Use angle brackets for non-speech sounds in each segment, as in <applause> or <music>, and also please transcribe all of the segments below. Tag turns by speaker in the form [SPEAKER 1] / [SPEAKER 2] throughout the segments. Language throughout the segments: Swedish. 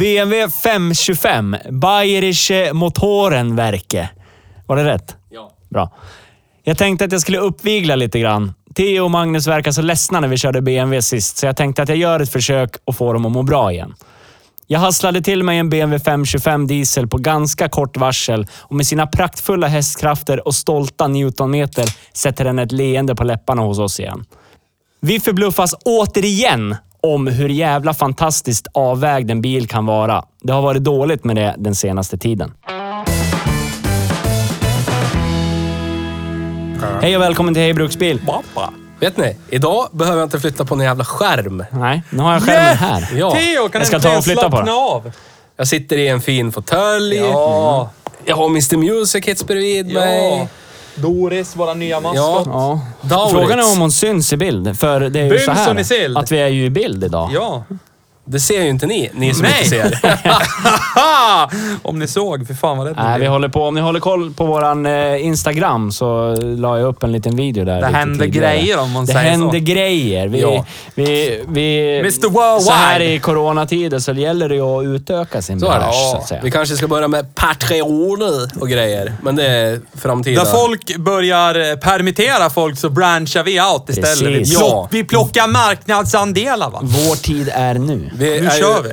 [SPEAKER 1] BMW 525. Bayerische Motorenwerke. Var det rätt?
[SPEAKER 2] Ja.
[SPEAKER 1] Bra. Jag tänkte att jag skulle uppvigla lite grann. Theo och Magnus verkar så ledsna när vi körde BMW sist, så jag tänkte att jag gör ett försök och får dem att må bra igen. Jag hasslade till mig en BMW 525 diesel på ganska kort varsel och med sina praktfulla hästkrafter och stolta newtonmeter sätter den ett leende på läpparna hos oss igen. Vi förbluffas återigen om hur jävla fantastiskt avvägd en bil kan vara. Det har varit dåligt med det den senaste tiden. Hej och välkommen till Hej Bruksbil.
[SPEAKER 2] Vet ni? Idag behöver jag inte flytta på en jävla skärm.
[SPEAKER 1] Nej, nu har jag skärmen här.
[SPEAKER 2] Ja.
[SPEAKER 3] Theo, kan
[SPEAKER 1] Jag ska ta och flytta på den.
[SPEAKER 3] av?
[SPEAKER 2] Jag sitter i en fin fåtölj.
[SPEAKER 3] Ja.
[SPEAKER 2] Jag har Mr Music Hits bredvid mig.
[SPEAKER 3] Doris, våra nya maskot.
[SPEAKER 1] Ja. Frågan är om hon syns i bild. För det är ju
[SPEAKER 3] Byns
[SPEAKER 1] så
[SPEAKER 3] som i sill.
[SPEAKER 1] här att vi är ju i bild idag.
[SPEAKER 3] Ja.
[SPEAKER 2] Det ser ju inte ni, ni som
[SPEAKER 3] Nej.
[SPEAKER 2] inte ser. <laughs>
[SPEAKER 3] Om ni såg, för fan vad rädd
[SPEAKER 1] Nej,
[SPEAKER 3] ni
[SPEAKER 1] vi
[SPEAKER 3] blev.
[SPEAKER 1] håller på, om ni håller koll på våran eh, Instagram så la jag upp en liten video där.
[SPEAKER 3] Det
[SPEAKER 1] lite
[SPEAKER 3] händer
[SPEAKER 1] tidigare.
[SPEAKER 3] grejer om man
[SPEAKER 1] det
[SPEAKER 3] säger så.
[SPEAKER 1] händer grejer. Vi,
[SPEAKER 2] Ja.
[SPEAKER 1] vi, vi,
[SPEAKER 3] Mr. Worldwide.
[SPEAKER 1] Så här i coronatider så gäller det ju att utöka sin
[SPEAKER 2] Så
[SPEAKER 1] bransch, så att säga.
[SPEAKER 2] Vi kanske ska börja med Patreon och grejer. Men det är framtida.
[SPEAKER 3] Där folk börjar eh, permittera folk så branchar vi out istället. Vi,
[SPEAKER 1] Precis.
[SPEAKER 3] plock,
[SPEAKER 2] Ja.
[SPEAKER 3] vi plockar marknadsandelar va.
[SPEAKER 1] Vår tid är nu.
[SPEAKER 2] Vi
[SPEAKER 3] Nu kör vi.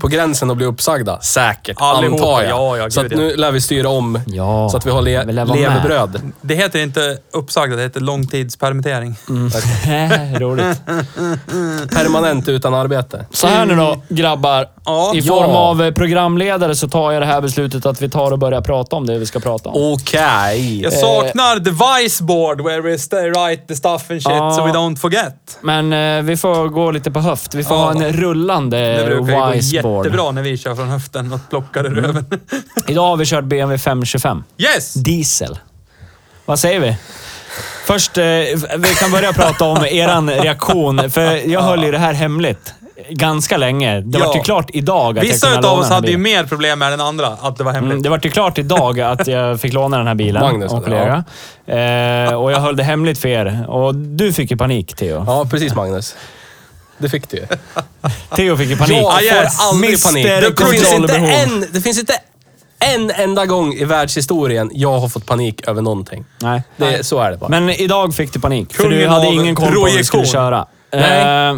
[SPEAKER 2] På gränsen att bli uppsagda. Säkert.
[SPEAKER 3] Allihopa.
[SPEAKER 2] Antar jag.
[SPEAKER 3] Ja, ja,
[SPEAKER 2] så
[SPEAKER 3] gud,
[SPEAKER 2] att nu lär vi styra om
[SPEAKER 1] Ja.
[SPEAKER 2] så att vi har le-
[SPEAKER 1] Vi lär vara med.
[SPEAKER 2] levebröd.
[SPEAKER 3] Det heter inte uppsagda, det heter långtidspermittering. <laughs>
[SPEAKER 1] Roligt. <laughs>
[SPEAKER 2] Permanent utan arbete.
[SPEAKER 1] Så här nu då, grabbar.
[SPEAKER 3] Ja.
[SPEAKER 1] I form
[SPEAKER 2] Ja.
[SPEAKER 1] av eh, programledare så tar jag det här beslutet att vi tar och börjar prata om det vi ska prata om.
[SPEAKER 2] Okej.
[SPEAKER 3] Jag saknar the vice board where we stay right the stuff and shit
[SPEAKER 1] Ja.
[SPEAKER 3] so we don't forget.
[SPEAKER 1] Men eh, vi får gå lite på höft. Vi får
[SPEAKER 3] Ja.
[SPEAKER 1] ha en rullande
[SPEAKER 3] Det brukar ju gå jättebra när vi kör från höften och plockar ur röven. <laughs>
[SPEAKER 1] Idag har vi kört BMW 525.
[SPEAKER 3] Yes!
[SPEAKER 1] Diesel. Vad säger vi? Först, eh, vi kan börja prata om <laughs> eran reaktion. För jag höll ju det här hemligt ganska länge. Det
[SPEAKER 3] Ja.
[SPEAKER 1] var ju klart idag att jag
[SPEAKER 3] Vissa
[SPEAKER 1] kunde
[SPEAKER 3] utav
[SPEAKER 1] låna
[SPEAKER 3] oss
[SPEAKER 1] den här
[SPEAKER 3] hade ju
[SPEAKER 1] bilen.
[SPEAKER 3] mer problem med än andra, att det var hemligt.
[SPEAKER 1] Mm, det var ju klart idag att jag fick låna den här bilen.
[SPEAKER 2] Magnus,
[SPEAKER 1] och kollega. Eh, och jag höll det hemligt för er. Och du fick ju panik, Theo.
[SPEAKER 2] Ja, precis Magnus. Det fick du ju. <laughs>
[SPEAKER 1] Theo fick ju panik.
[SPEAKER 2] Jag får
[SPEAKER 3] yes.
[SPEAKER 2] aldrig
[SPEAKER 1] Mr.
[SPEAKER 2] panik. Det finns, inte en, det finns inte en enda gång i världshistorien jag har fått panik över någonting.
[SPEAKER 1] Nej.
[SPEAKER 2] Det, så är det bara.
[SPEAKER 1] Men idag fick du panik, för
[SPEAKER 3] Kungen
[SPEAKER 1] du hade ingen koll på vad du skulle köra.
[SPEAKER 2] Nej.
[SPEAKER 1] Eh,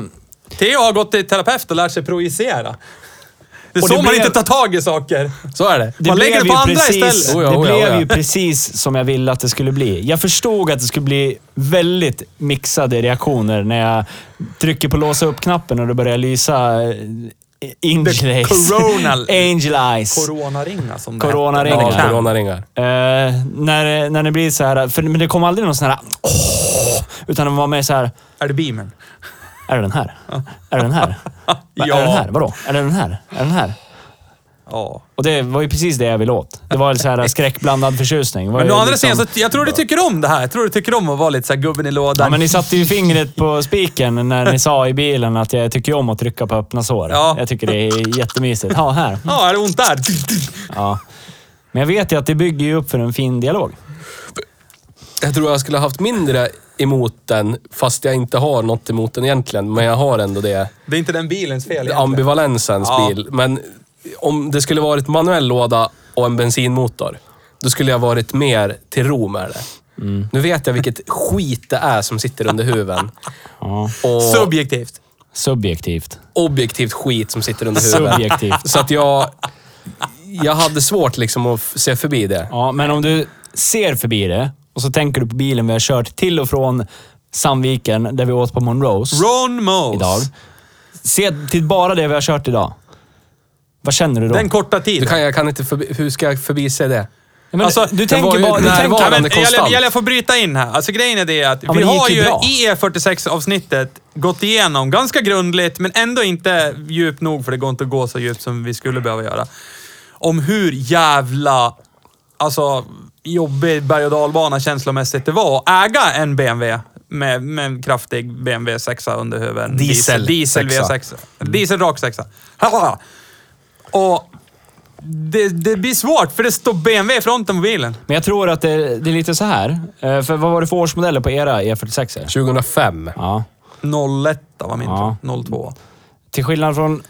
[SPEAKER 3] Theo har gått till terapeut och lärt sig projicera. Det är
[SPEAKER 1] Och
[SPEAKER 3] så
[SPEAKER 1] det
[SPEAKER 3] man
[SPEAKER 1] blev-
[SPEAKER 3] inte tar tag i saker.
[SPEAKER 2] Så är det.
[SPEAKER 1] Det
[SPEAKER 3] Man lägger
[SPEAKER 1] blev
[SPEAKER 3] det på
[SPEAKER 1] ju
[SPEAKER 3] andra
[SPEAKER 1] precis,
[SPEAKER 3] istället.
[SPEAKER 2] Oh ja,
[SPEAKER 1] det
[SPEAKER 2] oh ja,
[SPEAKER 1] blev
[SPEAKER 2] oh ja.
[SPEAKER 1] ju precis som jag ville att det skulle bli. Jag förstod att det skulle bli väldigt mixade reaktioner när jag trycker på låsa upp-knappen och det börjar lysa eh, Angel Eyes.
[SPEAKER 3] coronal- <laughs>
[SPEAKER 1] Angel Eyes.
[SPEAKER 3] Coronaringa som det
[SPEAKER 1] Coronaringar.
[SPEAKER 2] Ja, coronaringar.
[SPEAKER 1] Eh, när, när det blir så här, för, men det kom aldrig någon sån här åh, utan det var mer så här,
[SPEAKER 3] Är det beamern?
[SPEAKER 1] Är det den här? Är det den här?
[SPEAKER 3] Ja. <laughs>
[SPEAKER 1] Är det den här? Vadå? Är det den här? Är det den här?
[SPEAKER 3] Ja.
[SPEAKER 1] Och det var ju precis det jag ville åt. Det var så här <laughs> skräckblandad förtjusning.
[SPEAKER 3] Men å andra
[SPEAKER 1] liksom-
[SPEAKER 3] sidan, jag tror du tycker om det här. Jag tror du tycker om att vara lite så gubben i lådan.
[SPEAKER 1] Ja, men ni satte ju fingret på spiken när ni sa i bilen att jag tycker om att trycka på öppna sår.
[SPEAKER 3] Ja.
[SPEAKER 1] Jag tycker det är jättemysigt. Ja, här.
[SPEAKER 3] Ja, är det ont där?
[SPEAKER 1] Ja. Men jag vet ju att det bygger ju upp för en fin dialog.
[SPEAKER 2] Jag tror jag skulle ha haft mindre emot den, fast jag inte har något emot den egentligen. Men jag har ändå det.
[SPEAKER 3] Det är inte den bilens fel egentligen.
[SPEAKER 2] ambivalensens
[SPEAKER 3] Ja.
[SPEAKER 2] bil. Men om det skulle varit manuell låda och en bensinmotor, då skulle jag varit mer till ro med det. Nu vet jag vilket skit det är som sitter under huven. <laughs>
[SPEAKER 1] Ja.
[SPEAKER 2] Och
[SPEAKER 3] Subjektivt.
[SPEAKER 1] Subjektivt.
[SPEAKER 2] objektivt skit som sitter under huven.
[SPEAKER 1] Subjektivt.
[SPEAKER 2] Så att jag... Jag hade svårt liksom att se förbi det.
[SPEAKER 1] Ja, men om du ser förbi det och så tänker du på bilen vi har kört till och från Sandviken, där vi åt på Monrose
[SPEAKER 3] Ron Mose.
[SPEAKER 1] idag. Se till bara det vi har kört idag. Vad känner du då?
[SPEAKER 3] Den korta tiden.
[SPEAKER 2] Du kan, jag kan inte förbi, hur ska jag förbise det?
[SPEAKER 1] Ja, men
[SPEAKER 3] Alltså,
[SPEAKER 1] du
[SPEAKER 2] den
[SPEAKER 1] tänker
[SPEAKER 2] ju
[SPEAKER 1] bara... Du
[SPEAKER 2] närvarande.
[SPEAKER 1] tänker,
[SPEAKER 3] Ja, men,
[SPEAKER 2] konstant.
[SPEAKER 3] jag, jag, jag får bryta in här. Alltså grejen är det att
[SPEAKER 1] Ja,
[SPEAKER 3] vi
[SPEAKER 1] men det
[SPEAKER 3] har ju
[SPEAKER 1] ju bra.
[SPEAKER 3] i E46-avsnittet gått igenom ganska grundligt, men ändå inte djupt nog för det går inte att gå så djupt som vi skulle behöva göra. Om hur jävla alltså, jobbig berg och dalbana känslomässigt det var att äga en BMW med, med en kraftig BMW 6 under huven.
[SPEAKER 2] Diesel
[SPEAKER 3] Diesel
[SPEAKER 2] sexa.
[SPEAKER 3] V6. Diesel rak 6. Och det, det blir svårt, för det står BMW i fronten på bilen.
[SPEAKER 1] men jag tror att det, det är lite så här. Eh, För vad var det för årsmodeller på era E46?
[SPEAKER 2] 2005.
[SPEAKER 1] Ja.
[SPEAKER 3] 01 var min
[SPEAKER 1] Ja.
[SPEAKER 3] tror jag. 02.
[SPEAKER 1] Till skillnad från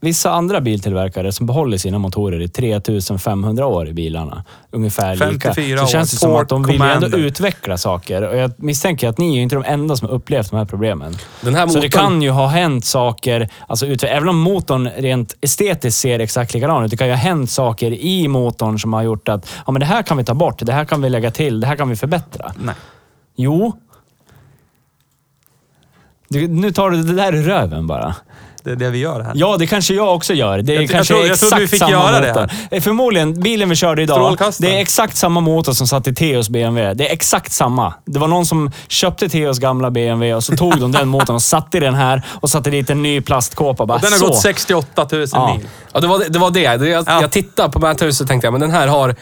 [SPEAKER 1] vissa andra biltillverkare som behåller sina motorer i 3500 år i bilarna. Ungefär lika.
[SPEAKER 3] 54
[SPEAKER 1] Så
[SPEAKER 3] år.
[SPEAKER 1] känns det som att de vill ändå utveckla saker. Och jag misstänker att ni är inte de enda som har upplevt de här problemen.
[SPEAKER 2] Den här
[SPEAKER 1] Så det
[SPEAKER 2] motorn-
[SPEAKER 1] kan ju ha hänt saker, alltså även om motorn rent estetiskt ser exakt likadan ut, det kan ju ha hänt saker i motorn som har gjort att ja, men det här kan vi ta bort, det här kan vi lägga till, det här kan vi förbättra.
[SPEAKER 3] Nej.
[SPEAKER 1] Jo. Du, nu tar du det där ur röven bara.
[SPEAKER 3] Det är det vi gör här.
[SPEAKER 1] Ja, det kanske jag också gör. Det är
[SPEAKER 3] Jag-
[SPEAKER 1] kanske
[SPEAKER 3] jag tror- jag
[SPEAKER 1] exakt
[SPEAKER 3] trodde vi fick
[SPEAKER 1] samma
[SPEAKER 3] göra det
[SPEAKER 1] motor. Eh, Förmodligen, bilen vi körde idag, det är exakt samma motor som satt i Theos BMW. Det är exakt samma. Det var någon som köpte Theos gamla BMW och så tog de den motorn och satte i den här och satte dit en ny plastkåpa. Bara
[SPEAKER 3] Den har
[SPEAKER 1] så.
[SPEAKER 3] gått 68 000
[SPEAKER 1] Ja.
[SPEAKER 3] mil.
[SPEAKER 2] Ja, det var det. Var det. jag,
[SPEAKER 3] Ja.
[SPEAKER 2] jag tittade på mäthuset och tänkte, men den här har...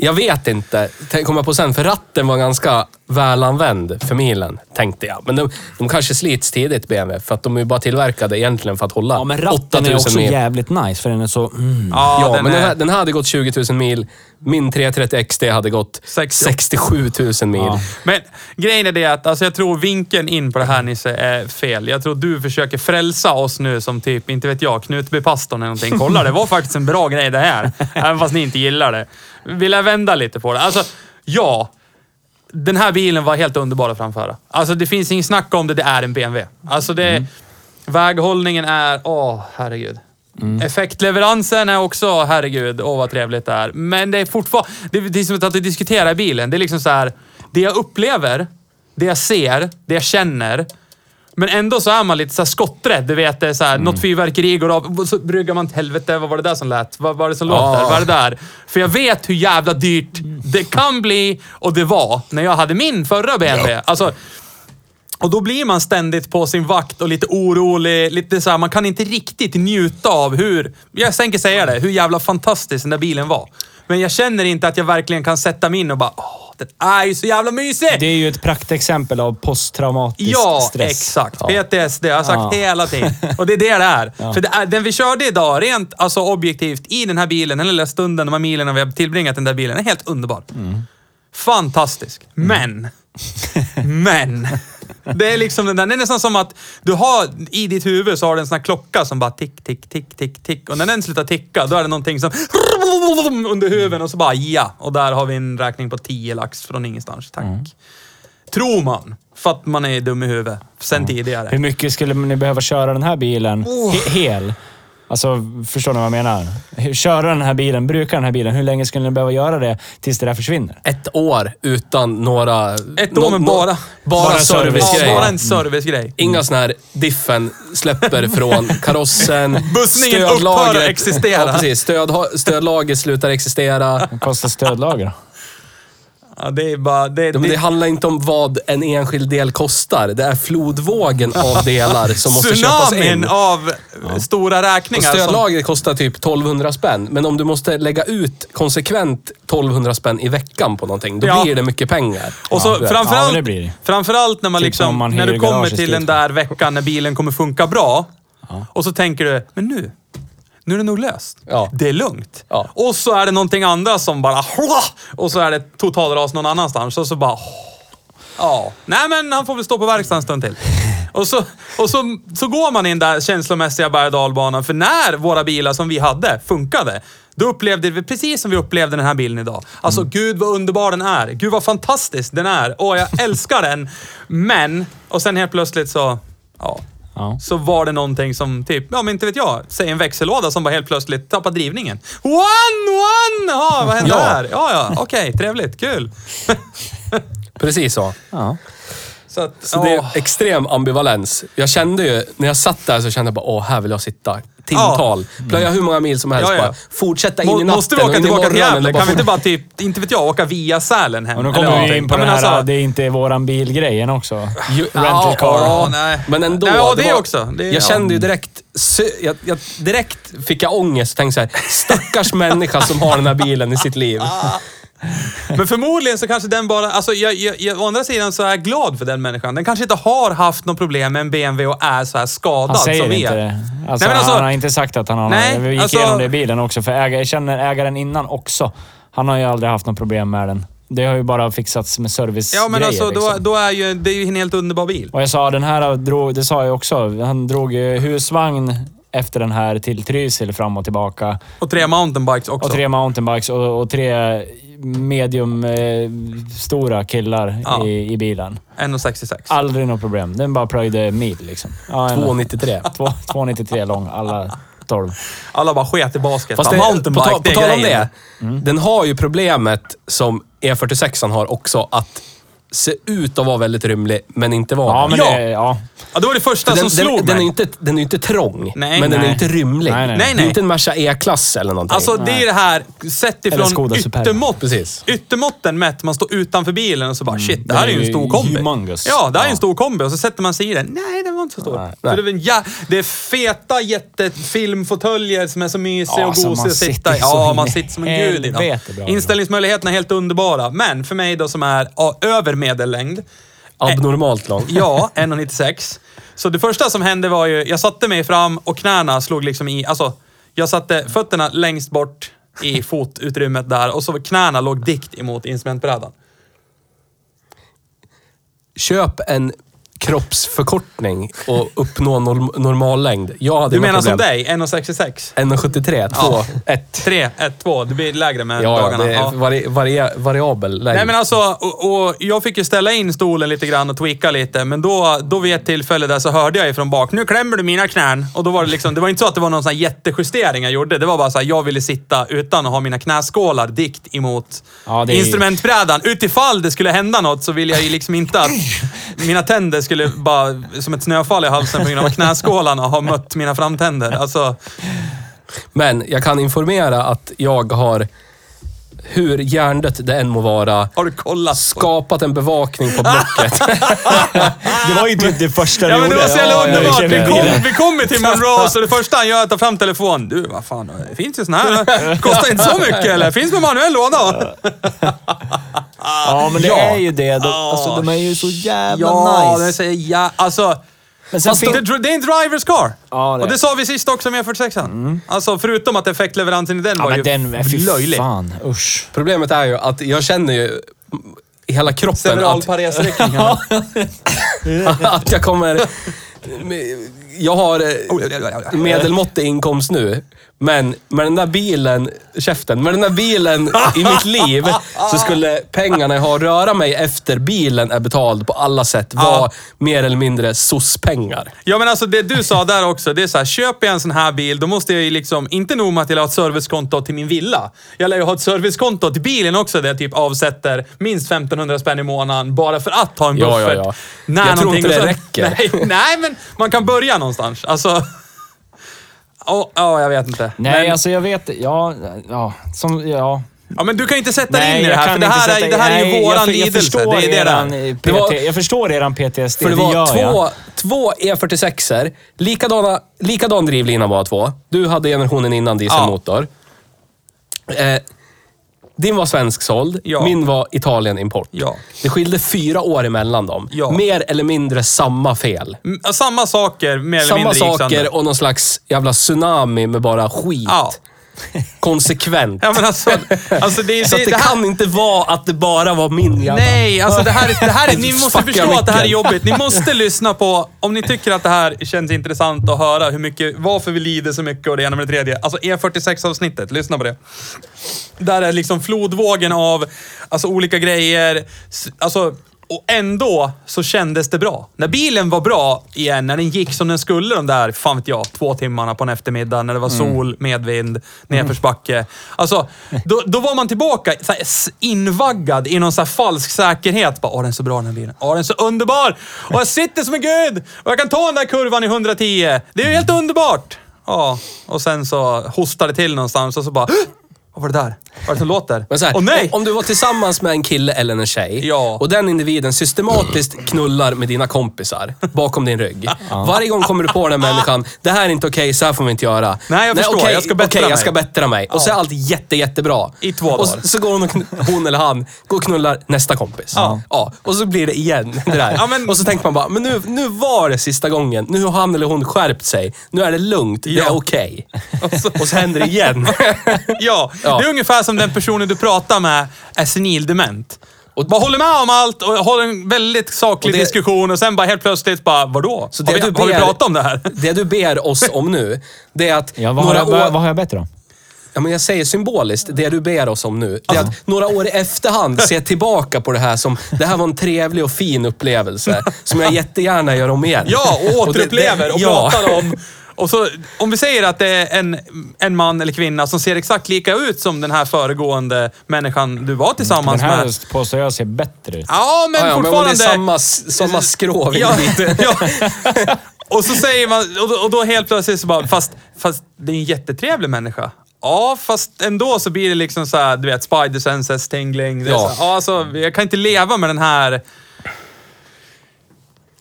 [SPEAKER 2] Jag vet inte, Tänk- kom jag på sen, för ratten var ganska välanvänd för milen, tänkte jag. Men de, de kanske slits tidigt, BMW, för att de är ju bara tillverkade egentligen för att hålla
[SPEAKER 1] Ja, men ratten
[SPEAKER 2] 8000
[SPEAKER 1] är också
[SPEAKER 2] mil.
[SPEAKER 1] jävligt nice för den är så... Mm.
[SPEAKER 3] Ja,
[SPEAKER 2] Ja,
[SPEAKER 3] den
[SPEAKER 2] men den,
[SPEAKER 3] är
[SPEAKER 2] här, den här hade gått 20 000 mil. Min 330 XD hade gått
[SPEAKER 3] 68.
[SPEAKER 2] 67 000 mil.
[SPEAKER 1] Ja.
[SPEAKER 3] Men grejen är det att alltså, jag tror vinkeln in på det här Nisse är fel. Jag tror du försöker frälsa oss nu som typ, inte vet jag, Knutbypastorn eller någonting. Kolla, det var faktiskt en bra grej det här. <laughs> Även fast ni inte gillar det. Vill jag vända lite på det? Alltså, ja. Den här bilen var helt underbar att framföra. Alltså det finns ingen snack om det, det är en BMW. Alltså det... Väghållningen är... Åh, herregud. Effektleveransen är också, herregud, åh vad trevligt det är. Men det är fortfarande... Det, det är som att diskutera bilen. Det är liksom så här, det jag upplever, det jag ser, det jag känner. Men ändå så är man lite så här skotträdd. Du vet, det är så här, något fyrverkeri går av. Så bryggar man till helvete. Vad var det där som lät? Vad var det som låter? Vad är det där? För jag vet hur jävla dyrt det kan bli och det var när jag hade min förra BMW. Alltså, och då blir man ständigt på sin vakt och lite orolig. Lite så här, man kan inte riktigt njuta av hur, jag tänker säga det, hur jävla fantastisk den där bilen var. Men jag känner inte att jag verkligen kan sätta mig in och bara, åh, den är ju så jävla mysig!
[SPEAKER 1] Det är ju ett praktexempel av posttraumatisk
[SPEAKER 3] Ja,
[SPEAKER 1] stress.
[SPEAKER 3] exakt. PTSD, jag har sagt
[SPEAKER 1] Ja.
[SPEAKER 3] hela tiden. <laughs> Och det är det det är. För det är, den vi körde idag, rent alltså objektivt, i den här bilen, den lilla stunden, de här milen vi har tillbringat i den där bilen, är helt underbar. Fantastisk. Men, <laughs> men. Det är liksom den där, det är nästan som att du har i ditt huvud så har du en sån här klocka som bara tick, tick, tick, tick, tick. Och när den slutar ticka, då är det någonting som under huven och så bara ja. Och där har vi en räkning på 10 lax från ingenstans. Tack. Tror man. För att man är dum i huvudet. Sen tidigare.
[SPEAKER 1] Hur mycket skulle ni behöva köra den här bilen he- hel? Alltså, förstår ni vad jag menar? Köra den här bilen, bruka den här bilen. Hur länge skulle ni behöva göra det tills det där försvinner?
[SPEAKER 2] Ett år utan några...
[SPEAKER 3] Ett år, men bara-
[SPEAKER 2] Bara,
[SPEAKER 1] bara
[SPEAKER 2] servicegrejer.
[SPEAKER 3] Bara en servicegrej.
[SPEAKER 2] Inga såna här diffen släpper <laughs> från karossen.
[SPEAKER 3] Bussningen upphör att existera.
[SPEAKER 2] Ja, precis. Stöd, stödlager slutar existera.
[SPEAKER 1] Vad kostar stödlager?
[SPEAKER 3] Ja, det är bara... Det,
[SPEAKER 2] Men det handlar inte om vad en enskild del kostar. Det är flodvågen av <laughs> delar som måste köpas in.
[SPEAKER 3] Tsunamin av stora
[SPEAKER 2] Och
[SPEAKER 3] räkningar. som-
[SPEAKER 2] stödlagret kostar typ 1200 spänn. Men om du måste lägga ut konsekvent 1200 spänn i veckan på någonting, då
[SPEAKER 3] Ja.
[SPEAKER 2] blir det mycket pengar.
[SPEAKER 3] Och så
[SPEAKER 2] Ja.
[SPEAKER 1] Ja,
[SPEAKER 3] framförallt,
[SPEAKER 1] men det blir det.
[SPEAKER 3] framförallt när man
[SPEAKER 1] Typ
[SPEAKER 3] liksom,
[SPEAKER 1] som man
[SPEAKER 3] när du kommer till den där veckan när bilen kommer funka bra. Och så tänker du, men nu, nu är det nog löst.
[SPEAKER 2] Ja.
[SPEAKER 3] Det är lugnt.
[SPEAKER 2] Ja.
[SPEAKER 3] Och så är det någonting andra som bara, och så är det totalras någon annanstans. Och så bara, ja. Nej men han får väl stå på verkstaden en stund till. Och så, och så, så går man in där känslomässiga berg dalbanan. För när våra bilar som vi hade funkade, då upplevde vi precis som vi upplevde den här bilen idag. Alltså, gud vad underbar den är. Gud vad fantastisk den är. Åh, jag älskar den. Men, och sen helt plötsligt så, ja.
[SPEAKER 1] Ja.
[SPEAKER 3] så var det någonting som typ, ja men inte vet jag, säg en växellåda som bara helt plötsligt tappade drivningen. One, one! Ja, vad hände
[SPEAKER 2] Ja.
[SPEAKER 3] här? Ja, ja, okej, trevligt, kul. <laughs>
[SPEAKER 2] Precis så.
[SPEAKER 1] Ja.
[SPEAKER 3] Så, att,
[SPEAKER 2] Så det är
[SPEAKER 3] åh.
[SPEAKER 2] extrem ambivalens. Jag kände ju, när jag satt där så kände jag bara, åh, här vill jag sitta. Timtal. Plöja hur många mil som helst
[SPEAKER 3] Ja, ja.
[SPEAKER 2] bara. Fortsätta in i
[SPEAKER 3] Må,
[SPEAKER 2] natten
[SPEAKER 3] måste vi åka
[SPEAKER 2] och in
[SPEAKER 3] tillbaka till
[SPEAKER 2] imorgon
[SPEAKER 3] Gävle?
[SPEAKER 2] och bara
[SPEAKER 3] Kan vi inte bara typ, inte vet jag, åka via Sälen hem?
[SPEAKER 1] Och nu
[SPEAKER 3] Eller
[SPEAKER 1] kommer vi
[SPEAKER 3] någonting.
[SPEAKER 1] in på
[SPEAKER 3] Ja,
[SPEAKER 1] den
[SPEAKER 3] men
[SPEAKER 1] här,
[SPEAKER 3] alltså-
[SPEAKER 1] det är inte våran bilgrejen också.
[SPEAKER 2] Ju-
[SPEAKER 1] Rental car.
[SPEAKER 3] Ja, nej.
[SPEAKER 2] Men ändå.
[SPEAKER 3] Nej, ja, det
[SPEAKER 2] var-
[SPEAKER 3] också. Det-
[SPEAKER 2] jag
[SPEAKER 3] ja.
[SPEAKER 2] kände ju direkt, sö- jag, jag, direkt fick jag ångest och tänkte så här, stackars människa som har den här bilen i sitt liv. <laughs> <laughs>
[SPEAKER 3] Men förmodligen så kanske den bara... Alltså, jag, jag, jag, å andra sidan så är jag glad för den människan. Den kanske inte har haft något problem med en BMW och är så här skadad
[SPEAKER 1] Han säger
[SPEAKER 3] som
[SPEAKER 1] inte
[SPEAKER 3] är.
[SPEAKER 1] det. Alltså,
[SPEAKER 3] Nej, men alltså-
[SPEAKER 1] han har inte sagt att han har
[SPEAKER 3] Nej,
[SPEAKER 1] Vi gick
[SPEAKER 3] alltså-
[SPEAKER 1] igenom det i bilen också, för ägare, jag känner ägaren innan också. Han har ju aldrig haft något problem med den. Det har ju bara fixats med servicegrejer.
[SPEAKER 3] Ja, men alltså då,
[SPEAKER 1] liksom.
[SPEAKER 3] då är ju, det är ju en helt underbar bil.
[SPEAKER 1] Och jag sa, den här drog, det sa jag också, han drog husvagn efter den här till Trysil fram och tillbaka.
[SPEAKER 3] Och tre mountainbikes också.
[SPEAKER 1] Och tre mountainbikes och, och tre medium eh, stora killar
[SPEAKER 3] Ja.
[SPEAKER 1] i, i bilen.
[SPEAKER 3] 1,66.
[SPEAKER 1] Aldrig något problem. Den bara plöjde mil liksom. Ja, en-
[SPEAKER 2] 293.
[SPEAKER 1] två- 293 lång, alla 12.
[SPEAKER 3] Alla bara sket i basket.
[SPEAKER 2] Fast det, på,
[SPEAKER 3] mountainbike,
[SPEAKER 2] ta, på
[SPEAKER 3] det är
[SPEAKER 2] tal om det. Den har ju problemet som E46 har också, att se ut att vara väldigt rymlig, men inte vara
[SPEAKER 1] Ja, men
[SPEAKER 3] Ja.
[SPEAKER 1] det... Ja.
[SPEAKER 3] Ja, det var det första
[SPEAKER 2] den,
[SPEAKER 3] som slog
[SPEAKER 2] den, den, är
[SPEAKER 3] mig.
[SPEAKER 2] ju inte, den är ju inte trång,
[SPEAKER 3] Nej,
[SPEAKER 2] men den är
[SPEAKER 1] nej.
[SPEAKER 2] inte rymlig.
[SPEAKER 1] Nej, nej.
[SPEAKER 3] Nej,
[SPEAKER 2] Det är
[SPEAKER 3] nej.
[SPEAKER 2] inte en Merca E-klass eller någonting.
[SPEAKER 3] Alltså det är det här, sett ifrån yttermått.
[SPEAKER 2] Precis.
[SPEAKER 3] Yttermåtten mätt, man står utanför bilen och så bara shit, det här är ju en stor kombi.
[SPEAKER 1] humongous.
[SPEAKER 3] Ja, det här är
[SPEAKER 1] Ja.
[SPEAKER 3] en stor kombi och så sätter man sig i den. Nej, den var inte så stor.
[SPEAKER 1] Nej.
[SPEAKER 3] Så det, är väl, ja, det är feta jättefilmfåtöljer som är så mysiga
[SPEAKER 1] Ja,
[SPEAKER 3] och gosiga att sitta i. Ja, man sitter som en gud i dem. Inställningsmöjligheterna är helt underbara. Men för mig då som är över medellängd,
[SPEAKER 2] Abnormalt lång. <laughs>
[SPEAKER 3] Ja, 1,96. Så det första som hände var ju, jag satte mig fram och knäna slog liksom i, alltså, jag satte fötterna längst bort i <laughs> fotutrymmet där och så knäna låg dikt emot instrumentbrädan.
[SPEAKER 2] Köp en kroppsförkortning och uppnå norm, normal längd. Jag hade
[SPEAKER 3] Du menar som dig, 1,66?
[SPEAKER 2] 1,73, 2, 1.
[SPEAKER 3] 3, 1, 2. Det blir lägre med
[SPEAKER 2] Ja,
[SPEAKER 3] dagarna.
[SPEAKER 2] det är
[SPEAKER 3] Ja.
[SPEAKER 2] vari, vari, variabel längd.
[SPEAKER 3] Nej men alltså, och, och jag fick ju ställa in stolen lite grann och tweaka lite, men då, då vid ett tillfälle där så hörde jag ifrån bak, nu klämmer du mina knän. Och då var det liksom, det var inte så att det var någon sån jättejustering jag gjorde. Det var bara så här, jag ville sitta utan att ha mina knäskålar dikt emot
[SPEAKER 1] Ja, är-
[SPEAKER 3] instrumentbrädan. Utifall det skulle hända något så vill jag ju liksom inte att <laughs> mina tänder skulle bara, som ett snöfall i halsen på grund av knäskålarna ha mött mina framtänder. Alltså,
[SPEAKER 2] Men jag kan informera att jag har, hur hjärndött det än må vara,
[SPEAKER 3] har du kollat? på-
[SPEAKER 2] skapat en bevakning på Blocket. <laughs>
[SPEAKER 1] Det var ju typ det första
[SPEAKER 3] Ja men det var så jävla
[SPEAKER 1] Ja, jag
[SPEAKER 3] underbart.
[SPEAKER 1] känner
[SPEAKER 3] Vi, kom, vi kommer till <laughs> Monroe så det första han gör är att ta fram telefon. Du, vad fan, det finns ju såna här. Kostar inte så mycket eller? Finns med manuell låda.
[SPEAKER 1] Ja, men det
[SPEAKER 3] Ja.
[SPEAKER 1] är ju det. De, alltså, de är ju så jävla
[SPEAKER 3] Ja,
[SPEAKER 1] nice.
[SPEAKER 3] det säger ja. Alltså,
[SPEAKER 1] Men sen fin-
[SPEAKER 3] det, det är en drivers car.
[SPEAKER 1] Ja, det
[SPEAKER 3] Och det sa vi sist också med 46an. Alltså förutom att effektleveransen i den
[SPEAKER 1] Ja,
[SPEAKER 3] var
[SPEAKER 1] men
[SPEAKER 3] ju
[SPEAKER 1] den är fy
[SPEAKER 3] löjlig.
[SPEAKER 1] fan. Usch.
[SPEAKER 2] Problemet är ju att jag känner ju i hela kroppen att, <laughs> att jag kommer... Jag har eh, medelmåttig inkomst nu. Men med den där bilen, käften, med den där bilen i mitt liv så skulle pengarna jag har att röra mig efter bilen är betald på alla sätt vara mer eller mindre SOS-pengar.
[SPEAKER 3] Ja men alltså det du sa där också, det är så här, köper jag en sån här bil, då måste jag ju liksom, inte nog med att jag har ett servicekonto till min villa. Jag lär ju ha ett servicekonto till bilen också där jag typ avsätter minst 1500 spänn i månaden bara för att ha en
[SPEAKER 2] Ja, ja,
[SPEAKER 3] buffert.
[SPEAKER 2] ja.
[SPEAKER 3] När
[SPEAKER 2] Jag tror inte det räcker. <laughs>
[SPEAKER 3] Nej, nej, men man kan börja någonstans. Alltså... <laughs> Ja, ja, jag vet inte.
[SPEAKER 1] Nej,
[SPEAKER 3] men,
[SPEAKER 1] alltså jag vet Ja, ja. Som, ja.
[SPEAKER 3] ja, men du kan inte sätta dig
[SPEAKER 1] Nej,
[SPEAKER 3] in i det här, för det här, är,
[SPEAKER 1] sätta-
[SPEAKER 3] det här är
[SPEAKER 1] nej,
[SPEAKER 3] ju våran
[SPEAKER 1] jag, jag
[SPEAKER 3] lidelse.
[SPEAKER 1] förstår
[SPEAKER 3] Det är det
[SPEAKER 1] eran,
[SPEAKER 3] där.
[SPEAKER 1] eh, PT,
[SPEAKER 2] Det var-
[SPEAKER 1] Jag förstår eran PTSD,
[SPEAKER 2] För det var två,
[SPEAKER 1] jag.
[SPEAKER 2] två E46er, likadana, likadan drivlina bara två. Du hade generationen innan dieselmotor. Eh, din var svensk såld,
[SPEAKER 3] Ja.
[SPEAKER 2] min var Italien import.
[SPEAKER 3] Ja.
[SPEAKER 2] Det skilde fyra år emellan dem.
[SPEAKER 3] Ja.
[SPEAKER 2] Mer eller mindre samma fel.
[SPEAKER 3] Mm, Samma saker, mer eller
[SPEAKER 2] Samma
[SPEAKER 3] mindre sönder.
[SPEAKER 2] saker och någon slags jävla tsunami med bara skit.
[SPEAKER 3] Ja. <laughs>
[SPEAKER 2] Konsekvent.
[SPEAKER 3] Ja, men alltså, alltså det,
[SPEAKER 2] Så att det
[SPEAKER 3] det här,
[SPEAKER 2] kan inte vara att det bara var min jävla...
[SPEAKER 3] Nej, alltså det här, är- det här är, <laughs> ni måste förstå att det här är jobbigt. Ni <laughs> måste lyssna på, om ni tycker att det här känns intressant att höra hur mycket, varför vi lider så mycket och det ena med det tredje. Alltså E46-avsnittet, lyssna på det. Där är liksom flodvågen av alltså olika grejer. Alltså, Och ändå så kändes det bra. När bilen var bra igen, när den gick som den skulle de där, fan vet jag, två timmarna på en eftermiddag, när det var sol, medvind, nedförsbacke. Alltså, då, då var man tillbaka så här, invaggad i någon så falsk säkerhet. Bara, Åh, den är så bra den här bilen. Åh, den är så underbar! Och jag sitter som en gud! Och jag kan ta den där kurvan i 110. Det är ju helt underbart! Ja, och sen så hostade det till någonstans och så bara... "Hå! Vad var det där? Vad är det som låter?
[SPEAKER 2] Men så här,
[SPEAKER 3] Åh nej!
[SPEAKER 2] om- du var tillsammans med en kille eller en tjej
[SPEAKER 3] Ja.
[SPEAKER 2] och den individen systematiskt knullar med dina kompisar bakom din rygg. Varje gång kommer du på den här människan, det här är inte okej, så här får vi inte göra.
[SPEAKER 3] Nej, jag förstår.
[SPEAKER 2] okej,
[SPEAKER 3] Jag ska bättra
[SPEAKER 2] okej,
[SPEAKER 3] mig.
[SPEAKER 2] jag ska bättra mig. Och så är allt jätte, jättebra.
[SPEAKER 3] I två
[SPEAKER 2] Och
[SPEAKER 3] dagar.
[SPEAKER 2] så, så går hon, och kn- hon eller han går och knullar nästa kompis.
[SPEAKER 3] Ja.
[SPEAKER 2] Och så blir det igen. Det där.
[SPEAKER 3] Ja, men-
[SPEAKER 2] Och så tänker man bara, men nu, nu var det sista gången. Nu har han eller hon skärpt sig. Nu är det lugnt. Det är okej. <laughs> Och så händer det igen. <laughs>
[SPEAKER 3] Ja, <laughs>
[SPEAKER 2] Ja.
[SPEAKER 3] det är ungefär som den personen du pratar med är senildement. Och bara håller med om allt och håller en väldigt saklig
[SPEAKER 2] Och det-
[SPEAKER 3] diskussion och sen bara helt plötsligt bara, vadå?
[SPEAKER 2] Så
[SPEAKER 3] har, vi,
[SPEAKER 2] det du
[SPEAKER 3] har vi
[SPEAKER 2] ber-
[SPEAKER 3] pratat om det här? <laughs>
[SPEAKER 2] Det du ber oss om nu, det är att
[SPEAKER 1] Ja, vad, har
[SPEAKER 2] några
[SPEAKER 1] jag,
[SPEAKER 2] år...
[SPEAKER 1] vad har jag bett om?
[SPEAKER 2] Ja, men jag säger symboliskt, det du ber oss om nu, det är att några år i efterhand se tillbaka på det här som, det här var en trevlig och fin upplevelse som jag jättegärna gör om igen.
[SPEAKER 3] Ja, och återupplever och,
[SPEAKER 2] ja.
[SPEAKER 3] pratar om... <laughs> Och så, om vi säger att det är en, en man eller kvinna som ser exakt lika ut som den här föregående människan du var tillsammans
[SPEAKER 1] Den här
[SPEAKER 3] med.
[SPEAKER 1] påstår jag ser bättre ut.
[SPEAKER 3] Ja, men
[SPEAKER 2] Ja, ja, men
[SPEAKER 3] fortfarande...
[SPEAKER 2] det är samma, samma skrov
[SPEAKER 3] Ja, ja. Och så säger man, och då, och då helt plötsligt så bara, fast, fast det är en jättetrevlig människa. Ja, fast ändå så blir det liksom så här, du vet, spider senses tingling.
[SPEAKER 2] Ja.
[SPEAKER 3] så alltså, jag kan inte leva med den här,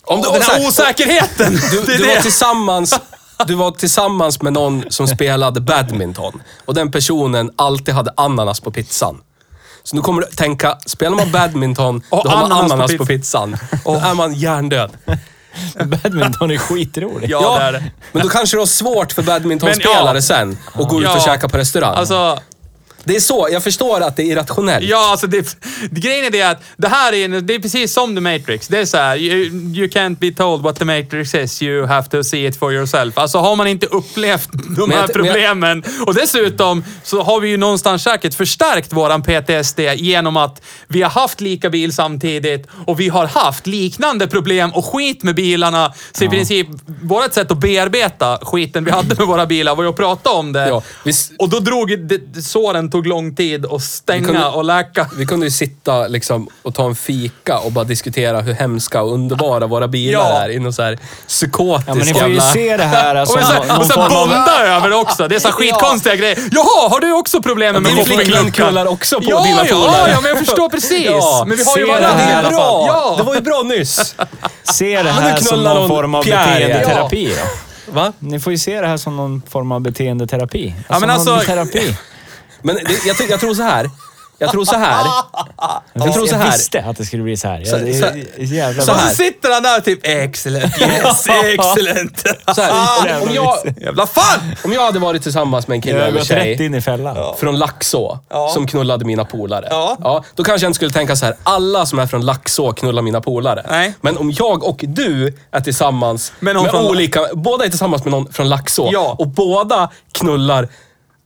[SPEAKER 2] Om
[SPEAKER 3] den
[SPEAKER 2] så
[SPEAKER 3] här
[SPEAKER 2] här,
[SPEAKER 3] osäkerheten.
[SPEAKER 2] Du, du, var tillsammans, du var tillsammans med någon som spelade badminton och den personen alltid hade ananas på pizzan. Så nu kommer du tänka, spelar man badminton, <laughs>
[SPEAKER 3] Och
[SPEAKER 2] då har man
[SPEAKER 3] ananas på
[SPEAKER 2] ananas
[SPEAKER 3] pizza.
[SPEAKER 2] på pizzan. Då är man hjärndöd. <laughs>
[SPEAKER 1] Badminton är skitroligt.
[SPEAKER 3] Ja, det är det.
[SPEAKER 2] Men då kanske du har svårt för badmintonspelare
[SPEAKER 3] ja.
[SPEAKER 2] sen och gå ut
[SPEAKER 3] Ja.
[SPEAKER 2] och käka på restaurang.
[SPEAKER 3] Alltså,
[SPEAKER 2] det är så, jag förstår att det är irrationellt.
[SPEAKER 3] Ja, alltså det, grejen är det att det här är, det är precis som The Matrix. Det är så här, you, you can't be told what the Matrix is, you have to see it for yourself. Alltså har man inte upplevt <laughs> de
[SPEAKER 2] Men
[SPEAKER 3] här
[SPEAKER 2] jag- men jag-
[SPEAKER 3] problemen och dessutom så har vi ju någonstans säkert förstärkt våran PTSD genom att vi har haft lika bil samtidigt och vi har haft liknande problem och skit med bilarna. Så i princip, vårt sätt att bearbeta skiten vi hade med våra bilar var ju att prata om det.
[SPEAKER 2] Ja, vi
[SPEAKER 3] Och då drog det, såren tog lång tid att stänga
[SPEAKER 2] Vi kunde-
[SPEAKER 3] och läka.
[SPEAKER 2] Vi kunde ju sitta liksom och ta en fika och bara diskutera hur hemska och underbara våra bilar
[SPEAKER 3] Ja.
[SPEAKER 2] är i någon så här psykotisk
[SPEAKER 1] Ja, men ni får ju
[SPEAKER 2] jävla...
[SPEAKER 1] se det här
[SPEAKER 3] Och
[SPEAKER 1] som
[SPEAKER 3] så,
[SPEAKER 1] någon, någon
[SPEAKER 3] och
[SPEAKER 1] form av...
[SPEAKER 3] bonda över det också. Det är så skitkonstiga grejer. Jaha, har du också problem med
[SPEAKER 2] Din flickvän knullar också på
[SPEAKER 3] ja,
[SPEAKER 2] dina
[SPEAKER 3] ja,
[SPEAKER 2] polare.
[SPEAKER 3] Ja, men jag förstår precis.
[SPEAKER 2] Ja,
[SPEAKER 3] men vi har ju varandra
[SPEAKER 1] det
[SPEAKER 3] i
[SPEAKER 1] här
[SPEAKER 3] alla fall.
[SPEAKER 2] bra!
[SPEAKER 3] Ja.
[SPEAKER 2] Det var ju bra nyss.
[SPEAKER 1] Se det här som någon form av
[SPEAKER 2] Pierre.
[SPEAKER 1] beteendeterapi.
[SPEAKER 2] Va?
[SPEAKER 1] Ni får ju se det här som någon form av beteendeterapi.
[SPEAKER 3] Ja, men
[SPEAKER 1] någon
[SPEAKER 3] alltså-
[SPEAKER 1] terapi.
[SPEAKER 2] Men det, jag, tror- jag tror så här. Jag tror så här. <laughs> Jag tror så
[SPEAKER 1] Jag
[SPEAKER 2] här.
[SPEAKER 1] visste att det skulle bli så här.
[SPEAKER 2] Så-
[SPEAKER 1] Ja,
[SPEAKER 2] så- så
[SPEAKER 3] Och
[SPEAKER 2] här.
[SPEAKER 3] så sitter han där typ excellent, yes, <laughs> excellent.
[SPEAKER 2] Så här om, om, jag,
[SPEAKER 3] Jävla fan!
[SPEAKER 2] om jag hade varit tillsammans med en kille
[SPEAKER 1] Jag
[SPEAKER 2] eller
[SPEAKER 1] gått rätt
[SPEAKER 2] tjej
[SPEAKER 1] in i fällan.
[SPEAKER 2] från Laxå
[SPEAKER 3] Ja.
[SPEAKER 2] som knullade mina polare.
[SPEAKER 3] Ja.
[SPEAKER 2] då kanske jag inte skulle tänka så här. alla som är från Laxå knullar mina polare.
[SPEAKER 3] Nej.
[SPEAKER 2] Men om jag och du är tillsammans
[SPEAKER 3] Med
[SPEAKER 2] med, olika... Båda är tillsammans med någon från Laxå
[SPEAKER 3] Ja.
[SPEAKER 2] och båda knullar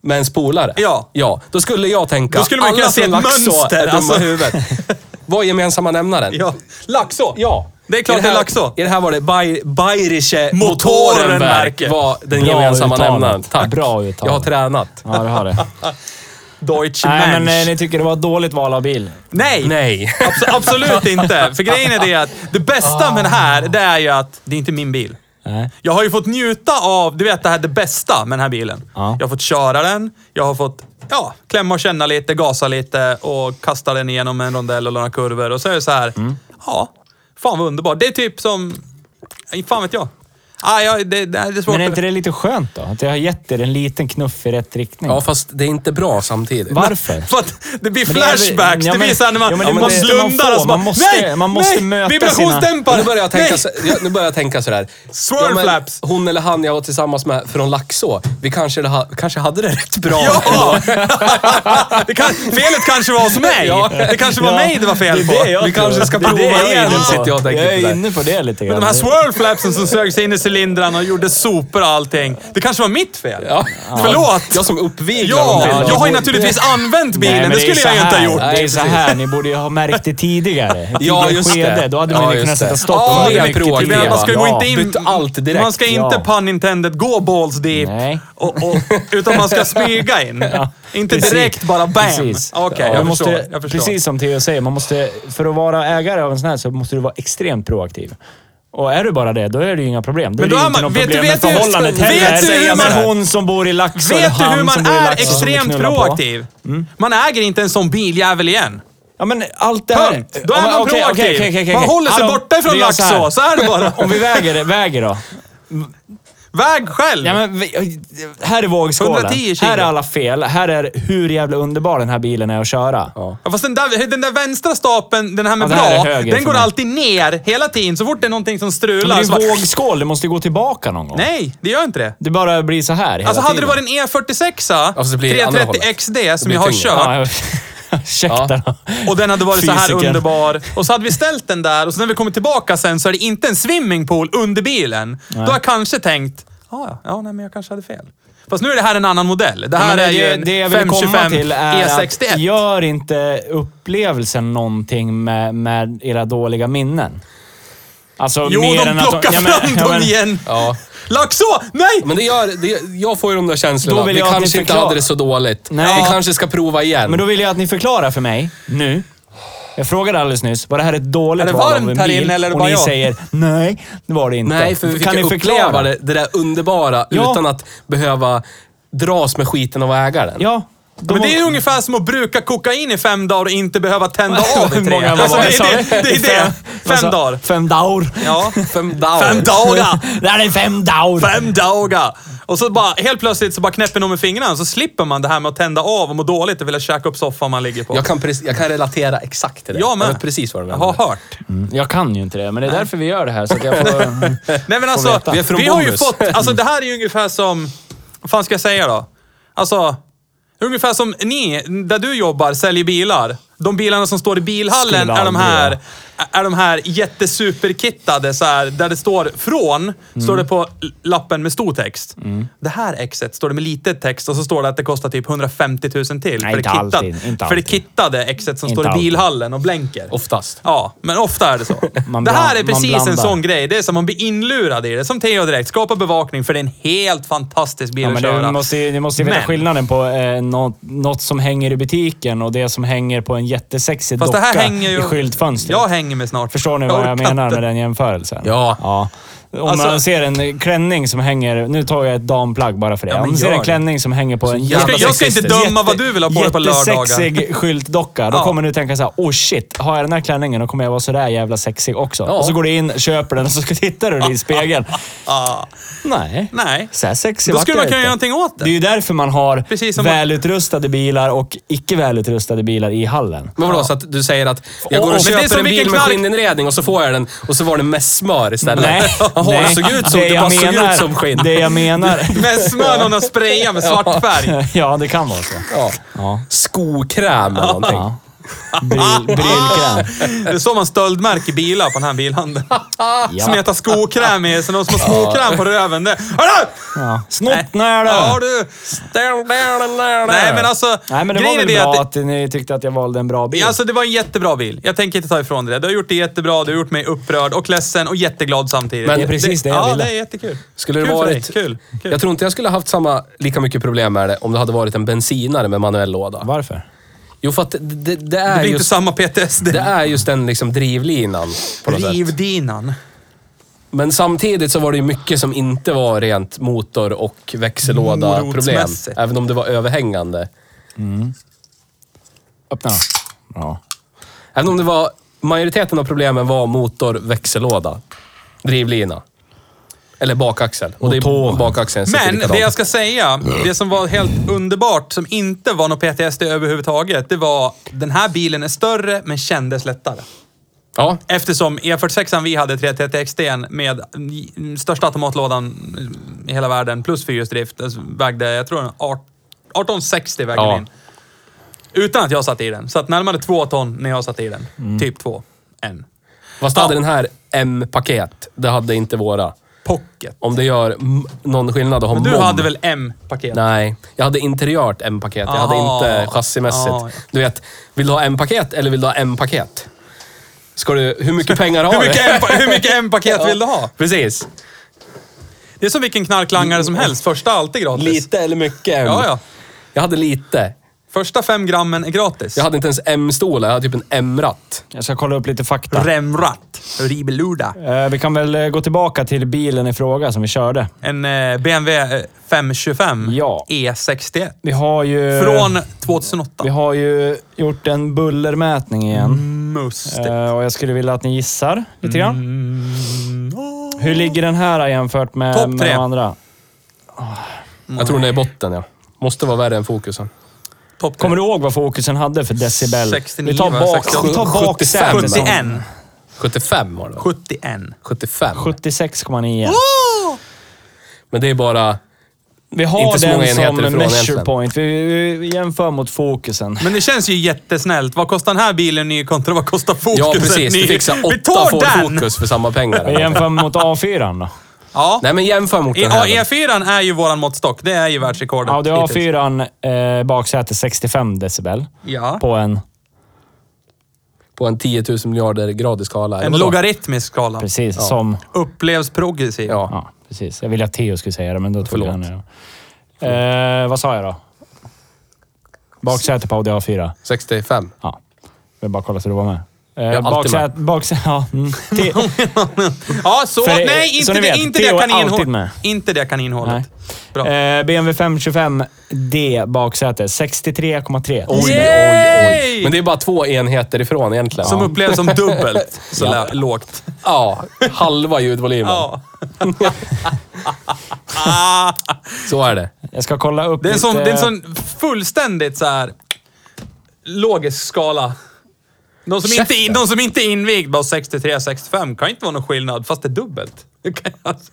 [SPEAKER 2] med ens polare.
[SPEAKER 3] Ja.
[SPEAKER 2] ja. Då skulle jag tänka,
[SPEAKER 3] Då skulle man
[SPEAKER 2] alla
[SPEAKER 3] kunna se
[SPEAKER 2] från
[SPEAKER 3] ett
[SPEAKER 2] Laxå
[SPEAKER 3] mönster,
[SPEAKER 2] är dumma
[SPEAKER 3] alltså.
[SPEAKER 2] huvudet. <laughs> Vad är gemensamma nämnaren?
[SPEAKER 3] Ja. Laxå.
[SPEAKER 2] Ja.
[SPEAKER 3] Det är klart
[SPEAKER 2] I
[SPEAKER 3] det är
[SPEAKER 2] här-
[SPEAKER 3] Laxå.
[SPEAKER 2] I det här var det Bay- Bayerische
[SPEAKER 3] Motorenwerk.
[SPEAKER 2] Motorenwerk var den
[SPEAKER 1] Bra
[SPEAKER 2] gemensamma
[SPEAKER 1] uttalat.
[SPEAKER 2] nämnaren. Tack.
[SPEAKER 1] Bra uttalat.
[SPEAKER 2] Jag har tränat.
[SPEAKER 1] Ja, det har det. <laughs>
[SPEAKER 3] Deutsche
[SPEAKER 1] Nej, men
[SPEAKER 3] Mensch.
[SPEAKER 1] eh, ni tycker det var ett dåligt val av bil?
[SPEAKER 3] Nej.
[SPEAKER 2] Nej.
[SPEAKER 3] Abs- absolut inte. För grejen är det att det bästa med det här, det är ju att det är inte min bil.
[SPEAKER 1] Nej.
[SPEAKER 3] Jag har ju fått njuta av, du vet det här det bästa med den här bilen.
[SPEAKER 1] Ja.
[SPEAKER 3] Jag har fått köra den, jag har fått ja, klämma och känna lite, gasa lite och kasta den igenom en rondell och några kurvor. Och så är det så här,
[SPEAKER 1] Mm.
[SPEAKER 3] ja, fan vad underbart. Det är typ som, fan vet jag. Ah, ja, det, det, det är svårt.
[SPEAKER 1] Men är inte det lite skönt då? Att jag har gett er en liten knuff i rätt riktning?
[SPEAKER 2] Ja, fast det är inte bra samtidigt.
[SPEAKER 1] Varför? <laughs>
[SPEAKER 3] För att det blir
[SPEAKER 1] Men det
[SPEAKER 3] flashbacks.
[SPEAKER 1] ja,
[SPEAKER 3] det
[SPEAKER 1] men-
[SPEAKER 3] blir såhär när man,
[SPEAKER 1] ja, men det
[SPEAKER 3] man
[SPEAKER 1] måste man
[SPEAKER 3] blundar och så bara,
[SPEAKER 1] Man måste-
[SPEAKER 3] nej,
[SPEAKER 1] man måste
[SPEAKER 3] nej,
[SPEAKER 1] möta
[SPEAKER 3] vibrationsdämpare.
[SPEAKER 2] Och nu börjar jag tänka,
[SPEAKER 3] nej.
[SPEAKER 2] så, ja, nu börjar jag tänka sådär.
[SPEAKER 3] Swirl
[SPEAKER 2] men
[SPEAKER 3] flaps.
[SPEAKER 2] Hon eller han jag var tillsammans med från Laxå, vi kanske, ha, kanske hade det rätt bra.
[SPEAKER 3] Ja! <laughs> det kan, felet kanske var hos <laughs> mig.
[SPEAKER 2] Ja.
[SPEAKER 3] Det kanske var
[SPEAKER 1] Ja,
[SPEAKER 3] mig det var fel
[SPEAKER 1] det är
[SPEAKER 3] på.
[SPEAKER 1] det jag
[SPEAKER 2] Vi kanske ska
[SPEAKER 1] Det det
[SPEAKER 2] prova igen, jag
[SPEAKER 1] är inne på det lite
[SPEAKER 3] Men
[SPEAKER 1] grann.
[SPEAKER 3] de här swirl flapsen som sög sig in i cylindrarna och gjorde sopor och allting. Det kanske var mitt fel.
[SPEAKER 2] Ja.
[SPEAKER 3] Förlåt!
[SPEAKER 2] Jag som uppviglar
[SPEAKER 3] Ja,
[SPEAKER 2] till
[SPEAKER 3] jag har ju
[SPEAKER 2] det.
[SPEAKER 3] naturligtvis använt bilen.
[SPEAKER 1] Nej,
[SPEAKER 3] det
[SPEAKER 1] är
[SPEAKER 3] skulle jag ju inte ha gjort.
[SPEAKER 1] Det är så här, ni borde ju ha märkt det tidigare.
[SPEAKER 2] Ja, just
[SPEAKER 1] skede.
[SPEAKER 2] det.
[SPEAKER 1] Då hade man
[SPEAKER 2] Ja,
[SPEAKER 1] ju kunnat
[SPEAKER 2] det.
[SPEAKER 1] sätta stopp.
[SPEAKER 2] Ja,
[SPEAKER 1] Man
[SPEAKER 2] det är mycket.
[SPEAKER 3] Man ska gå
[SPEAKER 1] Ja.
[SPEAKER 3] inte in...
[SPEAKER 2] Allt direkt.
[SPEAKER 3] Man ska inte,
[SPEAKER 1] Ja.
[SPEAKER 3] pun intended, gå balls deep.
[SPEAKER 1] Nej.
[SPEAKER 3] Och, och, utan man ska smyga in. <laughs> Inte
[SPEAKER 1] Precis.
[SPEAKER 3] direkt bara bam.
[SPEAKER 1] Precis.
[SPEAKER 3] Okej,
[SPEAKER 1] Ja,
[SPEAKER 3] jag,
[SPEAKER 1] måste,
[SPEAKER 3] jag förstår.
[SPEAKER 1] Precis som Theo säger, man måste, för att vara ägare av en sån här så måste du vara extremt proaktiv. Och är du bara det, då är det ju inga problem. Då
[SPEAKER 3] Men
[SPEAKER 1] är
[SPEAKER 3] då
[SPEAKER 1] det ju
[SPEAKER 3] är
[SPEAKER 1] inte något
[SPEAKER 3] vet du-
[SPEAKER 1] problem med
[SPEAKER 3] vet
[SPEAKER 1] förhållandet
[SPEAKER 3] vet
[SPEAKER 1] heller.
[SPEAKER 3] du hur man-
[SPEAKER 1] man hon som bor i Laxå
[SPEAKER 3] Vet du hur man är
[SPEAKER 1] Laxå
[SPEAKER 3] extremt proaktiv? Man äger inte en sån biljävel igen.
[SPEAKER 1] Ja, men allt det här...
[SPEAKER 3] Punkt. Då är
[SPEAKER 1] men
[SPEAKER 3] man
[SPEAKER 1] okej,
[SPEAKER 3] proaktiv.
[SPEAKER 1] okej, okej, okej,
[SPEAKER 3] Man håller sig
[SPEAKER 1] Hallå,
[SPEAKER 3] borta ifrån
[SPEAKER 1] gör så.
[SPEAKER 3] Laxå, så är det bara.
[SPEAKER 1] Om vi väger, väger då.
[SPEAKER 3] Väg själv.
[SPEAKER 1] Ja, men, vi- här är vågskålen.
[SPEAKER 3] 110 kilo.
[SPEAKER 1] Här är alla fel. Här är hur jävla underbar den här bilen är att köra.
[SPEAKER 2] Ja.
[SPEAKER 3] Ja, fast den där, den där vänstra stapeln, den här med
[SPEAKER 1] Ja, det här är
[SPEAKER 3] bra,
[SPEAKER 1] höger
[SPEAKER 3] den
[SPEAKER 1] för
[SPEAKER 3] går
[SPEAKER 1] mig.
[SPEAKER 3] alltid ner hela tiden. Så fort det är någonting som
[SPEAKER 1] Men
[SPEAKER 3] strular.
[SPEAKER 1] det
[SPEAKER 3] så
[SPEAKER 1] är
[SPEAKER 3] bara,
[SPEAKER 1] vågskål, det måste ju gå tillbaka någon gång.
[SPEAKER 3] Nej, det gör inte det.
[SPEAKER 1] Det bara blir så här hela
[SPEAKER 3] Alltså hade det
[SPEAKER 1] tiden.
[SPEAKER 3] varit en E46
[SPEAKER 2] Ja, så blir det andra
[SPEAKER 3] 330
[SPEAKER 2] hållet.
[SPEAKER 3] XD som
[SPEAKER 2] blir
[SPEAKER 3] jag har
[SPEAKER 2] tyngre.
[SPEAKER 3] kört
[SPEAKER 1] Ja, <laughs> Ursäkta då.
[SPEAKER 3] och den hade varit så här
[SPEAKER 1] Fysiker.
[SPEAKER 3] underbar. Och så hade vi ställt den där och så när vi kommer tillbaka sen så är det inte en swimmingpool under bilen. Då har jag kanske tänkt, "Ah, ja, ja, nej men jag kanske hade fel. Fast nu är det här en annan modell. Det här
[SPEAKER 1] Men
[SPEAKER 3] är ju en
[SPEAKER 1] det jag vill komma
[SPEAKER 3] 525
[SPEAKER 1] till är
[SPEAKER 3] E61.
[SPEAKER 1] att gör inte upplevelsen någonting med, med era dåliga minnen. Alltså,
[SPEAKER 3] Jo,
[SPEAKER 1] mer
[SPEAKER 3] de
[SPEAKER 1] än att
[SPEAKER 3] plockar
[SPEAKER 1] ja, men-
[SPEAKER 3] fram
[SPEAKER 1] ja,
[SPEAKER 3] dem igen.
[SPEAKER 2] Ja.
[SPEAKER 3] Laxå! Nej!
[SPEAKER 2] Men det gör, det, jag får ju de där känslorna.
[SPEAKER 1] Då vill
[SPEAKER 2] Vi
[SPEAKER 1] jag att ni
[SPEAKER 2] kanske inte
[SPEAKER 1] förklarar.
[SPEAKER 2] hade det så dåligt.
[SPEAKER 1] Nej.
[SPEAKER 2] Vi kanske ska prova igen.
[SPEAKER 1] Men då vill jag att ni förklarar för mig, nu. Jag frågade alldeles nyss, var det här ett dåligt
[SPEAKER 3] Är det
[SPEAKER 1] val av
[SPEAKER 3] varmt
[SPEAKER 1] en
[SPEAKER 3] här
[SPEAKER 1] bil?
[SPEAKER 3] inne eller
[SPEAKER 1] och
[SPEAKER 3] bara
[SPEAKER 1] ni
[SPEAKER 3] jag?
[SPEAKER 1] säger, nej, det var det inte.
[SPEAKER 2] Nej, för vi fick
[SPEAKER 1] kan
[SPEAKER 2] ju
[SPEAKER 1] ni
[SPEAKER 2] uppleva
[SPEAKER 1] förklara?
[SPEAKER 2] det, det där underbara
[SPEAKER 1] Ja.
[SPEAKER 2] utan att behöva dras med skiten av ägaren.
[SPEAKER 1] Ja. Då
[SPEAKER 3] Men det är ungefär som att bruka kokain i fem dagar och inte behöva tända <laughs> av i
[SPEAKER 1] Hur
[SPEAKER 3] tre.
[SPEAKER 1] många
[SPEAKER 3] Alltså,
[SPEAKER 1] var
[SPEAKER 3] det, är det, det är det.
[SPEAKER 1] Sa- <laughs>
[SPEAKER 3] Fem dagar.
[SPEAKER 1] Fem dagar.
[SPEAKER 3] Ja.
[SPEAKER 2] Fem dagar.
[SPEAKER 3] Fem dagar!
[SPEAKER 1] Det här är fem dagar.
[SPEAKER 3] Fem dagar! Och så bara, helt plötsligt så bara knäpper någon med fingrarna så slipper man det här med att tända av och må dåligt och vilja käka upp soffan man ligger på.
[SPEAKER 2] Jag kan, jag kan relatera exakt till det.
[SPEAKER 3] Jag med.
[SPEAKER 2] vet precis vad du
[SPEAKER 3] Jag har hört.
[SPEAKER 1] Jag kan ju inte det, men det är därför vi gör det här. Så att jag får... <laughs>
[SPEAKER 3] Nej men alltså, vi,
[SPEAKER 2] Vi är från
[SPEAKER 3] har ju fått, alltså det här är ju ungefär som, vad fan ska jag säga då? Alltså, ungefär som ni, där du jobbar, säljer bilar. De bilarna som står i bilhallen
[SPEAKER 1] Skulle
[SPEAKER 3] är de
[SPEAKER 1] aldrig
[SPEAKER 3] här, är de här jättesuperkittade så här, där det står från, står det på lappen med stor text. Det här exet står det med lite text och så står det att det kostar typ 150 000 till.
[SPEAKER 1] Nej,
[SPEAKER 3] för,
[SPEAKER 1] inte
[SPEAKER 3] det kittad,
[SPEAKER 1] alltid, inte
[SPEAKER 3] för det kittade exet som
[SPEAKER 1] Inte
[SPEAKER 3] står i bilhallen och blänker.
[SPEAKER 2] Oftast.
[SPEAKER 3] Ja, men ofta är det så. <laughs> Det här är precis en sån grej. Det är som man blir inlurad i det. Som Theo direkt. Skapa bevakning för det är en helt fantastisk bil
[SPEAKER 1] Ja,
[SPEAKER 3] att
[SPEAKER 1] men
[SPEAKER 3] köra.
[SPEAKER 1] du måste, ju- du måste ju veta
[SPEAKER 3] Men-
[SPEAKER 1] skillnaden på eh, något, något som hänger i butiken och det som hänger på en jättesexig
[SPEAKER 3] Fast det
[SPEAKER 1] docka
[SPEAKER 3] här hänger ju...
[SPEAKER 1] i skyltfönstret.
[SPEAKER 3] Jag hänger med snart.
[SPEAKER 1] Förstår ni vad jag menar
[SPEAKER 3] inte.
[SPEAKER 1] med den jämförelsen?
[SPEAKER 2] Ja.
[SPEAKER 1] ja. Om
[SPEAKER 3] Alltså-
[SPEAKER 1] man ser en klänning som hänger... Nu tar jag ett damplagg bara för det.
[SPEAKER 3] Ja,
[SPEAKER 1] Om man ser en klänning som hänger på en
[SPEAKER 3] Jag ska,
[SPEAKER 2] jävla
[SPEAKER 3] jag ska inte döma vad du vill ha på dig på lördagar.
[SPEAKER 1] jättesexig skyltdocka. Då
[SPEAKER 3] Ja.
[SPEAKER 1] kommer du tänka så här: oh shit, har jag den här klänningen då kommer jag vara sådär jävla sexig också.
[SPEAKER 2] Ja.
[SPEAKER 1] Och så går du in, köper den och så tittar du i <laughs> spegeln.
[SPEAKER 3] Ja.
[SPEAKER 1] Nej.
[SPEAKER 3] Nej.
[SPEAKER 1] Så här sexig
[SPEAKER 3] Då skulle man kunna göra någonting åt
[SPEAKER 1] Det är
[SPEAKER 3] det.
[SPEAKER 1] ju därför man har välutrustade bilar och icke välutrustade bilar i hallen.
[SPEAKER 2] Men vadå, så att du säger att jag
[SPEAKER 3] Och-
[SPEAKER 2] går och
[SPEAKER 3] och- är
[SPEAKER 2] köper en bil med skinninredning och så får jag den och så var det med smör istället.
[SPEAKER 1] Nej, <laughs>
[SPEAKER 2] Jaha,
[SPEAKER 1] nej.
[SPEAKER 2] det såg ut som, det, bara såg
[SPEAKER 1] menar,
[SPEAKER 2] ut som skinn.
[SPEAKER 1] Det jag menar... <laughs>
[SPEAKER 3] Med smör någon har sprayat med svart färg. <laughs>
[SPEAKER 1] ja, det kan vara så.
[SPEAKER 2] Ja.
[SPEAKER 1] Ja.
[SPEAKER 2] Skokräm eller någonting.
[SPEAKER 1] ja. Brill, <laughs> brillkräm.
[SPEAKER 3] Det är så man stöldmärker bilar på den här bilhandeln. <laughs>
[SPEAKER 1] Ja.
[SPEAKER 3] Smeta skokräm i, så de som har skokräm på röven. Det. Hörru!
[SPEAKER 1] Ja. Snottnära!
[SPEAKER 3] Ja du! Nej men alltså,
[SPEAKER 1] Nej, men det var väl
[SPEAKER 3] det
[SPEAKER 1] bra
[SPEAKER 3] att...
[SPEAKER 1] att ni tyckte att jag valde en bra bil.
[SPEAKER 3] Alltså det var en jättebra bil. Jag tänker inte ta ifrån dig det. Du har gjort det jättebra, du har gjort mig upprörd och ledsen och jätteglad samtidigt.
[SPEAKER 2] Men
[SPEAKER 1] det är precis det jag
[SPEAKER 3] Ja,
[SPEAKER 1] ville.
[SPEAKER 3] det är jättekul.
[SPEAKER 2] Skulle det
[SPEAKER 3] Kul för
[SPEAKER 2] varit...
[SPEAKER 3] dig. Kul. Kul.
[SPEAKER 2] Jag tror inte jag skulle haft samma, lika mycket problem med det om det hade varit en bensinare med manuell låda.
[SPEAKER 1] Varför?
[SPEAKER 2] Jo, för att det, det, det
[SPEAKER 3] Det
[SPEAKER 2] är
[SPEAKER 3] blir inte
[SPEAKER 2] just...
[SPEAKER 3] samma PTSD.
[SPEAKER 2] Det är just den liksom drivlinan på något sätt.
[SPEAKER 3] Drivdinan.
[SPEAKER 2] Men samtidigt så var det ju mycket som inte var rent motor och växellåda-problem.
[SPEAKER 3] Morotsmässigt.
[SPEAKER 2] Även om det var överhängande.
[SPEAKER 1] Öppna. Ja.
[SPEAKER 2] Även om det var... Majoriteten av problemen var motor, växellåda, drivlina. Eller bakaxel. Och det är bakaxeln
[SPEAKER 3] Men
[SPEAKER 2] likadant.
[SPEAKER 3] det jag ska säga, det som var helt underbart, som inte var något PTSD överhuvudtaget, det var den här bilen är större men kändes lättare.
[SPEAKER 2] Ja,
[SPEAKER 3] Eftersom E46 vi hade 330 XT med största automatlådan i hela världen plus fyrhjulsdrift alltså vägde, jag tror den 18 1860 vägde
[SPEAKER 2] Ja.
[SPEAKER 3] min. Utan att jag satt i den. Så att närmare två ton när jag satt i den.
[SPEAKER 2] Mm.
[SPEAKER 3] Typ två. En. Ja.
[SPEAKER 2] hade den här M-paket. Det hade inte våra.
[SPEAKER 3] Pocket.
[SPEAKER 2] Om det gör m- någon skillnad att ha
[SPEAKER 3] Men du
[SPEAKER 2] mom.
[SPEAKER 3] hade väl M-paket?
[SPEAKER 2] Nej, jag hade interiört M-paket. Jag hade inte chassimässigt.
[SPEAKER 3] Ah.
[SPEAKER 2] Du vet, vill du ha M-paket eller vill du ha M-paket? Ska du, hur mycket pengar har <laughs>
[SPEAKER 3] Hur
[SPEAKER 2] du?
[SPEAKER 3] M- hur mycket M-paket <laughs> vill du ha?
[SPEAKER 2] Precis.
[SPEAKER 3] Det är som vilken knarklangare som helst. Första är alltid gratis.
[SPEAKER 2] Lite eller mycket M.
[SPEAKER 3] Ja, ja.
[SPEAKER 2] Jag hade lite.
[SPEAKER 3] Första fem grammen är gratis.
[SPEAKER 2] Jag hade inte ens M-stolar, jag hade typ en M-ratt.
[SPEAKER 1] Jag ska kolla upp lite fakta.
[SPEAKER 3] Remratt. Ribeluda.
[SPEAKER 1] Eh, vi kan väl eh, gå tillbaka till bilen i fråga som vi körde.
[SPEAKER 3] En eh, BMW eh, 525
[SPEAKER 1] Ja.
[SPEAKER 3] E61.
[SPEAKER 1] Vi har ju...
[SPEAKER 3] Från 2008.
[SPEAKER 1] Vi har ju gjort en bullermätning igen.
[SPEAKER 3] Must.
[SPEAKER 1] Eh, och jag skulle vilja att ni gissar lite grann.
[SPEAKER 3] Mm.
[SPEAKER 1] Hur ligger den här jämfört med,
[SPEAKER 3] Topp
[SPEAKER 1] med
[SPEAKER 3] tre.
[SPEAKER 1] de andra?
[SPEAKER 2] Jag tror den är i botten, ja. Måste vara värre än fokusen.
[SPEAKER 3] Topp tre.
[SPEAKER 1] Kommer du ihåg vad fokusen hade för decibel?
[SPEAKER 3] 69,
[SPEAKER 1] vi tar, bak,
[SPEAKER 3] 68.
[SPEAKER 1] vi tar
[SPEAKER 2] 75.
[SPEAKER 1] baksätet. som-
[SPEAKER 3] 71.
[SPEAKER 2] 75 var det va?
[SPEAKER 3] 71.
[SPEAKER 2] 75.
[SPEAKER 1] 76,9.
[SPEAKER 2] Men det är bara...
[SPEAKER 1] Vi har
[SPEAKER 2] Inte så många
[SPEAKER 1] den som
[SPEAKER 2] ifrån
[SPEAKER 1] measure
[SPEAKER 2] egentligen.
[SPEAKER 1] point. Vi, vi jämför mot fokusen.
[SPEAKER 3] Men det känns ju jättesnällt. Vad kostar den här bilen ny kontra vad kostar fokusen
[SPEAKER 2] Ja, precis.
[SPEAKER 3] ny?
[SPEAKER 2] Du fixar
[SPEAKER 3] Vi
[SPEAKER 2] åtta Ford! Focus för samma
[SPEAKER 1] Vi
[SPEAKER 2] pengar.
[SPEAKER 1] jämför mot A4 då.
[SPEAKER 3] Ja.
[SPEAKER 2] Nej, men jämför mot den
[SPEAKER 3] ja,
[SPEAKER 2] här. då.
[SPEAKER 3] E4 är ju våran måttstock. Det är ju världsrekordet.
[SPEAKER 1] Audi
[SPEAKER 3] hittills.
[SPEAKER 1] A4 eh, baksäte 65 decibel.
[SPEAKER 3] Ja.
[SPEAKER 1] På en,
[SPEAKER 2] På en 10 000 miljarder gradig skala. eller
[SPEAKER 3] En logaritmisk skala.
[SPEAKER 1] precis som...
[SPEAKER 3] Upplevs progressiv.
[SPEAKER 2] Ja.
[SPEAKER 1] Ja, precis. Jag ville att Theo skulle säga det, men då tog
[SPEAKER 2] Förlåt.
[SPEAKER 1] han det. Eh, vad sa jag då? Baksäte på Audi A4.
[SPEAKER 2] 65.
[SPEAKER 1] Ja. Jag vill bara kolla så du var med. Eh, baksäte... Baksäte... Ja. Mm. <laughs> <laughs>
[SPEAKER 3] Ja, så...
[SPEAKER 1] För det-
[SPEAKER 3] nej, inte
[SPEAKER 1] så
[SPEAKER 3] det,
[SPEAKER 1] vet,
[SPEAKER 3] inte det
[SPEAKER 1] med.
[SPEAKER 3] Inte det kaninhålet. Bra.
[SPEAKER 1] eh, BMW 525D baksäte 63,3.
[SPEAKER 2] Oj, oj, oj. Men det är bara två enheter ifrån egentligen.
[SPEAKER 3] Som upplevs som dubbelt <laughs> så
[SPEAKER 1] Ja.
[SPEAKER 3] lågt.
[SPEAKER 2] Ja, halva ljudvolymen.
[SPEAKER 3] Ja.
[SPEAKER 2] Så är det.
[SPEAKER 1] Jag ska kolla upp
[SPEAKER 3] Det är en sån,
[SPEAKER 1] lite...
[SPEAKER 3] det är en sån fullständigt så här logisk skala. De som, inte, de som inte är invigd bara 63-65 kan inte vara någon skillnad, fast det är dubbelt. Det, kan, alltså,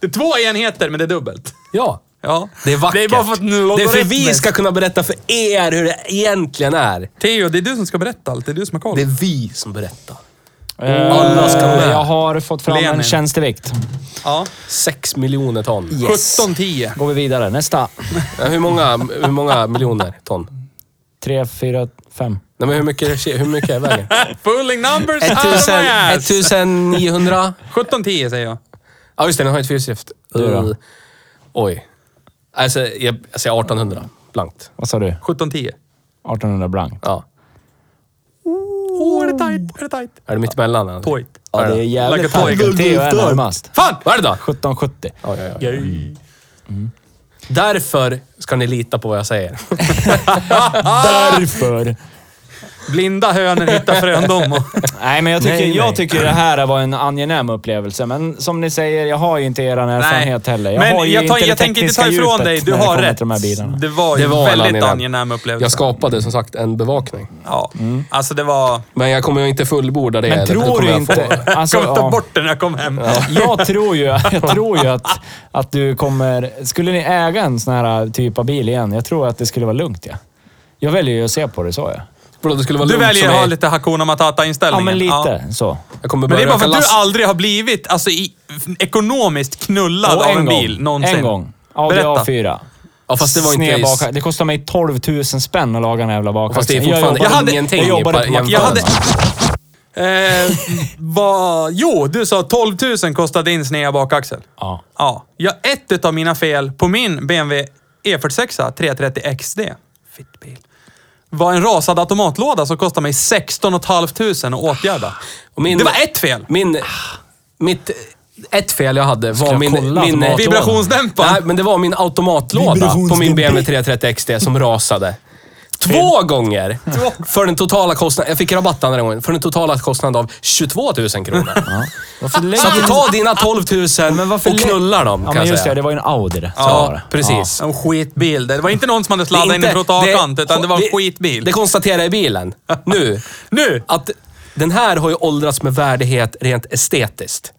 [SPEAKER 3] det är två enheter, men det är dubbelt.
[SPEAKER 2] Ja.
[SPEAKER 3] Ja.
[SPEAKER 2] Det är vackert.
[SPEAKER 3] Det är bara för att
[SPEAKER 2] Det är för vi ska kunna berätta för er hur det egentligen är.
[SPEAKER 3] Theo, det är du som ska berätta allt. Det är du som har koll.
[SPEAKER 2] Det är vi som berättar.
[SPEAKER 1] Eh,
[SPEAKER 2] Alla ska med.
[SPEAKER 1] Jag har fått fram
[SPEAKER 3] Lenin.
[SPEAKER 1] en tjänstevikt.
[SPEAKER 3] Ja.
[SPEAKER 2] Sex miljoner ton.
[SPEAKER 1] Yes.
[SPEAKER 3] 17-10.
[SPEAKER 1] Går vi vidare. Nästa. <laughs>
[SPEAKER 2] Hur, många, hur många miljoner ton?
[SPEAKER 1] Tre, fyra, fem.
[SPEAKER 2] Nej, men hur mycket, hur mycket är vägen? <laughs>
[SPEAKER 3] Fooling numbers out of my
[SPEAKER 2] 1000,
[SPEAKER 3] ass.
[SPEAKER 2] 1900?
[SPEAKER 3] 17-10 säger jag.
[SPEAKER 2] Ja, just det. Den har ett fyrhjulsdrift.
[SPEAKER 1] Du då?
[SPEAKER 2] Oj. Alltså, jag, jag säger 1800. Blankt.
[SPEAKER 1] Vad sa du?
[SPEAKER 3] 17-10.
[SPEAKER 1] 1800 blankt.
[SPEAKER 2] Ja.
[SPEAKER 3] Åh, är det tight? Är det tight?
[SPEAKER 2] Är det mittemellan? eller?
[SPEAKER 3] Toit.
[SPEAKER 1] Ja, det är jävligt
[SPEAKER 3] Like
[SPEAKER 1] tajt. Theo är närmast.
[SPEAKER 3] Fan!
[SPEAKER 2] Vad är det då?
[SPEAKER 1] 1770.
[SPEAKER 2] Ja, ja, ja. Därför ska ni lita på vad jag säger. <laughs> <laughs>
[SPEAKER 1] Därför.
[SPEAKER 3] Blinda hönor hittar fröndom.
[SPEAKER 1] Nej, men jag tycker,
[SPEAKER 2] Nej, nej.
[SPEAKER 1] jag tycker det här var en angenäm upplevelse. Men som ni säger, jag har ju inte er erfarenhet heller. Jag har
[SPEAKER 3] Men
[SPEAKER 1] ju
[SPEAKER 3] jag, tar,
[SPEAKER 1] inte
[SPEAKER 3] jag
[SPEAKER 1] det
[SPEAKER 3] tänker inte ta ifrån dig. Du
[SPEAKER 1] det
[SPEAKER 3] har rätt.
[SPEAKER 1] de här bilarna.
[SPEAKER 3] Det var ju
[SPEAKER 2] Det var en
[SPEAKER 3] väldigt
[SPEAKER 2] angenäm.
[SPEAKER 3] angenäm upplevelse.
[SPEAKER 2] Jag skapade som sagt en bevakning.
[SPEAKER 3] Ja, alltså det var...
[SPEAKER 2] Men jag kommer ju inte fullborda det.
[SPEAKER 1] Men?
[SPEAKER 2] Det
[SPEAKER 1] tror du
[SPEAKER 2] jag
[SPEAKER 1] inte... <laughs> Alltså,
[SPEAKER 3] Jag kommer ta
[SPEAKER 1] ja.
[SPEAKER 3] bort den när jag kommer hem.
[SPEAKER 1] Jag tror ju, jag tror ju att, att du kommer... Skulle ni äga en sån här typ av bil igen, jag tror att det skulle vara lugnt. Ja. Jag väljer ju att se på det så. Ja,
[SPEAKER 2] Vadå, det skulle vara
[SPEAKER 3] Du
[SPEAKER 2] lugnt
[SPEAKER 3] väljer
[SPEAKER 2] som
[SPEAKER 3] att ha lite Hakuna
[SPEAKER 1] ja
[SPEAKER 3] Matata-inställningen.
[SPEAKER 1] men lite så.
[SPEAKER 2] Jag kommer
[SPEAKER 3] Men det är bara för att du aldrig har blivit alltså, i, ekonomiskt knullad av en,
[SPEAKER 1] gång.
[SPEAKER 3] bil någonsin.
[SPEAKER 1] En gång. Audi
[SPEAKER 3] Berätta.
[SPEAKER 1] A4.
[SPEAKER 2] Ja, fast det var inte...
[SPEAKER 1] Bak- Det kostar mig 12 000 spänn att laga en jävla bakaxel.
[SPEAKER 2] Fast det är
[SPEAKER 1] Jag
[SPEAKER 2] fortfarande
[SPEAKER 1] jobbade-
[SPEAKER 3] hade-
[SPEAKER 2] ingenting
[SPEAKER 1] jag jobbade
[SPEAKER 2] i
[SPEAKER 1] på
[SPEAKER 3] Jag hade... Eh, vad... Jo, du sa 12 000 kostade din sneda bakaxel.
[SPEAKER 1] Ja.
[SPEAKER 3] Ja. ja. Ett av mina fel på min BMW E46 330 XD, fitt bil, var en rasad automatlåda som kostade mig 16 500 att åtgärda.
[SPEAKER 2] Och min-
[SPEAKER 3] Det var ett fel!
[SPEAKER 2] Min... Mitt... Ett fel jag hade var
[SPEAKER 1] jag
[SPEAKER 2] min... min
[SPEAKER 1] automatlådan?
[SPEAKER 3] Vibrationsdämparen.
[SPEAKER 2] Nej, men det var min automatlåda på min BMW 330 XD som rasade. Två gånger! För den totala kostnaden... Jag fick rabatt andra gången. För den totala kostnaden av 22 000 kronor.
[SPEAKER 1] Varför lägger
[SPEAKER 2] Så att ta dina 12 000
[SPEAKER 1] Men varför
[SPEAKER 2] och
[SPEAKER 1] lä-
[SPEAKER 2] knulla dem,
[SPEAKER 1] Ja,
[SPEAKER 2] kan
[SPEAKER 1] men
[SPEAKER 2] jag
[SPEAKER 1] just
[SPEAKER 2] säga.
[SPEAKER 1] det. Det var ju en Audi det. Så var
[SPEAKER 2] Ja,
[SPEAKER 1] det.
[SPEAKER 2] precis.
[SPEAKER 3] En skitbil. Det var inte någon som hade sladdat in en
[SPEAKER 2] inte-
[SPEAKER 3] trottoarkant, utan det var en
[SPEAKER 2] det-
[SPEAKER 3] skitbil.
[SPEAKER 2] Det konstaterar jag i bilen. Nu. <laughs>
[SPEAKER 3] Nu!
[SPEAKER 2] Att den här har ju åldrats med värdighet rent estetiskt.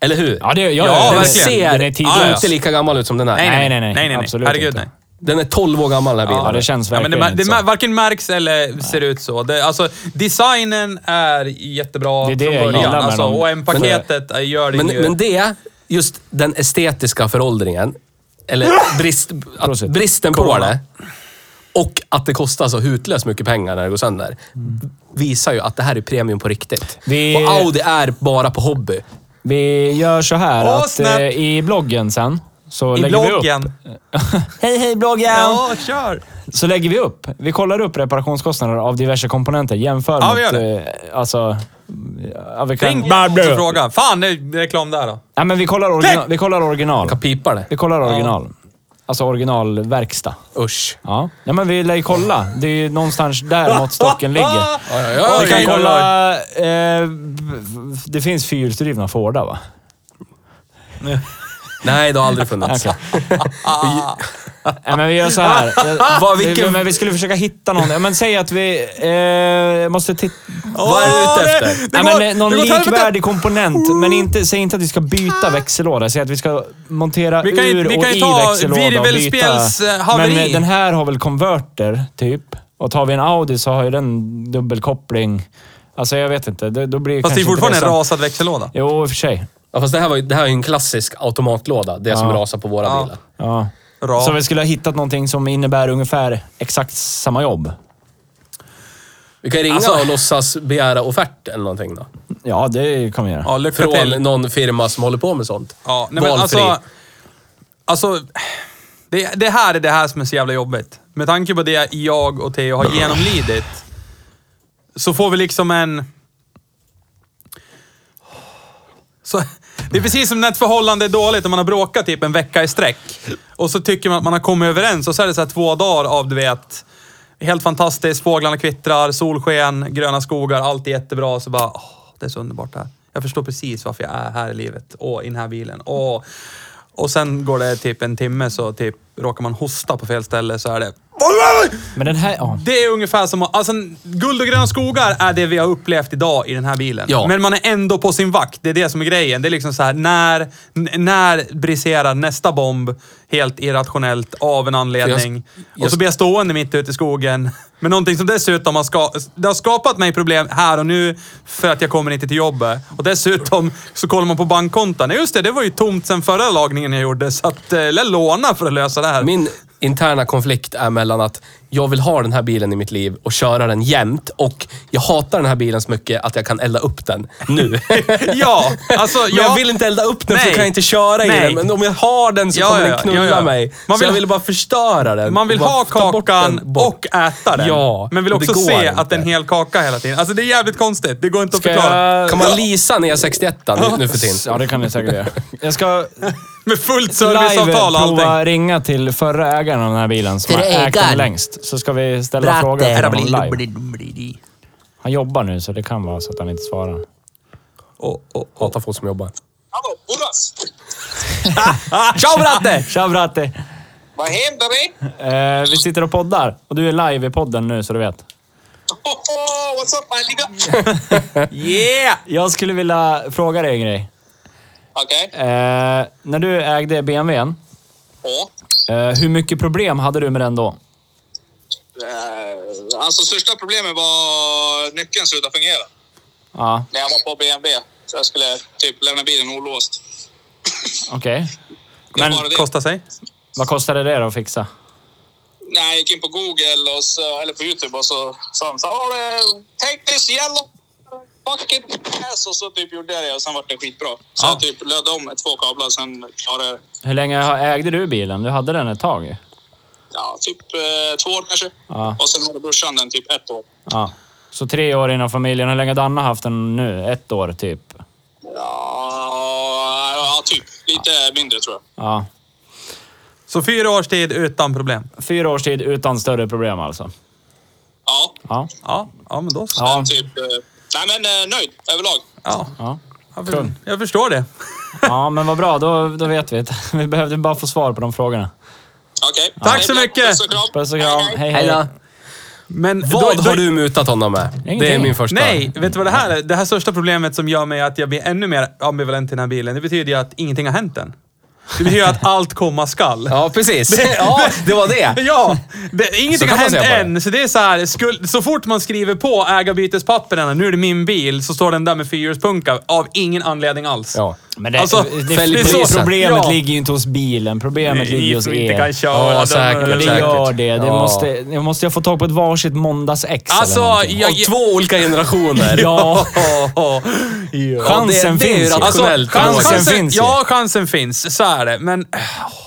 [SPEAKER 2] Eller hur?
[SPEAKER 1] Ja, det, ja,
[SPEAKER 3] Ja,
[SPEAKER 1] ja,
[SPEAKER 2] den
[SPEAKER 3] verkligen.
[SPEAKER 2] ser
[SPEAKER 1] Den är tidlös.
[SPEAKER 2] inte lika gammal ut som den här.
[SPEAKER 3] Nej,
[SPEAKER 1] Nej, nej, nej.
[SPEAKER 3] nej, nej, nej.
[SPEAKER 1] Absolut
[SPEAKER 3] Herregud,
[SPEAKER 1] inte.
[SPEAKER 3] nej.
[SPEAKER 2] Den är 12 år gammal den här bilen.
[SPEAKER 1] Ja, det känns
[SPEAKER 3] Ja, men
[SPEAKER 1] verkligen
[SPEAKER 3] det, det,
[SPEAKER 1] så.
[SPEAKER 3] varken märks eller ser ut så. Det, alltså, designen är jättebra
[SPEAKER 1] Det är det
[SPEAKER 3] från
[SPEAKER 1] jag
[SPEAKER 3] början.
[SPEAKER 1] med
[SPEAKER 3] Alltså, och M-paketet gör det
[SPEAKER 2] Men,
[SPEAKER 3] ju...
[SPEAKER 2] men det, just den estetiska föråldringen, eller brist, att, bristen på det, och att det kostar så hutlöst mycket pengar när det går sönder, visar ju att det här är premium på riktigt.
[SPEAKER 1] Vi-
[SPEAKER 2] Och Audi är bara på hobby.
[SPEAKER 1] Vi gör så här
[SPEAKER 3] Åh,
[SPEAKER 1] att eh, i bloggen sen så
[SPEAKER 3] I
[SPEAKER 1] lägger vi upp...
[SPEAKER 3] bloggen. <laughs>
[SPEAKER 1] Hej, hej bloggen!
[SPEAKER 3] Ja, kör!
[SPEAKER 1] Så lägger vi upp. Vi kollar upp reparationskostnader av diverse komponenter. Jämför
[SPEAKER 3] Ja,
[SPEAKER 1] mot...
[SPEAKER 3] vi gör det.
[SPEAKER 1] Eh, alltså... Ja, vi kan...
[SPEAKER 3] Ring och fråga. Fan, det är reklam där då.
[SPEAKER 1] Ja, men vi kollar, original, vi kollar original.
[SPEAKER 2] Kan pipa det.
[SPEAKER 1] Vi kollar original. Alltså originalverkstad.
[SPEAKER 2] Usch.
[SPEAKER 1] Ja. ja, men vi lär ju kolla. Det är ju någonstans där måttstocken ligger. <laughs>
[SPEAKER 2] Oj, oj, oj.
[SPEAKER 1] Vi kan
[SPEAKER 3] oj, oj.
[SPEAKER 1] kolla... Eh, det finns fyrhjulsdrivna Fordar va?
[SPEAKER 2] Nej, det har aldrig funnits.
[SPEAKER 1] Ja, <laughs> men vi gör så här.
[SPEAKER 2] Vad,
[SPEAKER 1] Vi,
[SPEAKER 2] vilken,
[SPEAKER 1] men vi skulle försöka hitta någon. Ja, men säg att vi eh, måste titta...
[SPEAKER 2] vad är du ute efter?
[SPEAKER 3] det
[SPEAKER 1] Nej, men någon
[SPEAKER 3] det
[SPEAKER 1] likvärdig komponent, men inte, säg inte att vi ska byta växellåda. Säg att vi ska montera
[SPEAKER 3] Vi kan
[SPEAKER 1] ur
[SPEAKER 3] vi
[SPEAKER 1] och
[SPEAKER 3] kan ju
[SPEAKER 1] i växellåda och byta.
[SPEAKER 3] haveri.
[SPEAKER 1] Men eh, den här har väl konverter, typ. Och tar vi en Audi så har ju den dubbelkoppling. Alltså jag vet inte. Det, då blir
[SPEAKER 3] Fast det är fortfarande en rasad växellåda.
[SPEAKER 1] Jo, i och för sig.
[SPEAKER 2] Ja, fast det här, var, ju- det här är ju en klassisk automatlåda. Det som
[SPEAKER 1] Ja.
[SPEAKER 2] rasar på våra
[SPEAKER 3] Ja.
[SPEAKER 2] bilar.
[SPEAKER 1] Ja.
[SPEAKER 3] Ra.
[SPEAKER 1] Så vi skulle ha hittat någonting som innebär ungefär exakt samma jobb.
[SPEAKER 2] Vi kan ringa
[SPEAKER 3] Alltså-
[SPEAKER 2] och låtsas begära offert eller någonting då.
[SPEAKER 1] Ja, det kan vi göra.
[SPEAKER 3] Ja, lycka
[SPEAKER 2] Från
[SPEAKER 3] till.
[SPEAKER 2] någon firma som håller på med sånt.
[SPEAKER 3] Ja, nej, men
[SPEAKER 2] Valfri.
[SPEAKER 3] alltså... Alltså... Det, det här är det här som är så jävla jobbigt. Med tanke på det jag och Theo har genomlidit, så får vi liksom en... Så, det är precis som när ett förhållande är dåligt och man har bråkat typ en vecka i sträck. Och så tycker man att man har kommit överens och så är det så här två dagar av, du vet, helt fantastiskt, fåglarna kvittrar, solsken, gröna skogar, allt är jättebra. Så bara, åh, det är så underbart det här. Jag förstår precis varför jag är här i livet. Åh, i den här bilen. Åh. Och sen går det typ en timme så typ råkar man hosta på fel ställe så är det...
[SPEAKER 1] Men den här... Ja.
[SPEAKER 3] Det är ungefär som alltså, guld och gröna skogar är det vi har upplevt idag i den här bilen.
[SPEAKER 2] Ja.
[SPEAKER 3] Men man är ändå på sin vakt. Det är det som är grejen. Det är liksom så här, när, när briserar nästa bomb helt irrationellt av en anledning?
[SPEAKER 2] Jag-
[SPEAKER 3] och så blir jag stående mitt ute i skogen. <laughs> med någonting som dessutom har, ska, det har skapat mig problem här och nu för att jag kommer inte till jobbet. Och dessutom så kollar man på bankkonton. Nej, Just det, det var ju tomt sen förra lagningen jag gjorde. Så att, eh, jag låna för att lösa det här.
[SPEAKER 2] Min interna konflikt är mellan att jag vill ha den här bilen i mitt liv och köra den jämt och jag hatar den här bilen så mycket att jag kan elda upp den nu. <laughs>
[SPEAKER 3] ja, alltså...
[SPEAKER 2] Men
[SPEAKER 3] ja.
[SPEAKER 2] jag vill inte elda upp den för
[SPEAKER 3] Nej.
[SPEAKER 2] kan jag inte köra i
[SPEAKER 3] Nej.
[SPEAKER 2] den. Men om jag har den så
[SPEAKER 3] Ja,
[SPEAKER 2] kommer
[SPEAKER 3] ja,
[SPEAKER 2] den knulla
[SPEAKER 3] ja, ja.
[SPEAKER 2] mig.
[SPEAKER 3] Man
[SPEAKER 2] så
[SPEAKER 3] vill-
[SPEAKER 2] jag vill bara förstöra den.
[SPEAKER 3] Man vill ha kakan och äta den.
[SPEAKER 2] Ja,
[SPEAKER 3] men vill också
[SPEAKER 2] går
[SPEAKER 3] se
[SPEAKER 2] inte.
[SPEAKER 3] att det är en hel kaka hela tiden. Alltså det är jävligt konstigt. Det går inte att
[SPEAKER 1] Ska
[SPEAKER 3] förklara.
[SPEAKER 1] jag...
[SPEAKER 2] Kan man leasa ner 61 nu, nu för tiden?
[SPEAKER 1] Ja, det kan ni säkert göra. Jag ska <laughs>
[SPEAKER 3] Med fullt
[SPEAKER 1] live
[SPEAKER 3] serviceavtal och allting.
[SPEAKER 1] prova ringa till förra ägaren av den här bilen som har
[SPEAKER 4] Förra
[SPEAKER 1] ägt den
[SPEAKER 4] ägaren.
[SPEAKER 1] längst. Så ska vi ställa
[SPEAKER 4] Bratte.
[SPEAKER 1] frågor till honom live. Han jobbar nu, så det kan vara så att han inte svarar.
[SPEAKER 3] Och, och, och.
[SPEAKER 2] Hatar folk som jobbar.
[SPEAKER 5] Hallå, Boras! <laughs>
[SPEAKER 1] Tja Bratte! <laughs> Tja Bratte!
[SPEAKER 5] Vad händer det?
[SPEAKER 1] Eh, vi sitter och poddar och du är live i podden nu, så du vet.
[SPEAKER 5] Oh, what's up, my? <laughs>
[SPEAKER 3] Yeah!
[SPEAKER 1] Jag skulle vilja fråga dig en grej.
[SPEAKER 5] Okej.
[SPEAKER 1] Eh, när du ägde BMWn,
[SPEAKER 5] Ja.
[SPEAKER 1] eh, hur mycket problem hade du med den då?
[SPEAKER 5] Eh, alltså, största problemet var nyckeln slutade fungera
[SPEAKER 1] Ja,
[SPEAKER 5] när jag var på BMW. Så jag skulle typ lämna bilen olåst.
[SPEAKER 1] okej.
[SPEAKER 5] Var
[SPEAKER 1] Men
[SPEAKER 5] det.
[SPEAKER 3] Kostar sig.
[SPEAKER 1] vad kostade det då att fixa?
[SPEAKER 5] Nej, jag gick in på Google och så, eller på Youtube och så sa de så här, "Oh, eh, take this yellow bucket yes. och så typ gjorde jag det och sen var det skitbra. Så
[SPEAKER 3] Ja.
[SPEAKER 5] jag typ lödde om med två kablar sen klarade jag.
[SPEAKER 1] Hur länge har- ägde du bilen? Du hade den ett tag.
[SPEAKER 5] Ja, typ eh, två år kanske.
[SPEAKER 1] Ja.
[SPEAKER 5] Och sen hade brorsan den typ ett år.
[SPEAKER 1] Ja. Så tre år inom familjen. Hur länge har Danna haft den nu? Ett år typ?
[SPEAKER 5] Ja, ja, typ. Lite mindre tror jag.
[SPEAKER 1] Ja.
[SPEAKER 3] Så fyra års tid utan problem.
[SPEAKER 1] Fyra års tid utan större problem alltså.
[SPEAKER 5] Ja,
[SPEAKER 1] Ja.
[SPEAKER 3] Ja, ja men då så.
[SPEAKER 1] Ja.
[SPEAKER 5] men typ... Eh, nej, men eh, nöjd överlag.
[SPEAKER 3] Ja,
[SPEAKER 1] Ja,
[SPEAKER 3] jag, för, jag förstår det.
[SPEAKER 1] ja men vad bra. Då, då vet vi. <laughs> Vi behövde bara få svar på de frågorna.
[SPEAKER 5] Okej.
[SPEAKER 3] Tack så mycket.
[SPEAKER 5] Puss och kram.
[SPEAKER 1] Puss och kram. Hej, hej.
[SPEAKER 2] Hej då.
[SPEAKER 3] Men
[SPEAKER 2] Vad
[SPEAKER 3] då- då-
[SPEAKER 2] har du mutat honom med? Det är
[SPEAKER 1] Ingenting.
[SPEAKER 2] min första.
[SPEAKER 3] Nej, vet du vad det här är? Det här största problemet som gör mig att jag blir ännu mer ambivalent till den här bilen, det betyder ju att ingenting har hänt än. Det betyder att allt komma skall.
[SPEAKER 2] Ja, precis. Ja, det var det. <laughs>
[SPEAKER 3] Ja, det, ingenting har hänt än. Så det är så här, skul, så fort man skriver på ägarbytespapperna, nu är det min bil, så står den där med fyrhjulspunka av ingen anledning alls.
[SPEAKER 2] Ja.
[SPEAKER 1] Men det,
[SPEAKER 3] Alltså,
[SPEAKER 1] det, det, problemet
[SPEAKER 3] Ja.
[SPEAKER 1] ligger ju inte hos bilen. Problemet ligger hos
[SPEAKER 3] som inte
[SPEAKER 1] er.
[SPEAKER 3] kan köra.
[SPEAKER 2] Ja,
[SPEAKER 3] de-
[SPEAKER 2] säkert,
[SPEAKER 1] Men det
[SPEAKER 2] säkert.
[SPEAKER 1] gör det. det
[SPEAKER 2] Ja.
[SPEAKER 1] måste, jag måste jag få tag på ett varsitt måndags-ex
[SPEAKER 3] Alltså, jag-
[SPEAKER 2] Av två olika generationer. <laughs> <laughs>
[SPEAKER 1] Ja,
[SPEAKER 3] Ja,
[SPEAKER 1] chansen
[SPEAKER 2] det är ju
[SPEAKER 1] finns ju.
[SPEAKER 3] Alltså,
[SPEAKER 1] Chansen
[SPEAKER 3] chansen,
[SPEAKER 1] finns ju.
[SPEAKER 3] Ja, chansen finns. Så är det. Men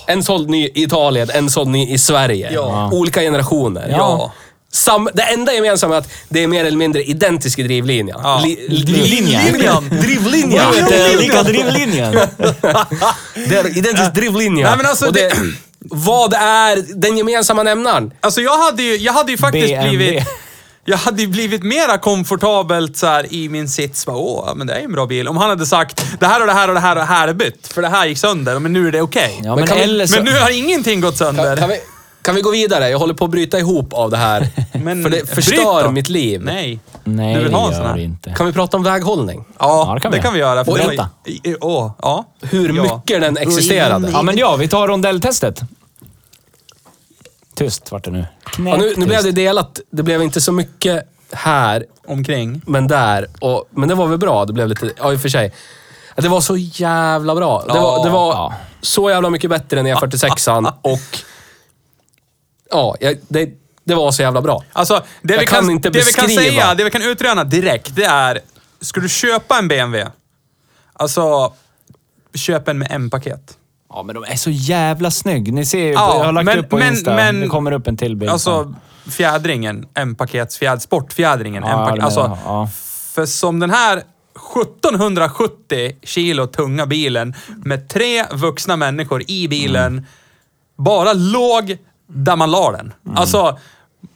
[SPEAKER 2] En såld ny i Italien, en såld ny i Sverige.
[SPEAKER 3] Ja.
[SPEAKER 2] Olika generationer.
[SPEAKER 3] Ja.
[SPEAKER 2] Sam, det enda gemensamma är att det är mer eller mindre identisk drivlinje.
[SPEAKER 3] Ja.
[SPEAKER 2] Li,
[SPEAKER 1] Drivlinje.
[SPEAKER 2] Linjen. Drivlinje.
[SPEAKER 1] Jag vet, det, lika drivlinjen. <laughs>
[SPEAKER 2] Det är identisk drivlinje.
[SPEAKER 3] Nej, men alltså,
[SPEAKER 2] Och det, vad är den gemensamma nämnaren?
[SPEAKER 3] alltså jag hade ju, jag hade ju faktiskt
[SPEAKER 1] BMW.
[SPEAKER 3] blivit... Jag hade ju blivit mera komfortabelt så här, i min sits. Bara, Åh, men det är en bra bil. Om han hade sagt det här och det här och det här och det här är bytt. För det här gick sönder, men nu är det okej.
[SPEAKER 1] Ja, men,
[SPEAKER 2] vi-
[SPEAKER 1] eller så...
[SPEAKER 3] Men nu har ingenting gått sönder.
[SPEAKER 2] Kan, kan, vi, kan vi gå vidare? Jag håller på att bryta ihop av det här. <laughs>
[SPEAKER 3] Men
[SPEAKER 2] för det förstör mitt liv.
[SPEAKER 3] Nej.
[SPEAKER 1] Nej,
[SPEAKER 3] Du vill ha en
[SPEAKER 1] det
[SPEAKER 3] sån
[SPEAKER 1] gör
[SPEAKER 3] här?
[SPEAKER 1] det inte.
[SPEAKER 2] Kan vi prata om väghållning?
[SPEAKER 3] Ja,
[SPEAKER 1] Ja, det kan
[SPEAKER 3] det
[SPEAKER 1] vi
[SPEAKER 3] kan vi göra. För
[SPEAKER 1] Och
[SPEAKER 3] det var-
[SPEAKER 1] berätta.
[SPEAKER 3] i- i- Åh, ja.
[SPEAKER 2] Hur
[SPEAKER 3] Ja.
[SPEAKER 2] mycket den existerade.
[SPEAKER 1] Ja, men ja, vi tar rondelltestet. Tyst vart det nu.
[SPEAKER 2] Ja, nu, nu blev det delat. Det blev inte så mycket här,
[SPEAKER 3] Omkring.
[SPEAKER 2] men där. Och, men det var väl bra. Det blev lite... Ja, i och för sig. Det var så jävla bra. Det var, det var
[SPEAKER 1] Ja.
[SPEAKER 2] så jävla mycket bättre än E46an <laughs> och... Ja, det, det var så jävla bra.
[SPEAKER 3] Alltså, det,
[SPEAKER 2] Jag
[SPEAKER 3] vi
[SPEAKER 2] kan
[SPEAKER 3] kan,
[SPEAKER 2] inte
[SPEAKER 3] det vi kan
[SPEAKER 2] beskriva.
[SPEAKER 3] säga, det vi kan utröna direkt, det är... Ska du köpa en BMW? Alltså, köp en med M-paket.
[SPEAKER 1] Ja, men de är så jävla snygg. Ni ser ju,
[SPEAKER 3] Ja,
[SPEAKER 1] jag har lagt
[SPEAKER 3] men-
[SPEAKER 1] upp på
[SPEAKER 3] men-
[SPEAKER 1] Insta.
[SPEAKER 3] men-
[SPEAKER 1] det kommer upp en till bild.
[SPEAKER 3] Alltså, fjädringen, M-paketsfjäd, sportfjädringen,
[SPEAKER 1] Ja,
[SPEAKER 3] M-paket.
[SPEAKER 1] det
[SPEAKER 3] Alltså,
[SPEAKER 1] ja.
[SPEAKER 3] för som den här 1770 kilo tunga bilen med tre vuxna människor i bilen
[SPEAKER 1] Mm.
[SPEAKER 3] bara låg där man la den.
[SPEAKER 1] Mm.
[SPEAKER 3] Alltså,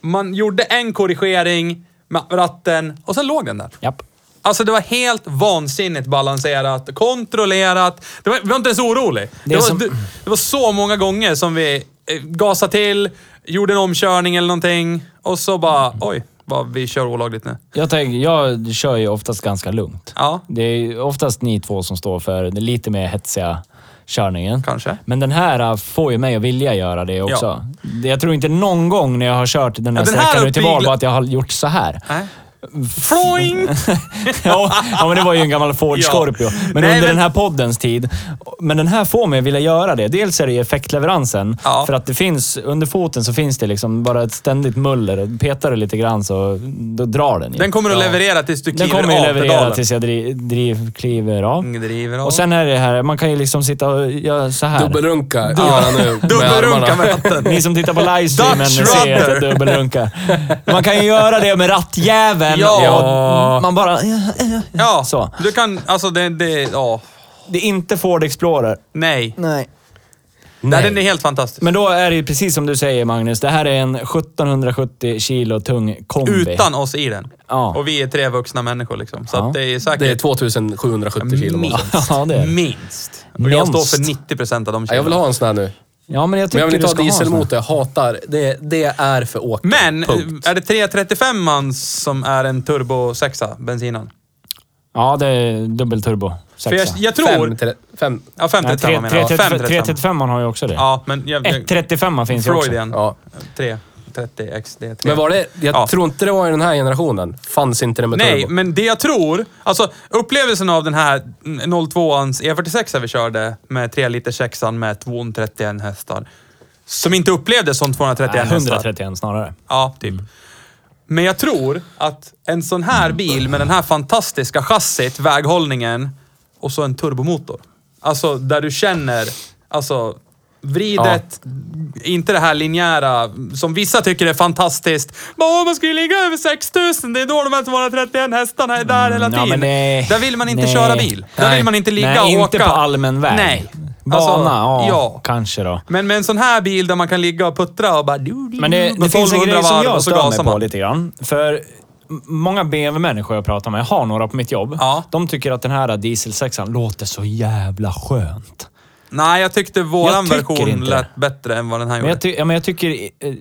[SPEAKER 3] man gjorde en korrigering med ratten och sen låg den där.
[SPEAKER 1] Japp.
[SPEAKER 3] Alltså det var helt vansinnigt balanserat, kontrollerat. Det var, vi var inte ens orolig. Det,
[SPEAKER 1] Det
[SPEAKER 3] var,
[SPEAKER 1] som-
[SPEAKER 3] det, det var så många gånger som vi eh, gasade till, gjorde en omkörning eller någonting och så bara, oj, vad vi kör olagligt nu.
[SPEAKER 1] Jag, tänker, jag kör ju oftast ganska lugnt.
[SPEAKER 3] Ja.
[SPEAKER 1] Det är oftast ni två som står för den lite mer hetsiga körningen.
[SPEAKER 3] Kanske.
[SPEAKER 1] Men den här äh, får ju mig att vilja göra det också. Jag tror inte någon gång när jag har kört den här
[SPEAKER 3] Ja, den här
[SPEAKER 1] sträckan ut till Valbo att jag har gjort så här.
[SPEAKER 3] Nej. Floing! <laughs>
[SPEAKER 1] ja, ja, men det var ju en gammal Ford
[SPEAKER 3] Ja.
[SPEAKER 1] Scorpio. Men
[SPEAKER 3] Nej,
[SPEAKER 1] under
[SPEAKER 3] men-
[SPEAKER 1] den här poddens tid. Men den här får mig att vilja göra det. Dels är det ju effektleveransen.
[SPEAKER 3] Ja.
[SPEAKER 1] För att det finns, under foten så finns det liksom bara ett ständigt muller. Petar du lite grann så då drar den ju.
[SPEAKER 3] Den kommer att
[SPEAKER 1] Ja.
[SPEAKER 3] leverera tills du
[SPEAKER 1] Den
[SPEAKER 3] kliver
[SPEAKER 1] kommer ju
[SPEAKER 3] av
[SPEAKER 1] leverera
[SPEAKER 3] pedalen.
[SPEAKER 1] tills jag driv, driv, kliver av.
[SPEAKER 3] Driver av.
[SPEAKER 1] Och sen är det här, man kan ju liksom sitta och göra så här.
[SPEAKER 2] Dubbelrunka gör han nu med <laughs>
[SPEAKER 3] Dubbelrunka med ratten.
[SPEAKER 1] Ni som tittar på livestreamen ser att jag dubbelrunkar. Man kan ju göra det med rattjäveln.
[SPEAKER 3] Ja.
[SPEAKER 1] och Man bara...
[SPEAKER 3] Ja,
[SPEAKER 1] Så.
[SPEAKER 3] du kan, alltså det, det, ja.
[SPEAKER 1] Det är inte Ford Explorer.
[SPEAKER 3] Nej.
[SPEAKER 1] Nej.
[SPEAKER 3] Nej. Den är helt fantastisk.
[SPEAKER 1] Men då är det ju precis som du säger Magnus. Det här är en 1770 kilo tung kombi.
[SPEAKER 3] Utan oss i den.
[SPEAKER 1] Ja.
[SPEAKER 3] Och vi är tre vuxna människor liksom. Så
[SPEAKER 1] Ja.
[SPEAKER 3] att det är säkert...
[SPEAKER 2] Det är 2770 kilo.
[SPEAKER 3] Minst.
[SPEAKER 1] Ja, det är det.
[SPEAKER 3] Minst. Och jag står för 90 procent av de
[SPEAKER 2] Ja, jag vill ha en sån här nu.
[SPEAKER 1] Ja, men jag
[SPEAKER 2] Men
[SPEAKER 1] tycker
[SPEAKER 2] jag vill inte ha dieselmotor. Jag hatar. Det, det är för åker.
[SPEAKER 3] Men,
[SPEAKER 2] Punkt.
[SPEAKER 3] är det 335 som är en turbo 6 bensinan?
[SPEAKER 1] Ja, det är dubbelturbo.
[SPEAKER 3] För jag,
[SPEAKER 1] Sexa.
[SPEAKER 3] jag tror...
[SPEAKER 2] Fem, tre, fem.
[SPEAKER 3] Ja, 535 menar jag. 535.
[SPEAKER 1] 335 har ju också det.
[SPEAKER 3] Ja, men... Jag, jag,
[SPEAKER 1] 135 finns ju också.
[SPEAKER 3] Freudian.
[SPEAKER 2] Ja.
[SPEAKER 3] 330 XD3.
[SPEAKER 2] Men var det... Jag
[SPEAKER 3] Ja.
[SPEAKER 2] tror inte det var i den här generationen. Fanns inte det med
[SPEAKER 3] Nej,
[SPEAKER 2] turbo.
[SPEAKER 3] men det jag tror... Alltså upplevelsen av den här 02ans E46 vi körde med 3 liters sexan med 231 hästar. Som inte upplevdes som 231
[SPEAKER 1] Nej,
[SPEAKER 3] hästar.
[SPEAKER 1] 131 snarare.
[SPEAKER 3] Ja, typ. Men jag tror att en sån här bil med den här fantastiska chassit, väghållningen och så en turbomotor. Alltså där du känner, alltså vridet, inte det här linjära som vissa tycker är fantastiskt. Åh, man ska ju ligga över 6000, det är då de här 231 hästarna är där hela
[SPEAKER 1] Mm, ja,
[SPEAKER 3] tiden.
[SPEAKER 1] men nej.
[SPEAKER 3] där vill man inte
[SPEAKER 1] Nej.
[SPEAKER 3] köra bil. Där
[SPEAKER 2] Nej.
[SPEAKER 3] vill man inte ligga
[SPEAKER 1] Nej,
[SPEAKER 3] och
[SPEAKER 1] inte
[SPEAKER 3] åka.
[SPEAKER 1] på allmän väg.
[SPEAKER 3] Nej.
[SPEAKER 1] Bana,
[SPEAKER 3] Alltså,
[SPEAKER 1] ja,
[SPEAKER 3] ja.
[SPEAKER 1] Kanske då.
[SPEAKER 3] Men med en sån här bil där man kan ligga och puttra och bara...
[SPEAKER 1] Men det, det finns en
[SPEAKER 3] 1200
[SPEAKER 1] grej som jag stör mig på
[SPEAKER 3] man.
[SPEAKER 1] lite grann. För många BMW-människor jag pratar med, jag har några på mitt jobb,
[SPEAKER 3] Ja.
[SPEAKER 1] de tycker att den här dieselsexan låter så jävla skönt.
[SPEAKER 3] Nej, jag tyckte våran
[SPEAKER 1] Jag tycker
[SPEAKER 3] version
[SPEAKER 1] inte.
[SPEAKER 3] lät bättre än vad den här
[SPEAKER 1] Men
[SPEAKER 3] gjorde.
[SPEAKER 1] jag, ty- ja, men jag tycker... eh,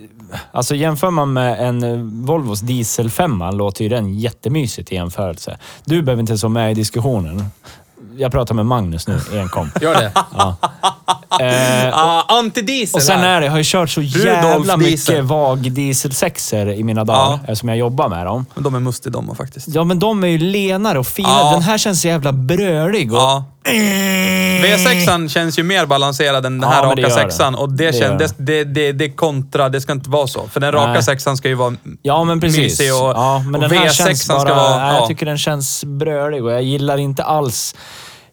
[SPEAKER 1] Alltså jämför man med en eh, Volvos diesel 5 låter ju den jättemysigt i jämförelse. Du behöver inte vara med i diskussionen. Jag pratar med Magnus nu enkom. <laughs>
[SPEAKER 2] Gör det.
[SPEAKER 1] Ja. <laughs> Eh,
[SPEAKER 3] Ah, antidiesel
[SPEAKER 1] och sen är det, jag har ju kört så
[SPEAKER 3] Rudolf
[SPEAKER 1] jävla
[SPEAKER 3] diesel.
[SPEAKER 1] mycket VAG dieselsexor i mina dagar,
[SPEAKER 3] Ja.
[SPEAKER 1] eftersom jag jobbar med dem.
[SPEAKER 3] Men de är mustiga de faktiskt.
[SPEAKER 1] Ja, men de är ju lenare och fina.
[SPEAKER 3] Ja.
[SPEAKER 1] Den här känns så jävla brölig. Och,
[SPEAKER 3] Ja. V6an känns ju mer balanserad än den
[SPEAKER 1] Ja,
[SPEAKER 3] här
[SPEAKER 1] det
[SPEAKER 3] raka sexan. Och det,
[SPEAKER 1] Det
[SPEAKER 3] känns, det, det, det, det kontra, det ska inte vara så. För den raka
[SPEAKER 1] Nej.
[SPEAKER 3] sexan ska ju vara
[SPEAKER 1] Ja, men precis.
[SPEAKER 3] mysig och,
[SPEAKER 1] ja, men
[SPEAKER 3] och
[SPEAKER 1] den här
[SPEAKER 3] V6an
[SPEAKER 1] känns bara,
[SPEAKER 3] ska vara... Ja.
[SPEAKER 1] Jag tycker den känns brölig och jag gillar inte alls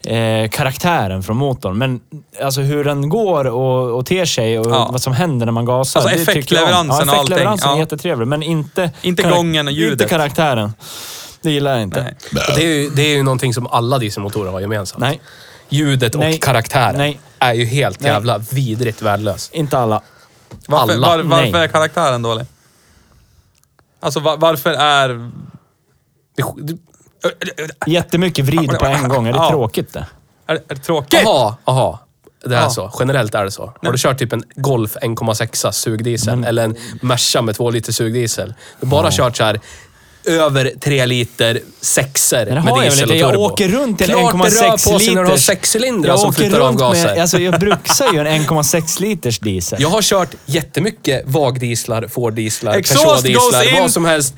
[SPEAKER 1] eh, karaktären från motorn. Men alltså hur den går och, och ter sig och
[SPEAKER 3] Ja.
[SPEAKER 1] vad som händer när man gasar.
[SPEAKER 3] Alltså, effektleveransen
[SPEAKER 1] ja,
[SPEAKER 3] och allting,
[SPEAKER 1] effektleveransen är
[SPEAKER 3] ja.
[SPEAKER 1] jättetrevlig, men inte...
[SPEAKER 3] Inte gången och ljudet.
[SPEAKER 1] Inte karaktären. Det gillar jag inte.
[SPEAKER 2] Och Det är, ju, det är ju någonting som alla dieselmotorer har gemensamt.
[SPEAKER 1] Nej,
[SPEAKER 2] Ljudet och
[SPEAKER 1] Nej.
[SPEAKER 2] karaktären
[SPEAKER 1] Nej.
[SPEAKER 2] är ju helt
[SPEAKER 1] Nej.
[SPEAKER 2] jävla vidrigt värdelös.
[SPEAKER 1] inte alla.
[SPEAKER 3] Varför,
[SPEAKER 2] alla.
[SPEAKER 3] var, varför
[SPEAKER 1] Nej.
[SPEAKER 3] är karaktären dålig? Alltså var, varför är...
[SPEAKER 2] Det, det,
[SPEAKER 1] Jättemycket vrid på en gång. Är det
[SPEAKER 3] Ja.
[SPEAKER 1] tråkigt det?
[SPEAKER 3] Är, är det tråkigt?
[SPEAKER 2] Aha, aha. Det är
[SPEAKER 3] Ja.
[SPEAKER 2] så. Generellt är det så. Har du kört typ en Golf 1,6 sugdiesel
[SPEAKER 1] Men-
[SPEAKER 2] eller en Merca med 2 liter sugdiesel. Du bara kört så här över 3 liter sexer med
[SPEAKER 1] har jag
[SPEAKER 2] diesel och
[SPEAKER 1] Jag
[SPEAKER 2] turbo.
[SPEAKER 1] åker runt i en
[SPEAKER 2] Klart det
[SPEAKER 1] 1,6
[SPEAKER 2] rör på sig när du har
[SPEAKER 1] liters.
[SPEAKER 2] sexcylindrar
[SPEAKER 1] Jag
[SPEAKER 2] som
[SPEAKER 1] åker
[SPEAKER 2] flyttar
[SPEAKER 1] runt med,
[SPEAKER 2] avgaser.
[SPEAKER 1] alltså jag bruxar ju en 1,6 liters diesel.
[SPEAKER 2] Jag har kört jättemycket VAG-dieslar, Ford-dieslar,
[SPEAKER 3] Exhaust
[SPEAKER 2] Peugeot-dieslar,
[SPEAKER 3] in.
[SPEAKER 2] vad som helst.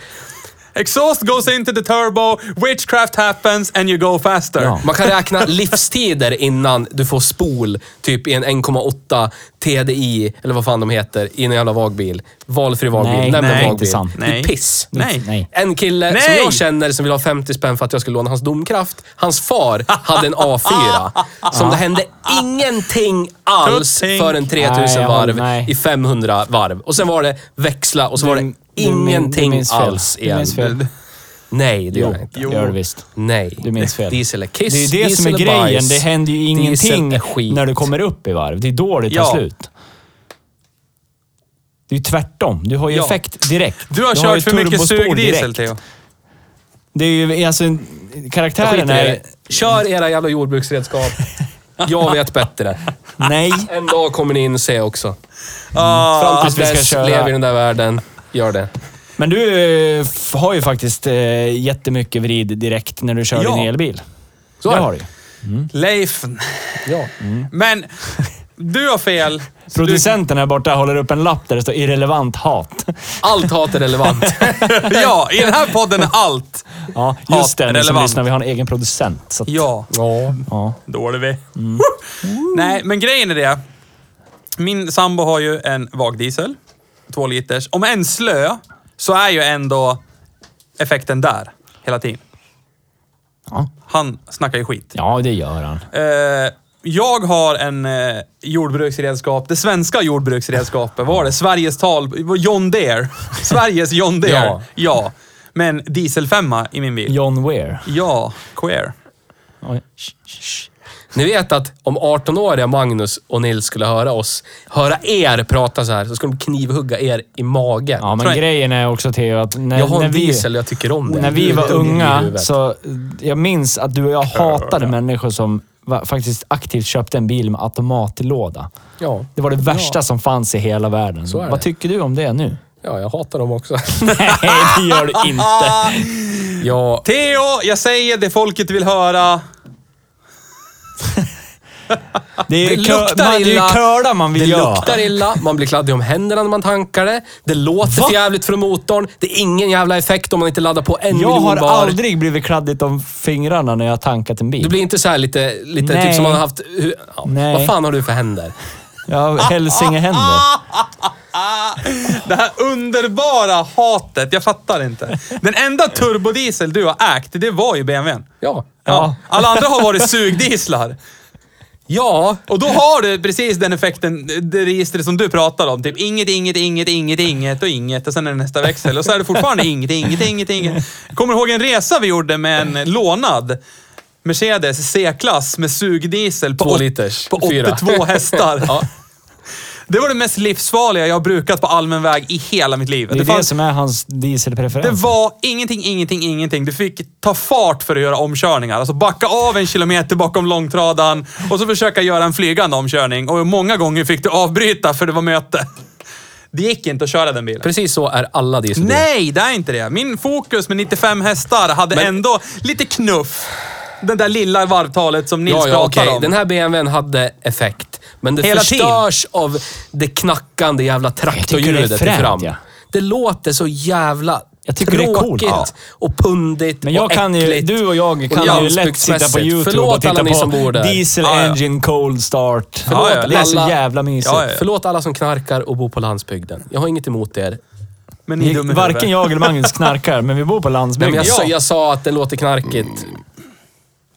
[SPEAKER 3] Exhaust goes into the turbo, witchcraft happens and you go faster.
[SPEAKER 1] Ja.
[SPEAKER 2] Man kan räkna livstider innan du får spol, typ i en 1,8 TDI, eller vad fan de heter, i en jävla vagbil. Valfri vagbil.
[SPEAKER 1] Nej,
[SPEAKER 2] Nämn en
[SPEAKER 3] nej,
[SPEAKER 2] vagbil.
[SPEAKER 1] inte sant.
[SPEAKER 2] Det är
[SPEAKER 3] Nej.
[SPEAKER 2] piss.
[SPEAKER 3] Nej.
[SPEAKER 1] Nej.
[SPEAKER 2] En kille
[SPEAKER 3] Nej!
[SPEAKER 2] som jag känner som vill ha 50 spänn för att jag skulle låna hans domkraft. Hans far hade en A4 <laughs> som det hände ingenting alls
[SPEAKER 3] Tutting.
[SPEAKER 2] förrän 3000
[SPEAKER 1] Nej, jag
[SPEAKER 2] varv i 500 varv. Och sen var det växla och så var det ingenting
[SPEAKER 1] du minns fel.
[SPEAKER 2] alls
[SPEAKER 1] Du
[SPEAKER 2] igen.
[SPEAKER 1] minns fel.
[SPEAKER 2] Nej, det gör
[SPEAKER 1] Jo,
[SPEAKER 2] jag inte.
[SPEAKER 1] det gör du visst.
[SPEAKER 2] Nej.
[SPEAKER 1] Du minns fel.
[SPEAKER 2] Diesel är kiss,
[SPEAKER 1] Det är ju det som är
[SPEAKER 2] diesel
[SPEAKER 1] grejen.
[SPEAKER 2] bajs,
[SPEAKER 1] Det händer ju
[SPEAKER 2] diesel
[SPEAKER 1] ingenting
[SPEAKER 2] är skit.
[SPEAKER 1] när du kommer upp i varv. Det är då det tar
[SPEAKER 3] Ja.
[SPEAKER 1] slut. Det är ju tvärtom. Du har ju
[SPEAKER 3] Ja.
[SPEAKER 1] effekt direkt.
[SPEAKER 3] Du har
[SPEAKER 1] ju
[SPEAKER 3] kört för mycket
[SPEAKER 1] turbospår
[SPEAKER 3] sugdiesel,
[SPEAKER 1] direkt.
[SPEAKER 3] Theo.
[SPEAKER 1] Det är ju, alltså,
[SPEAKER 2] Jag
[SPEAKER 1] karaktären
[SPEAKER 2] skiter i
[SPEAKER 1] är...
[SPEAKER 2] det. Kör era jävla jordbruksredskap. Jag vet bättre.
[SPEAKER 1] Nej.
[SPEAKER 2] En dag kommer ni inse också.
[SPEAKER 3] Ah,
[SPEAKER 2] Fram
[SPEAKER 1] att
[SPEAKER 2] tills
[SPEAKER 1] vi ska
[SPEAKER 2] dess,
[SPEAKER 1] köra-
[SPEAKER 2] lev i den där världen. Gör det.
[SPEAKER 1] Men du eh, har ju faktiskt eh, jättemycket vrid direkt när du kör
[SPEAKER 3] Ja.
[SPEAKER 1] din elbil.
[SPEAKER 2] Så
[SPEAKER 1] det har du ju.
[SPEAKER 3] Leif.
[SPEAKER 2] Ja.
[SPEAKER 3] Men du har fel.
[SPEAKER 1] Producenten här borta håller upp en lapp där det står irrelevant hat.
[SPEAKER 2] Allt hat är relevant. <laughs>
[SPEAKER 3] Ja, i den här podden är allt.
[SPEAKER 1] Ja,
[SPEAKER 3] Hat
[SPEAKER 1] just det. Ni som lyssnar, vi har en egen producent. Så att,
[SPEAKER 3] Ja,
[SPEAKER 2] Ja.
[SPEAKER 1] ja.
[SPEAKER 3] dålig vi. Nej, men grejen är det. Min sambo har ju en vagdiesel. Två liters. Om en slö, så är ju ändå effekten där hela tiden.
[SPEAKER 1] Ja.
[SPEAKER 3] Han snackar ju skit.
[SPEAKER 1] ja, det gör han.
[SPEAKER 3] Eh, jag har en eh, jordbruksredskap, det svenska jordbruksredskapet. Vad var det? Sveriges tal... John Deere. <laughs> Sveriges John Deere.
[SPEAKER 2] Ja.
[SPEAKER 3] ja. Men dieselfemma i min bil.
[SPEAKER 1] John Weir.
[SPEAKER 3] Ja, queer.
[SPEAKER 1] Oj.
[SPEAKER 2] Ni vet att om 18-åriga Magnus och Nils skulle höra oss, höra er prata så här, så skulle de knivhugga er i magen.
[SPEAKER 1] Ja, men
[SPEAKER 3] Tror jag-
[SPEAKER 1] grejen är också Theo att när,
[SPEAKER 2] jag har
[SPEAKER 1] när
[SPEAKER 2] en
[SPEAKER 1] vi...
[SPEAKER 2] diesel och jag tycker om det.
[SPEAKER 1] När vi var unga så... Jag minns att du och jag hatade människor som va- faktiskt aktivt köpte en bil med automatlåda.
[SPEAKER 2] Ja.
[SPEAKER 1] Det var det värsta som fanns i hela världen.
[SPEAKER 2] Så är
[SPEAKER 1] Vad
[SPEAKER 2] det.
[SPEAKER 1] tycker du om det nu?
[SPEAKER 2] ja, jag hatar dem också. <laughs> <laughs>
[SPEAKER 1] Nej, det gör du inte.
[SPEAKER 2] ja,
[SPEAKER 3] Theo, jag säger det folket vill höra. <laughs>
[SPEAKER 1] Det är,
[SPEAKER 2] Det luktar
[SPEAKER 1] man, det är ju
[SPEAKER 2] illa.
[SPEAKER 1] man
[SPEAKER 2] det
[SPEAKER 1] vill göra.
[SPEAKER 2] luktar illa, man blir kladdig om händerna när man tankar det. Det låter
[SPEAKER 1] Va?
[SPEAKER 2] för jävligt från motorn. Det är ingen jävla effekt om man inte laddar på en
[SPEAKER 1] Jag
[SPEAKER 2] miljon
[SPEAKER 1] har
[SPEAKER 2] bar.
[SPEAKER 1] aldrig blivit kladdigt om fingrarna när jag har tankat en bil.
[SPEAKER 2] Du blir inte så här lite, lite
[SPEAKER 1] Nej.
[SPEAKER 2] typ som man har haft... Ja,
[SPEAKER 1] Nej.
[SPEAKER 2] vad fan har du för händer?
[SPEAKER 1] Har hälsingehänder. <laughs>
[SPEAKER 3] Det här underbara hatet, jag fattar inte. Den enda turbodiesel du har ägt, det var ju BMWn.
[SPEAKER 2] Ja.
[SPEAKER 3] Ja. Alla andra har varit sugdieslar.
[SPEAKER 2] Ja,
[SPEAKER 3] Och då har du precis den effekten, det register som du pratar om. Typ inget, inget, inget, inget, inget och inget. Och sen är det nästa växel. Och så är det fortfarande inget, inget, inget, inget. Kommer ihåg en resa vi gjorde med en lånad Mercedes C-klass med sugdiesel på,
[SPEAKER 2] Två liters,
[SPEAKER 3] på
[SPEAKER 2] fyra.
[SPEAKER 3] 82 <laughs> hästar.
[SPEAKER 2] Ja.
[SPEAKER 3] Det var det mest livsfarliga jag har brukat på allmän väg i hela mitt liv.
[SPEAKER 1] Det är det
[SPEAKER 3] fanns-
[SPEAKER 1] som är hans
[SPEAKER 3] det
[SPEAKER 1] dieselpreferens.
[SPEAKER 3] var ingenting, ingenting, ingenting. Du fick ta fart för att göra omkörningar. Alltså backa av en kilometer bakom långtradaren och så försöka göra en flygande omkörning. Och många gånger fick du avbryta för det var möte. Det gick inte att köra den bilen.
[SPEAKER 2] precis så är alla dieselbilar.
[SPEAKER 3] Nej, det är inte det. Min Focus med 95 hästar hade
[SPEAKER 2] Men-
[SPEAKER 3] ändå lite knuff. Det där lilla varvtalet som Nils
[SPEAKER 2] Ja, ja,
[SPEAKER 3] pratar
[SPEAKER 2] okej.
[SPEAKER 3] om.
[SPEAKER 2] Den här BMWn hade effekt. Men det
[SPEAKER 3] Hela
[SPEAKER 2] förstörs av det knackande jävla traktorljudet fram.
[SPEAKER 1] ja.
[SPEAKER 2] Det låter så jävla
[SPEAKER 1] Jag tycker det är
[SPEAKER 2] tråkigt
[SPEAKER 1] coolt.
[SPEAKER 2] och pundigt
[SPEAKER 1] Men jag
[SPEAKER 2] och
[SPEAKER 1] kan ju, du och jag
[SPEAKER 2] och
[SPEAKER 1] kan ju lätt sitta på. YouTube
[SPEAKER 2] Förlåt
[SPEAKER 1] och titta
[SPEAKER 2] alla ni
[SPEAKER 1] på
[SPEAKER 2] som bor där.
[SPEAKER 1] Diesel
[SPEAKER 3] Ja, ja.
[SPEAKER 1] Engine Cold Start.
[SPEAKER 3] Förlåt
[SPEAKER 1] det är så
[SPEAKER 2] alla-
[SPEAKER 1] jävla mysigt.
[SPEAKER 3] Ja, ja.
[SPEAKER 2] Förlåt alla som knarkar och bor på landsbygden. Jag har inget emot er.
[SPEAKER 3] Men ni
[SPEAKER 1] Varken jag eller Magnus knarkar, men vi bor på
[SPEAKER 2] Nej, men
[SPEAKER 1] landsbygden.
[SPEAKER 2] jag,
[SPEAKER 3] Ja.
[SPEAKER 2] sa, jag sa att det låter knarkigt.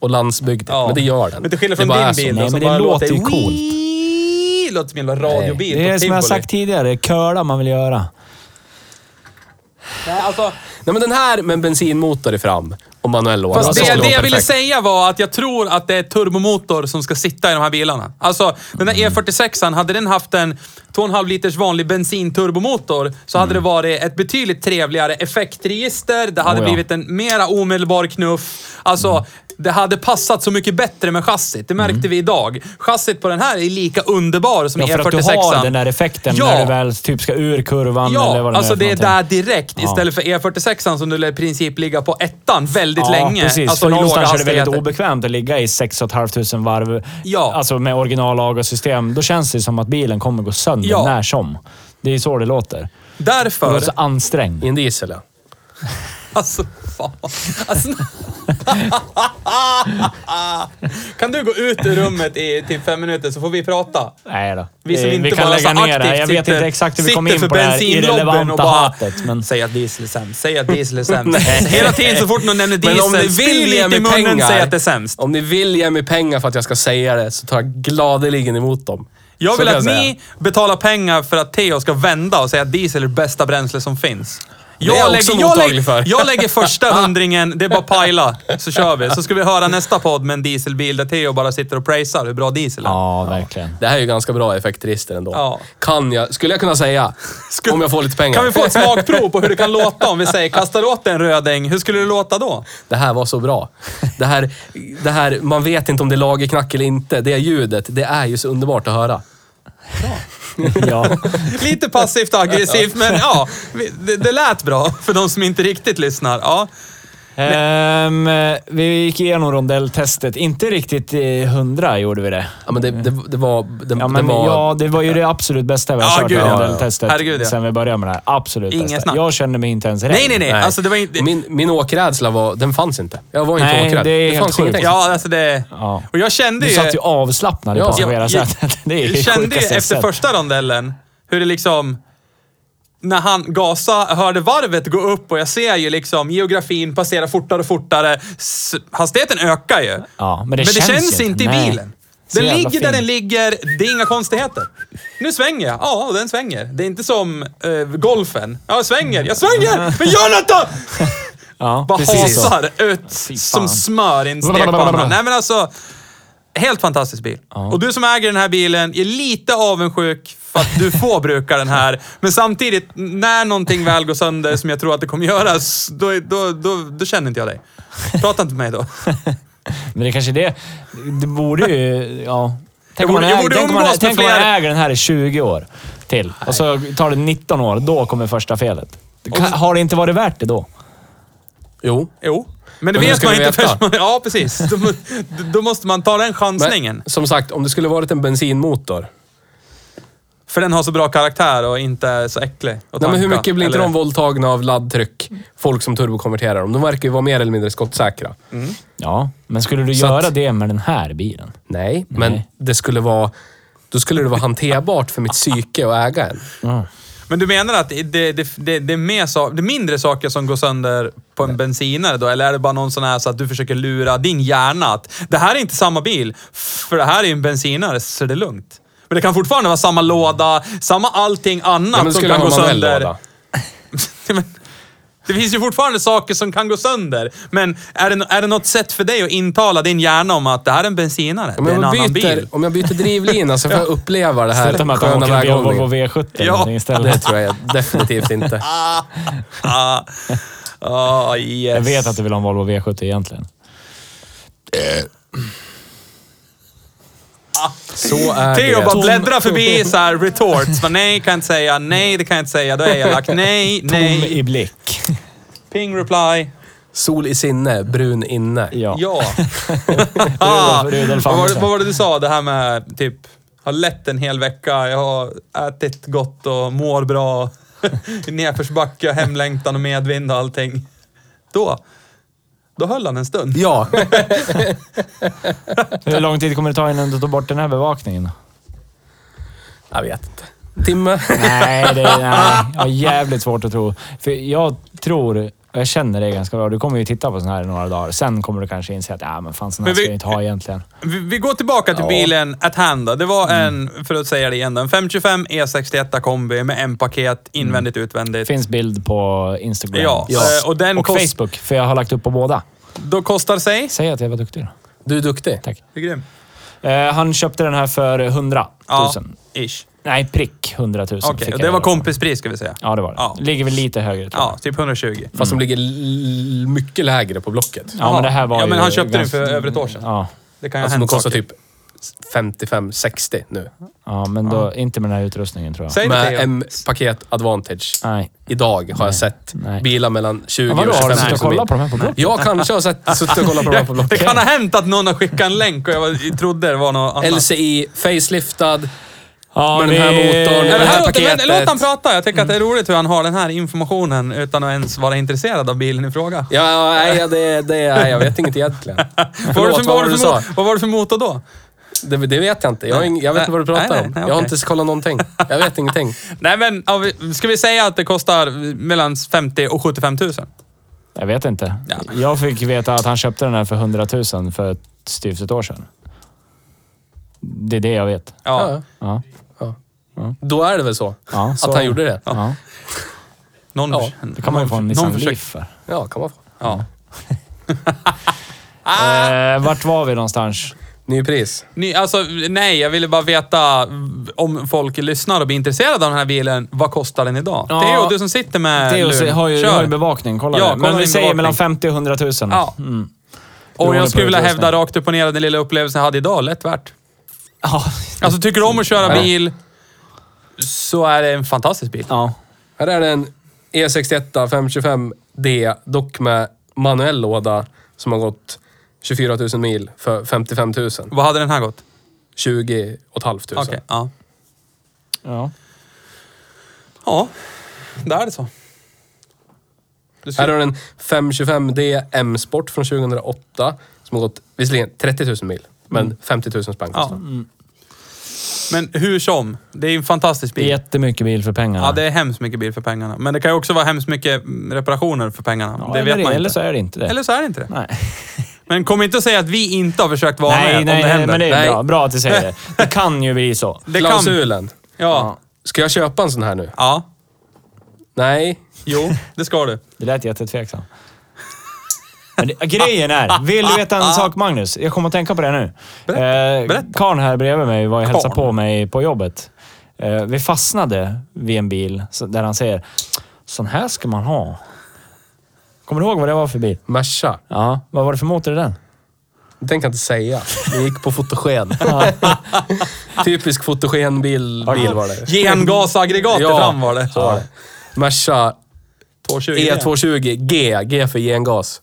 [SPEAKER 2] Och landsbygd.
[SPEAKER 3] Ja.
[SPEAKER 2] Men det gör den.
[SPEAKER 3] Men till skillnad
[SPEAKER 2] Det
[SPEAKER 3] från
[SPEAKER 2] är
[SPEAKER 3] din bil
[SPEAKER 1] Nej, men det
[SPEAKER 3] bara
[SPEAKER 1] låter ju
[SPEAKER 3] låter
[SPEAKER 1] coolt.
[SPEAKER 3] Wii, låter som en jävla radiobil
[SPEAKER 1] Det är som jag har sagt tidigare, curla man vill göra.
[SPEAKER 3] Nej, alltså,
[SPEAKER 2] Nej, men den här med en bensinmotor i fram och manuell låda.
[SPEAKER 3] Fast det, det jag ville säga var att jag tror att det är turbomotor som ska sitta i de här bilarna. Alltså, den
[SPEAKER 1] Mm.
[SPEAKER 3] där E46an, hade den haft en 2,5 liters vanlig bensinturbomotor så hade det varit ett betydligt trevligare effektregister. Det hade
[SPEAKER 1] Oh ja.
[SPEAKER 3] blivit en mera omedelbar knuff. Alltså, det hade passat så mycket bättre med chassit. Det märkte vi idag. Chassit på den här är lika underbar som
[SPEAKER 1] Ja, för att
[SPEAKER 3] E46an.
[SPEAKER 1] du har den där effekten
[SPEAKER 3] Ja.
[SPEAKER 1] när du väl typ ska ur kurvan eller vad
[SPEAKER 3] Ja,
[SPEAKER 1] det
[SPEAKER 3] alltså
[SPEAKER 1] är för
[SPEAKER 3] det är
[SPEAKER 1] någonting.
[SPEAKER 3] där direkt
[SPEAKER 1] Ja.
[SPEAKER 3] istället för E46an som du i princip ligga på ettan väldigt
[SPEAKER 1] Ja,
[SPEAKER 3] länge.
[SPEAKER 1] precis.
[SPEAKER 3] Alltså
[SPEAKER 1] för någonstans är det väldigt obekvämt att ligga i 6 500 varv.
[SPEAKER 3] Ja.
[SPEAKER 1] Alltså med originalavgassystem. Då känns det som att bilen kommer gå sönder
[SPEAKER 3] Ja.
[SPEAKER 1] när som. Det är så det låter. Det
[SPEAKER 3] Därför...
[SPEAKER 1] låter så ansträngd.
[SPEAKER 2] I en diesel, ja.
[SPEAKER 3] Alltså, fan. Alltså, kan du gå ut ur rummet i typ fem minuter så får vi prata?
[SPEAKER 1] Nej då.
[SPEAKER 3] Vi som
[SPEAKER 1] Eh,
[SPEAKER 3] inte
[SPEAKER 1] vi kan
[SPEAKER 3] bara
[SPEAKER 1] lägga ner det.
[SPEAKER 3] aktivt
[SPEAKER 1] Jag vet inte exakt hur vi kom in
[SPEAKER 3] för
[SPEAKER 1] på det här irrelevanta
[SPEAKER 3] bara
[SPEAKER 1] hatet. Men
[SPEAKER 3] Säg att diesel är sämst. Säg att diesel är <laughs> sämst. Hela tiden så fort någon nämner
[SPEAKER 2] Men om ni
[SPEAKER 3] diesel,
[SPEAKER 2] vill ge mig
[SPEAKER 3] munnen
[SPEAKER 2] pengar,
[SPEAKER 3] säg att det är sämst.
[SPEAKER 2] om ni vill ge mig pengar för att jag ska säga det, så tar jag gladeligen emot dem.
[SPEAKER 3] Jag vill
[SPEAKER 2] kan
[SPEAKER 3] att
[SPEAKER 2] säga.
[SPEAKER 3] ni betalar pengar för att Theo ska vända och säga att diesel är det bästa bränsle som finns.
[SPEAKER 2] Är jag också
[SPEAKER 3] jag, lägger,
[SPEAKER 2] för.
[SPEAKER 3] jag lägger första <laughs> hundringen, det är bara pajla, så kör vi. Så ska vi höra nästa podd med en dieselbil där Theo bara sitter och prisar hur bra diesel är.
[SPEAKER 1] ja, verkligen.
[SPEAKER 2] Det här är ju ganska bra effektregister ändå.
[SPEAKER 3] Ja.
[SPEAKER 2] Kan jag, skulle jag kunna säga, om jag får lite pengar.
[SPEAKER 3] Kan vi få ett <laughs> smakprov på hur det kan låta om vi säger kastar åt en röding, hur skulle det låta då?
[SPEAKER 2] Det här var så bra. Det här, det här, man vet inte om det är lagerknack eller inte. Det ljudet, det är ju så underbart att höra. <laughs>
[SPEAKER 1] Ja.
[SPEAKER 3] Lite passivt aggressivt, men ja, det, det lät bra för de som inte riktigt lyssnar. Ja.
[SPEAKER 1] Ehm, vi gick igenom rondelltestet. Inte riktigt hundra gjorde vi det.
[SPEAKER 2] Ja, men det, det, det var... Det,
[SPEAKER 1] Ja, men,
[SPEAKER 2] det var
[SPEAKER 1] ja, det var ju det absolut bästa vi har
[SPEAKER 3] Ja,
[SPEAKER 1] kört
[SPEAKER 3] gud, ja.
[SPEAKER 1] rondelltestet
[SPEAKER 3] Herregud, ja.
[SPEAKER 1] sen vi började med det här. Absolut
[SPEAKER 3] Ingen
[SPEAKER 1] bästa.
[SPEAKER 3] snack.
[SPEAKER 1] Jag kände mig inte ens rädd.
[SPEAKER 3] Nej, nej, nej. Alltså, det var inte...
[SPEAKER 2] min, min åkrädsla var, den fanns inte. Jag var inte
[SPEAKER 1] Nej,
[SPEAKER 2] åkrädd.
[SPEAKER 1] det är helt
[SPEAKER 2] fanns ingenting.
[SPEAKER 3] Ja, alltså det...
[SPEAKER 1] Ja.
[SPEAKER 3] Och jag kände
[SPEAKER 1] Du
[SPEAKER 3] ju...
[SPEAKER 1] satt ju avslappnad i
[SPEAKER 2] Ja.
[SPEAKER 1] passagerarsätet. <laughs> Det är ju
[SPEAKER 3] Jag
[SPEAKER 1] det
[SPEAKER 3] kände ju
[SPEAKER 1] sjukaste jag
[SPEAKER 3] efter första rondellen hur det liksom... När han gasade, hörde varvet gå upp och jag ser ju liksom geografin passera fortare och fortare. Hastigheten ökar ju.
[SPEAKER 1] Ja, men det
[SPEAKER 3] men det
[SPEAKER 1] känns
[SPEAKER 3] känns inte i bilen. Den ligger där
[SPEAKER 1] fin.
[SPEAKER 3] den ligger, det är inga konstigheter. Nu svänger jag. Ja, den svänger. Det är inte som eh, golfen. Ja, jag svänger. Jag svänger! Men gör något då! <laughs>
[SPEAKER 1] Ja,
[SPEAKER 3] Bara hasar ut som smör i en stekpanna. Nej men alltså, helt fantastisk bil. Och du som äger den här bilen är lite avundsjuk för att du får bruka den här. Men samtidigt, när någonting väl går sönder som jag tror att det kommer göras, då, då, då, då känner inte jag dig. Prata inte med mig då.
[SPEAKER 1] Men det är kanske det... Det borde ju... Ja. Tänk om man,
[SPEAKER 3] jag
[SPEAKER 1] äger, tänk om man, tänk om man äger den här i 20 år till och så tar det 19 år. Då kommer första felet. Har det inte varit värt det då?
[SPEAKER 2] Jo.
[SPEAKER 3] Jo. Men det
[SPEAKER 2] Men
[SPEAKER 3] vet
[SPEAKER 2] ska
[SPEAKER 3] man inte först man, Ja, precis. Då, då måste man ta den chansningen.
[SPEAKER 2] Men, som sagt, om det skulle varit en bensinmotor.
[SPEAKER 3] För den har så bra karaktär och inte är så äcklig att
[SPEAKER 2] Nej, men hur
[SPEAKER 3] tanka,
[SPEAKER 2] mycket blir inte
[SPEAKER 3] eller?
[SPEAKER 2] de våldtagna av laddtryck? Folk som turbokonverterar dem. De verkar ju vara mer eller mindre skottsäkra.
[SPEAKER 1] Ja, men skulle du
[SPEAKER 2] Så
[SPEAKER 1] göra
[SPEAKER 2] att-
[SPEAKER 1] det med den här bilen?
[SPEAKER 2] Nej, men det skulle vara... Då skulle det vara hanterbart för mitt psyke att äga en.
[SPEAKER 3] Men du menar att det, det, det, det, är mer så, det är mindre saker som går sönder på en bensinare då? Eller är det bara någon sån här så att du försöker lura din hjärna att det här är inte samma bil, för det här är en bensinare så det är lugnt. Men det kan fortfarande vara samma låda, samma allting annat
[SPEAKER 2] Ja, men
[SPEAKER 3] som kan gå sönder. <laughs> Men det finns ju fortfarande saker som kan gå sönder. Men är det, är det något sätt för dig att intala din hjärna om att det här är en bensinare?
[SPEAKER 2] Om
[SPEAKER 3] det är en
[SPEAKER 2] jag,
[SPEAKER 3] annan
[SPEAKER 2] byter,
[SPEAKER 3] bil.
[SPEAKER 2] om jag byter drivlina så får <laughs> jag uppleva det här
[SPEAKER 1] Sluta med att
[SPEAKER 2] sköna
[SPEAKER 1] åker en Volvo
[SPEAKER 2] väghållningen.
[SPEAKER 1] V70 eller
[SPEAKER 3] Ja,
[SPEAKER 1] istället.
[SPEAKER 2] Det tror jag definitivt inte. <laughs>
[SPEAKER 3] Ah, ah, yes.
[SPEAKER 1] Jag vet att du vill ha en Volvo V70 egentligen.
[SPEAKER 2] Så är
[SPEAKER 3] Theo
[SPEAKER 2] det.
[SPEAKER 3] bara bläddrar förbi så här retorts. Men nej, kan jag inte säga. Nej, det kan jag inte säga. Då är jag elak. Nej,
[SPEAKER 1] Tom
[SPEAKER 3] nej.
[SPEAKER 1] i blick.
[SPEAKER 3] Ping reply.
[SPEAKER 2] Sol i sinne, brun inne.
[SPEAKER 1] Ja.
[SPEAKER 3] Ja. <laughs> ah,
[SPEAKER 1] Rudolf
[SPEAKER 3] vad, var det, vad var det du sa? Det här med typ har lett en hel vecka, jag har ätit gott och mår bra. <laughs> I nedförsbacke, och hemlängtan och medvind och allting. Då, då höll han en stund.
[SPEAKER 2] Ja. <laughs>
[SPEAKER 1] Hur lång tid kommer det ta innan du tar bort den här bevakningen?
[SPEAKER 2] Jag vet inte. Timme.
[SPEAKER 1] Nej, det är, nej, <laughs> jag har jävligt svårt att tro. För jag tror, jag känner det ganska bra, du kommer ju titta på sån här i några dagar. Sen kommer du kanske inse att ja, men fan sån här
[SPEAKER 3] Men vi-
[SPEAKER 1] ska jag inte ha egentligen.
[SPEAKER 3] Vi, vi går tillbaka till
[SPEAKER 2] Ja.
[SPEAKER 3] bilen at hand då. Det var en, för att säga det igen, en 525 E61 kombi med M-paket, invändigt utvändigt.
[SPEAKER 1] Det finns bild på Instagram.
[SPEAKER 3] Ja, eh, och den
[SPEAKER 1] och
[SPEAKER 3] kost-
[SPEAKER 1] Facebook, för jag har lagt upp på båda.
[SPEAKER 3] Då kostar sig...
[SPEAKER 1] Säg att jag var duktig då.
[SPEAKER 2] Du är duktig.
[SPEAKER 1] Tack.
[SPEAKER 3] Det är grym.
[SPEAKER 1] Eh, han köpte den här för 100 000.
[SPEAKER 3] Ja, ish.
[SPEAKER 1] Nej, prick 100 000.
[SPEAKER 3] Okej,
[SPEAKER 1] jag
[SPEAKER 3] det var kompispris ska vi säga.
[SPEAKER 1] Ja, det var det.
[SPEAKER 3] Ja.
[SPEAKER 1] Ligger väl lite högre tror jag.
[SPEAKER 3] Ja, typ 120.
[SPEAKER 2] Fast de ligger l- mycket lägre på Blocket.
[SPEAKER 1] Ja, men det här var
[SPEAKER 3] Ja, men han köpte den för över ett år sedan.
[SPEAKER 1] Ja,
[SPEAKER 3] Det kan ju ha
[SPEAKER 2] Alltså de
[SPEAKER 3] hänt
[SPEAKER 2] kostar
[SPEAKER 3] saker.
[SPEAKER 2] typ 55-60 nu.
[SPEAKER 1] ja men då, inte med den här utrustningen tror jag.
[SPEAKER 3] Säg det
[SPEAKER 2] Med. M-paket Advantage.
[SPEAKER 1] Nej.
[SPEAKER 2] Idag har jag sett
[SPEAKER 1] Nej.
[SPEAKER 2] bilar mellan 20
[SPEAKER 1] Ja, vadå,
[SPEAKER 2] och
[SPEAKER 1] har
[SPEAKER 2] 25
[SPEAKER 1] du suttit och
[SPEAKER 2] 000
[SPEAKER 1] kollat på de här på Blocket?
[SPEAKER 2] Jag kanske har sett, suttit och kollat på dem på <laughs>
[SPEAKER 3] Det
[SPEAKER 2] Blocket.
[SPEAKER 3] kan ha hänt att någon har skickat en länk och jag trodde det var något annat.
[SPEAKER 2] LCI, faceliftad.
[SPEAKER 1] Ja,
[SPEAKER 2] Med den här motorn,
[SPEAKER 3] Nej,
[SPEAKER 2] det
[SPEAKER 3] men
[SPEAKER 2] här
[SPEAKER 3] låt,
[SPEAKER 2] paketet.
[SPEAKER 3] låt han prata. Jag tycker att det är roligt hur han har den här informationen utan att ens vara intresserad av bilen i fråga.
[SPEAKER 2] Ja, nej, ja, det, det är, jag vet inget egentligen. <laughs>
[SPEAKER 3] Vad var, det
[SPEAKER 2] Förlåt,
[SPEAKER 3] för,
[SPEAKER 2] vad var du
[SPEAKER 3] för,
[SPEAKER 2] sa?
[SPEAKER 3] vad var det för motor då?
[SPEAKER 2] Det, det vet jag inte. Jag, har ing- jag vet inte vad du pratar
[SPEAKER 3] Nej, nej,
[SPEAKER 2] om.
[SPEAKER 3] nej,
[SPEAKER 2] Jag har inte kollat någonting. Jag vet ingenting. <laughs>
[SPEAKER 3] Nej men, ska vi säga att det kostar mellan 50 och 75 000?
[SPEAKER 1] Jag vet inte.
[SPEAKER 3] Ja.
[SPEAKER 1] Jag fick veta att han köpte den här för 100 000 för ett styvt ett år sedan. Det är det jag vet.
[SPEAKER 3] Ja.
[SPEAKER 2] Ja.
[SPEAKER 1] Ja.
[SPEAKER 2] Då är det väl så.
[SPEAKER 1] Ja, så-
[SPEAKER 2] Att han gjorde det.
[SPEAKER 1] Ja.
[SPEAKER 3] Någon,
[SPEAKER 2] Ja,
[SPEAKER 1] Det kan man ju få en
[SPEAKER 3] någon
[SPEAKER 1] Nissan
[SPEAKER 3] försöker-
[SPEAKER 1] Leaf för.
[SPEAKER 2] Ja, kan man få.
[SPEAKER 3] Ja. <laughs>
[SPEAKER 1] Eh, vart var vi någonstans?
[SPEAKER 2] Ny pris.
[SPEAKER 3] Ni, alltså, nej, jag ville bara veta om folk lyssnar och blir intresserade av den här bilen, vad kostar den idag?
[SPEAKER 1] Ja.
[SPEAKER 3] Theo, du som sitter med
[SPEAKER 1] Theo
[SPEAKER 3] lur,
[SPEAKER 1] har ju, har ju bevakning, kolla
[SPEAKER 3] Ja,
[SPEAKER 1] det.
[SPEAKER 3] kolla
[SPEAKER 1] Men vi säger mellan 50 och 100 000.
[SPEAKER 3] Ja.
[SPEAKER 1] Mm.
[SPEAKER 3] Och jag skulle vilja hävda rakt upp och ner den lilla upplevelsen jag hade idag, lätt värt.
[SPEAKER 1] Ja.
[SPEAKER 3] Alltså, tycker du om att köra
[SPEAKER 2] Ja.
[SPEAKER 3] bil så är det en fantastisk bil.
[SPEAKER 1] ja.
[SPEAKER 2] Här är det en E E61 525D, dock med manuell låda, som har gått 24 000 mil för 55 000.
[SPEAKER 3] Vad hade den här gått?
[SPEAKER 2] 20 500.
[SPEAKER 3] Okej, ja.
[SPEAKER 1] ja.
[SPEAKER 3] Ja, där är det så. Du ser-
[SPEAKER 2] Här har du en 525D M-sport från 2008, som har gått visserligen 30 000 mil, men 50 000 spänn
[SPEAKER 3] Ja.
[SPEAKER 2] kostar.
[SPEAKER 3] Men hur som, det är en fantastisk bil.
[SPEAKER 1] Jättemycket bil för pengarna.
[SPEAKER 3] Ja, det är hemskt mycket bil för pengarna. Men det kan ju också vara hemskt mycket reparationer för pengarna.
[SPEAKER 1] Ja,
[SPEAKER 3] det
[SPEAKER 1] eller,
[SPEAKER 3] vet man
[SPEAKER 1] eller
[SPEAKER 3] inte.
[SPEAKER 1] så är det inte det.
[SPEAKER 3] Eller så är det inte det.
[SPEAKER 1] Nej, <laughs>
[SPEAKER 3] Men kom inte och säga att vi inte har försökt vara med
[SPEAKER 1] nej,
[SPEAKER 3] om
[SPEAKER 1] nej,
[SPEAKER 3] det händer.
[SPEAKER 1] men det är
[SPEAKER 2] Nej.
[SPEAKER 1] bra. Bra att du säger det. <laughs> Det kan ju bli så.
[SPEAKER 3] Det kan...
[SPEAKER 2] Klausulen.
[SPEAKER 3] Ja.
[SPEAKER 2] Ska jag köpa en sån här nu?
[SPEAKER 3] Ja.
[SPEAKER 2] Nej.
[SPEAKER 3] Jo, det ska du.
[SPEAKER 1] Det lät jättetveksam. Men det, grejen är, vill du veta en sak Magnus? Jag kommer att tänka på det nu.
[SPEAKER 3] Berätta.
[SPEAKER 1] Eh. Karn här bredvid mig var och hälsade på mig på jobbet. Eh, vi fastnade vid en bil där han säger Sån här ska man ha. Kommer du ihåg vad det var för bil?
[SPEAKER 2] Merca.
[SPEAKER 1] Ja, vad var det för motor i den?
[SPEAKER 2] Det tänker jag inte säga. Det gick på fotogen. <laughs> Typisk fotogenbil bil var det.
[SPEAKER 3] Gengasaggregatet fram var det.
[SPEAKER 2] Så var det. Merca
[SPEAKER 3] 220.
[SPEAKER 2] E220 G. G för gengas.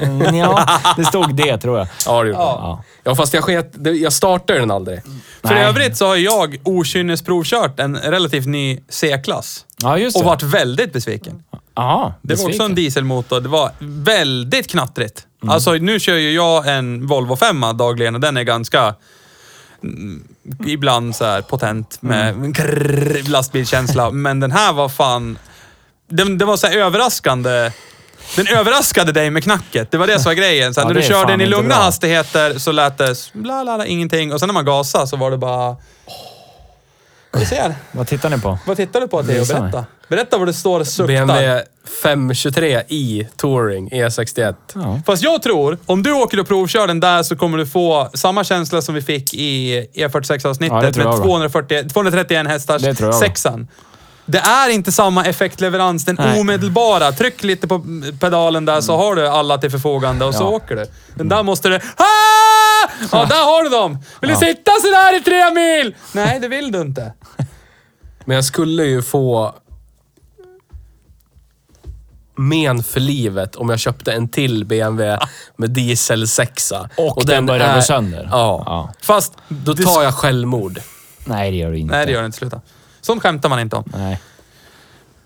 [SPEAKER 1] Mm, <laughs> ja, det stod det tror jag.
[SPEAKER 2] Ja, det gjorde det.
[SPEAKER 1] Ja.
[SPEAKER 2] Ja, fast jag sket... Jag startade den aldrig.
[SPEAKER 3] För
[SPEAKER 1] Nej.
[SPEAKER 3] övrigt så har jag okynnesprovkört en relativt ny C-klass.
[SPEAKER 1] Ja, just
[SPEAKER 3] Och
[SPEAKER 1] det.
[SPEAKER 3] varit väldigt besviken.
[SPEAKER 1] Ja,
[SPEAKER 3] Det var också en dieselmotor. Det var väldigt knattrigt. Alltså nu kör ju jag en Volvo 5 dagligen och den är ganska mm, ibland så här potent med krrr, lastbilskänsla. Men den här var fan... Den, det var så här överraskande. Den överraskade dig med knacket. Det var det som var grejen. Så
[SPEAKER 1] Ja,
[SPEAKER 3] när du körde den i lugna
[SPEAKER 1] bra.
[SPEAKER 3] hastigheter så lät det bla, bla, bla, ingenting. Och sen när man gasade så var det bara... Du ser.
[SPEAKER 1] Vad tittar ni på?
[SPEAKER 3] Vad tittar du på Theo? Berätta. Berätta vad det står och suktar.
[SPEAKER 2] BMW 523i Touring E E61.
[SPEAKER 1] Ja.
[SPEAKER 3] Fast jag tror, om du åker och provkör den där så kommer du få samma känsla som vi fick i
[SPEAKER 1] Ja,
[SPEAKER 3] E46-avsnittet
[SPEAKER 1] det tror
[SPEAKER 3] med
[SPEAKER 1] jag.
[SPEAKER 3] 240, 231 hästars sexan. Det är inte samma effektleverans, den
[SPEAKER 1] Nej.
[SPEAKER 3] omedelbara. Tryck lite på pedalen där så har du alla till förfogande och så
[SPEAKER 1] Ja.
[SPEAKER 3] åker du. Den där måste du... Ah! Ja, där har du dem! Vill du sitta sådär i tre mil? Nej, det vill du inte. <laughs>
[SPEAKER 2] Men jag skulle ju få... men för livet om jag köpte en till BMW med diesel 6
[SPEAKER 1] Och den börjar gå sönder.
[SPEAKER 2] Ja.
[SPEAKER 1] Ja.
[SPEAKER 3] Fast...
[SPEAKER 2] Då tar jag självmord.
[SPEAKER 1] Nej, det gör du inte.
[SPEAKER 3] Nej, det gör det inte. Sluta. Sånt skämtar man inte om.
[SPEAKER 1] Nej.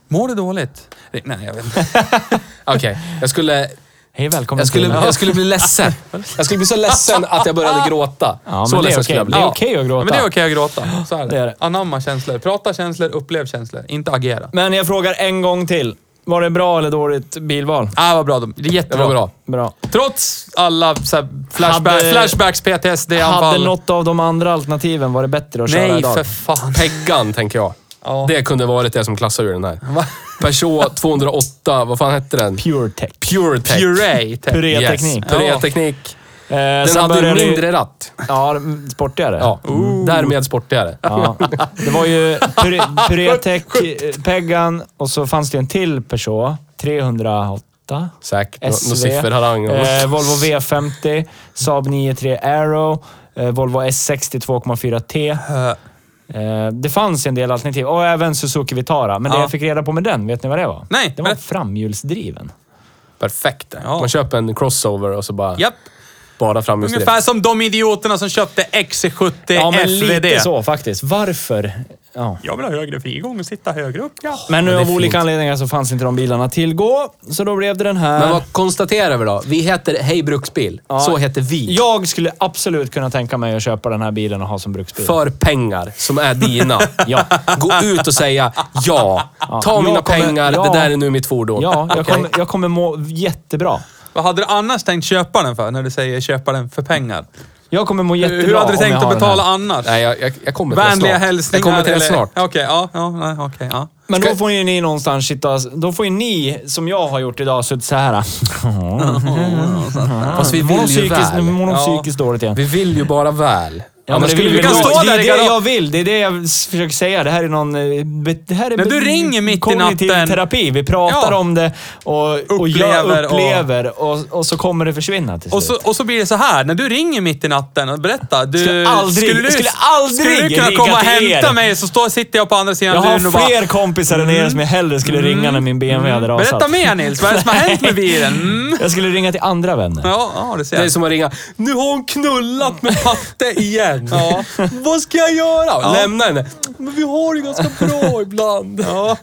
[SPEAKER 3] Mår du dåligt? Nej, jag vet inte. <laughs>
[SPEAKER 2] Okej, jag skulle...
[SPEAKER 1] Hej, välkommen
[SPEAKER 2] Jag skulle,
[SPEAKER 1] till...
[SPEAKER 2] jag skulle bli ledsen. Jag skulle bli så ledsen att jag började gråta. <laughs>
[SPEAKER 1] Ja,
[SPEAKER 2] så
[SPEAKER 1] det är
[SPEAKER 2] ledsen
[SPEAKER 1] okej.
[SPEAKER 2] skulle jag bli.
[SPEAKER 1] Det är okej att gråta.
[SPEAKER 3] Men det är okej att gråta. Så är det.
[SPEAKER 1] Det är det.
[SPEAKER 3] Anamma känslor. Prata känslor, upplev känslor. Inte agera.
[SPEAKER 1] Men jag frågar en gång till. Var det bra eller dåligt bilval?
[SPEAKER 3] Ah, vad bra. Det är
[SPEAKER 2] Det
[SPEAKER 3] jättebra.
[SPEAKER 2] var bra.
[SPEAKER 1] Bra.
[SPEAKER 3] Trots alla så här, flashback,
[SPEAKER 1] Hade-
[SPEAKER 3] flashbacks, PTSD-anfall.
[SPEAKER 1] Hade något av de andra alternativen varit bättre att köra
[SPEAKER 3] Nej,
[SPEAKER 1] idag?
[SPEAKER 3] för fan.
[SPEAKER 2] Peggan, tänker jag.
[SPEAKER 3] Ja.
[SPEAKER 2] Det kunde varit det som klassar ur den här.
[SPEAKER 3] Va?
[SPEAKER 2] Peugeot 208, vad fan hette den?
[SPEAKER 1] Pure tech.
[SPEAKER 2] PureTech.
[SPEAKER 3] Puree. typ.
[SPEAKER 1] Puréteknik.
[SPEAKER 2] Yes. Puréteknik.
[SPEAKER 1] Eh,
[SPEAKER 2] Den
[SPEAKER 1] sen
[SPEAKER 2] hade ju
[SPEAKER 1] började det-
[SPEAKER 2] mindre ratt.
[SPEAKER 1] Ja, sportigare.
[SPEAKER 2] Ja, därmed sportigare.
[SPEAKER 1] Ja. Det var ju Pure- <laughs> Puretech, eh, Peggan och så fanns det en till Peugeot. 308.
[SPEAKER 2] Säkert. Nå- Någon sifferharang.
[SPEAKER 1] Eh, Volvo V50. Saab 93 Aero. Eh, Volvo S60 2,4T.
[SPEAKER 3] Eh,
[SPEAKER 1] det fanns en del alternativ. Och även Suzuki Vitara. Men det
[SPEAKER 3] Ja.
[SPEAKER 1] jag fick reda på med den, vet ni vad det var?
[SPEAKER 3] Nej,
[SPEAKER 1] Det var framhjulsdriven.
[SPEAKER 2] Perfekt.
[SPEAKER 3] Ja.
[SPEAKER 2] Man köper en crossover och så bara,
[SPEAKER 3] Japp.
[SPEAKER 2] Bara framhjulsdrift.
[SPEAKER 3] Ungefär som de idioterna som köpte XC70
[SPEAKER 1] Ja, men
[SPEAKER 3] FVD.
[SPEAKER 1] lite så faktiskt. Varför? Ja.
[SPEAKER 3] Jag vill ha högre frigång och sitta högre upp. Ja.
[SPEAKER 1] Men nu
[SPEAKER 2] det är
[SPEAKER 1] av
[SPEAKER 2] fint.
[SPEAKER 1] olika anledningar så fanns inte de bilarna att tillgå. Så då blev det den här.
[SPEAKER 2] Men vad konstaterar vi då? Vi heter Hej Bruksbil.
[SPEAKER 1] Ja.
[SPEAKER 2] Så heter vi.
[SPEAKER 1] Jag skulle absolut kunna tänka mig att köpa den här bilen och ha som bruksbil.
[SPEAKER 2] För pengar som är dina. <laughs>
[SPEAKER 1] Ja.
[SPEAKER 2] Gå ut och säga ja. Ta
[SPEAKER 1] Jag
[SPEAKER 2] mina
[SPEAKER 1] kommer-
[SPEAKER 2] pengar,
[SPEAKER 1] ja.
[SPEAKER 2] det där är nu mitt fordon.
[SPEAKER 1] Ja, jag
[SPEAKER 2] Okej?
[SPEAKER 1] kommer, jag kommer må jättebra.
[SPEAKER 3] Vad hade du annars tänkt köpa den för, när du säger köpa den för pengar?
[SPEAKER 1] Jag kommer må jättebra
[SPEAKER 3] Hur hade du
[SPEAKER 1] om
[SPEAKER 3] tänkt
[SPEAKER 1] jag
[SPEAKER 3] att
[SPEAKER 1] har den
[SPEAKER 3] betala
[SPEAKER 1] här.
[SPEAKER 3] annars?
[SPEAKER 2] Nej, jag, jag, jag kommer till det
[SPEAKER 3] Vänliga
[SPEAKER 2] snart.
[SPEAKER 3] hälsningar?
[SPEAKER 2] Jag kommer till det
[SPEAKER 3] eller-
[SPEAKER 2] snart.
[SPEAKER 3] Okej, ja. ja nej, okej, ja.
[SPEAKER 1] Men då får ju ni någonstans sitta... Då får ju ni, som jag har gjort idag, suttit så här. <laughs>
[SPEAKER 2] Fast vi vill ju väl.
[SPEAKER 1] monopsykiskt dåligt igen.
[SPEAKER 2] Vi vill ju bara väl.
[SPEAKER 1] Ja, men det,
[SPEAKER 2] skulle vi
[SPEAKER 3] kan
[SPEAKER 1] jag-
[SPEAKER 3] stå
[SPEAKER 1] det
[SPEAKER 3] där
[SPEAKER 1] är
[SPEAKER 3] i
[SPEAKER 1] det
[SPEAKER 3] garage-
[SPEAKER 1] jag vill. Det är det jag försöker säga. Det här är någon... eh, Det här är
[SPEAKER 3] När du ringer mitt i natten-
[SPEAKER 1] terapi. Vi pratar
[SPEAKER 3] Ja.
[SPEAKER 1] om det och, och jag
[SPEAKER 3] Upplever och-
[SPEAKER 1] upplever och, och så kommer det försvinna till
[SPEAKER 3] Och
[SPEAKER 1] slut.
[SPEAKER 3] så, och så blir det så här, när du ringer mitt i natten och berättar. Du,
[SPEAKER 1] Skulle aldrig-
[SPEAKER 3] du,
[SPEAKER 1] skulle aldrig
[SPEAKER 3] skulle du kunna komma och hämta
[SPEAKER 1] er.
[SPEAKER 3] mig så står, sitter jag på andra sidan
[SPEAKER 1] jag
[SPEAKER 3] luren och bara...
[SPEAKER 1] har fler kompisar än er som jag hellre skulle ringa när min BMW hade rasat.
[SPEAKER 3] Berätta mer Nils, vad är det som har hänt med bilen? <laughs> Mm.
[SPEAKER 1] Jag skulle ringa till andra vänner.
[SPEAKER 3] Ja, ja, det ser
[SPEAKER 2] Det är
[SPEAKER 3] jag.
[SPEAKER 2] som att ringa. Nu har hon knullat med <laughs> Patte igen.
[SPEAKER 3] Ja. <laughs>
[SPEAKER 2] Vad ska jag göra?
[SPEAKER 3] Ja.
[SPEAKER 2] Lämna henne. Men vi har det ganska bra <laughs> ibland.
[SPEAKER 3] Ja.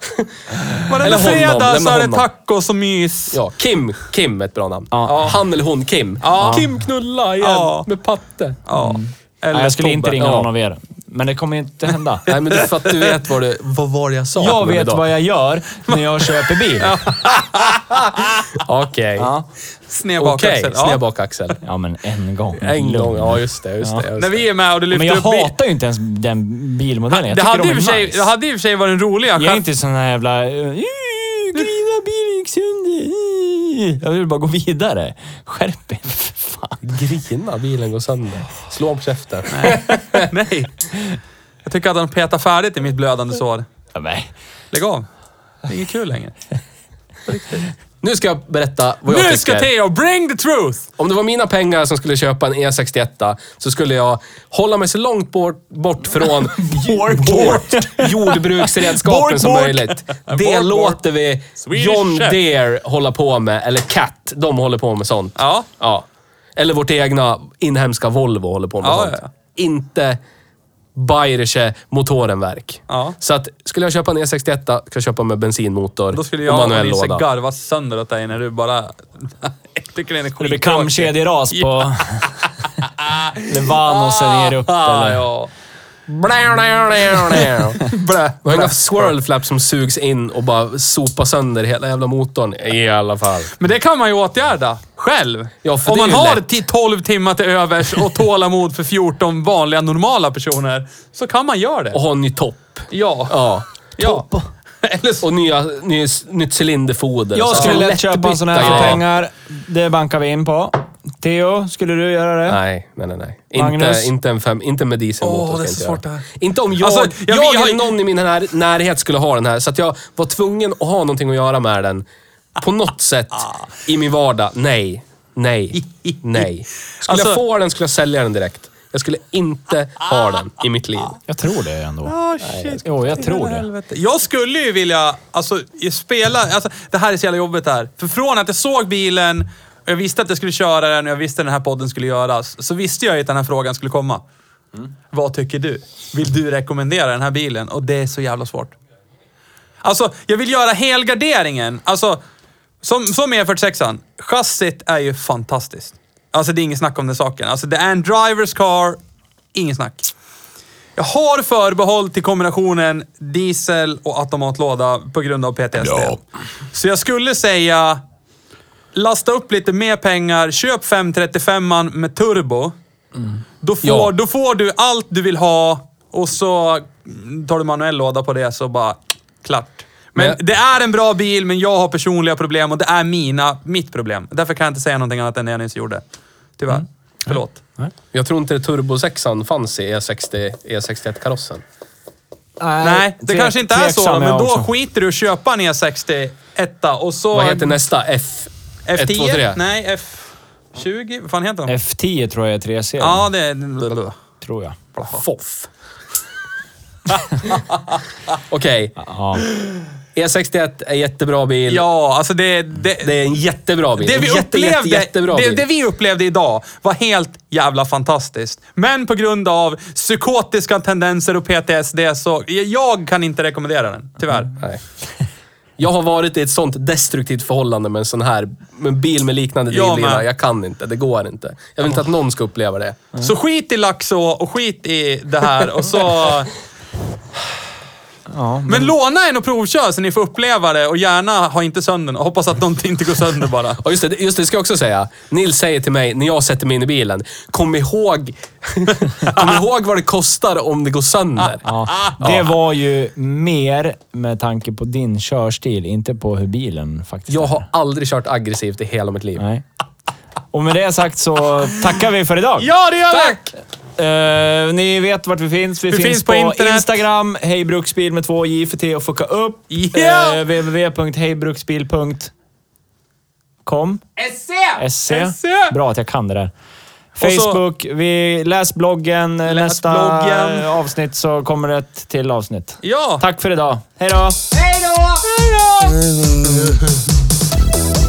[SPEAKER 3] Varenda
[SPEAKER 2] Eller honom,
[SPEAKER 3] fredag så
[SPEAKER 2] lämna
[SPEAKER 3] är det
[SPEAKER 2] honom.
[SPEAKER 3] tacos och mys.
[SPEAKER 2] Ja, Kim. Kim är ett bra namn.
[SPEAKER 1] Ja.
[SPEAKER 2] Han eller hon, Kim.
[SPEAKER 3] Ja.
[SPEAKER 2] Kim knulla igen
[SPEAKER 3] Ja.
[SPEAKER 2] med Patte.
[SPEAKER 3] Ja. Eller
[SPEAKER 1] Nej, jag skulle inte
[SPEAKER 3] Tobbe.
[SPEAKER 1] ringa
[SPEAKER 2] Ja.
[SPEAKER 1] någon av er. Men det kommer inte hända. <laughs>
[SPEAKER 2] Nej, men det är för att du vet vad, du, vad var det jag sa.
[SPEAKER 1] Jag vet
[SPEAKER 2] idag.
[SPEAKER 1] vad jag gör när jag köper bil. <laughs>
[SPEAKER 2] Okej.
[SPEAKER 1] Ja.
[SPEAKER 3] Sned bakaxel.
[SPEAKER 2] sned
[SPEAKER 3] Ja.
[SPEAKER 2] bakaxel.
[SPEAKER 1] ja, men en gång.
[SPEAKER 2] En gång. Ja, just det. Just det, just
[SPEAKER 3] När vi är med och du lyfter
[SPEAKER 1] Men jag
[SPEAKER 3] upp
[SPEAKER 1] hatar ju inte ens den bilmodellen. Jag
[SPEAKER 3] det hade,
[SPEAKER 1] de är
[SPEAKER 3] sig,
[SPEAKER 1] nice.
[SPEAKER 3] det hade i och för sig varit en rolig.
[SPEAKER 1] Jag är inte sån här jävla... "Uh, Grina bilen gick sönder. Uh." Jag vill bara gå vidare. Skärp er fan.
[SPEAKER 2] Grina, bilen går sönder. Slå om käften. <laughs>
[SPEAKER 3] Nej. Jag tycker att han petar färdigt i mitt blödande sår.
[SPEAKER 1] Ja, men.
[SPEAKER 3] Lägg av. Det är inget kul längre.
[SPEAKER 2] Nu ska jag berätta vad jag
[SPEAKER 3] Nu
[SPEAKER 2] tycker.
[SPEAKER 3] ska Theo bring the truth!
[SPEAKER 2] Om det var mina pengar som skulle köpa en E61 så skulle jag hålla mig så långt bort, bort från <laughs>
[SPEAKER 1] Bork.
[SPEAKER 2] bort jordbruksredskapen
[SPEAKER 1] Bork,
[SPEAKER 2] som möjligt. Det låter vi John. Deere hålla på med, eller Cat. De håller på med sånt.
[SPEAKER 3] Ja.
[SPEAKER 2] Ja. Eller vårt egna inhemska Volvo håller på med
[SPEAKER 3] Ja,
[SPEAKER 2] sånt.
[SPEAKER 3] ja, ja.
[SPEAKER 2] Inte Bayerische motorenverk.
[SPEAKER 3] Ja.
[SPEAKER 2] Så att, skulle jag köpa en E61 ska jag köpa med bensinmotor
[SPEAKER 3] Då skulle
[SPEAKER 2] och
[SPEAKER 3] jag och
[SPEAKER 2] manuell låda.
[SPEAKER 3] garva sönder åt dig när du bara... jag <laughs> tycker det är
[SPEAKER 1] Det blir kamkedjeras på... Levanosen <laughs> ger upp
[SPEAKER 3] Ah,
[SPEAKER 1] eller...
[SPEAKER 3] ja.
[SPEAKER 2] Blä. Inga swirl flaps som sugs in och bara sopar sönder hela jävla motorn. I alla fall.
[SPEAKER 3] Men det kan man ju åtgärda själv.
[SPEAKER 2] Ja, för
[SPEAKER 3] Om
[SPEAKER 2] det är
[SPEAKER 3] man
[SPEAKER 2] ju
[SPEAKER 3] har
[SPEAKER 2] lätt.
[SPEAKER 3] till 12 timmar till övers och tålamod för 14 vanliga normala personer, så kan man göra det.
[SPEAKER 2] Och ha en ny topp.
[SPEAKER 3] Ja.
[SPEAKER 2] Ja.
[SPEAKER 3] ja. Eller så.
[SPEAKER 2] Och nya, ny, nytt cylinderfoder.
[SPEAKER 1] Jag skulle lätt köpa en sån här för
[SPEAKER 2] grejer.
[SPEAKER 1] pengar. Det bankar vi in på. Theo, skulle du göra det?
[SPEAKER 2] Nej, nej, nej. nej. Inte,
[SPEAKER 1] Magnus?
[SPEAKER 2] inte, en fem, inte med dieselmotor
[SPEAKER 3] Åh, det är
[SPEAKER 2] jag
[SPEAKER 3] så
[SPEAKER 2] inte
[SPEAKER 3] svårt det här.
[SPEAKER 2] Inte om jag,
[SPEAKER 3] Alltså,
[SPEAKER 2] jag,
[SPEAKER 3] jag- jag-
[SPEAKER 2] eller någon i min när, närhet skulle ha den här. Så att jag var tvungen att ha någonting att göra med den. På något sätt i min vardag. Nej. Nej. Nej. Skulle
[SPEAKER 3] Alltså-
[SPEAKER 2] jag få den skulle jag sälja den direkt. Jag skulle inte ha den i mitt liv.
[SPEAKER 1] Jag tror det ändå.
[SPEAKER 3] Oh, shit.
[SPEAKER 1] Jo, jag tror det.
[SPEAKER 3] Helvete. Jag skulle ju vilja, alltså, spela, alltså, det här är så jävla jobbigt här. För från att jag såg bilen, och jag visste att jag skulle köra den och jag visste att den här podden skulle göras, så visste jag ju att den här frågan skulle komma. Vad tycker du? Vill du rekommendera den här bilen? Och det är så jävla svårt. Alltså, jag vill göra helgarderingen. Alltså, som, som E46an. Chassit är ju fantastiskt. Alltså det är inget snack om den saken. Alltså det är en drivers car, inget snack. Jag har förbehåll till kombinationen diesel och automatlåda på grund av PTSD.
[SPEAKER 1] Ja.
[SPEAKER 3] Så jag skulle säga, lasta upp lite mer pengar, köp 535an med turbo. Då, får,
[SPEAKER 2] Ja.
[SPEAKER 3] då får du allt du vill ha och så tar du manuell låda på det så bara klart. Men det är en bra bil, men jag har personliga problem och det är mina, mitt problem. Därför kan jag inte säga någonting annat än det jag nyss gjorde. Tyvärr. Förlåt.
[SPEAKER 2] Jag tror inte turbosexan fanns i E E60, E61-karossen.
[SPEAKER 3] Nej, det
[SPEAKER 1] tvek-
[SPEAKER 3] kanske inte är så men då
[SPEAKER 1] också.
[SPEAKER 3] skiter du i att köpa en E60 etta och så...
[SPEAKER 2] Vad heter nästa? F...
[SPEAKER 3] F10?
[SPEAKER 2] 1, 2, 3?
[SPEAKER 3] Nej, F20? Vad fan heter de?
[SPEAKER 1] F10 tror jag är 3-serien.
[SPEAKER 3] Ja, det är...
[SPEAKER 1] Tror jag.
[SPEAKER 2] FOF. <laughs> Okej.
[SPEAKER 1] Ja.
[SPEAKER 2] E61 är jättebra bil.
[SPEAKER 3] Ja, alltså det... det,
[SPEAKER 2] Det är en jättebra bil.
[SPEAKER 3] det vi
[SPEAKER 2] En jätte,
[SPEAKER 3] upplevde,
[SPEAKER 2] jätte, jättebra
[SPEAKER 3] det,
[SPEAKER 2] bil.
[SPEAKER 3] det vi upplevde idag var helt jävla fantastiskt. Men på grund av psykotiska tendenser och PTSD så... Jag kan inte rekommendera den, tyvärr.
[SPEAKER 2] Nej. Jag har varit i ett sånt destruktivt förhållande med en sån här med en bil med liknande
[SPEAKER 3] Jag
[SPEAKER 2] drivlina. Jag kan inte. Det går inte. Jag vill inte att någon ska uppleva det.
[SPEAKER 3] Så skit i Laxå och skit i det här och så... <laughs>
[SPEAKER 1] Ja,
[SPEAKER 3] Men låna en och provkör så ni får uppleva det och gärna ha inte sönder och Hoppas att någonting inte går sönder bara. <laughs>
[SPEAKER 2] Och just det, just det ska jag också säga. Nils säger till mig när jag sätter mig in i bilen. Kom ihåg, <laughs> kom ihåg vad det kostar om det går sönder. <laughs>
[SPEAKER 1] Ja, det var ju mer med tanke på din körstil, inte på hur bilen faktiskt
[SPEAKER 2] Jag
[SPEAKER 1] är.
[SPEAKER 2] har aldrig kört aggressivt i hela mitt liv.
[SPEAKER 1] Nej. Och med det sagt så tackar vi för idag.
[SPEAKER 3] Ja, det gör vi!
[SPEAKER 1] Eh, ni vet vart vi finns. Vi,
[SPEAKER 3] Vi
[SPEAKER 1] finns,
[SPEAKER 3] finns
[SPEAKER 1] på,
[SPEAKER 3] på internet.
[SPEAKER 1] Instagram, hejbruksbil med två J för T och fucka upp.
[SPEAKER 3] Ja!
[SPEAKER 1] Eh, www.hejbruksbil.com SC.
[SPEAKER 3] SC.
[SPEAKER 1] Bra att jag kan det där.
[SPEAKER 3] så-
[SPEAKER 1] Facebook, vi läs bloggen.
[SPEAKER 3] Läs
[SPEAKER 1] Nästa
[SPEAKER 3] bloggen.
[SPEAKER 1] avsnitt så kommer det ett till avsnitt.
[SPEAKER 3] Ja!
[SPEAKER 1] Tack för idag. Hej då!
[SPEAKER 3] Hej då! Hej då! <laughs>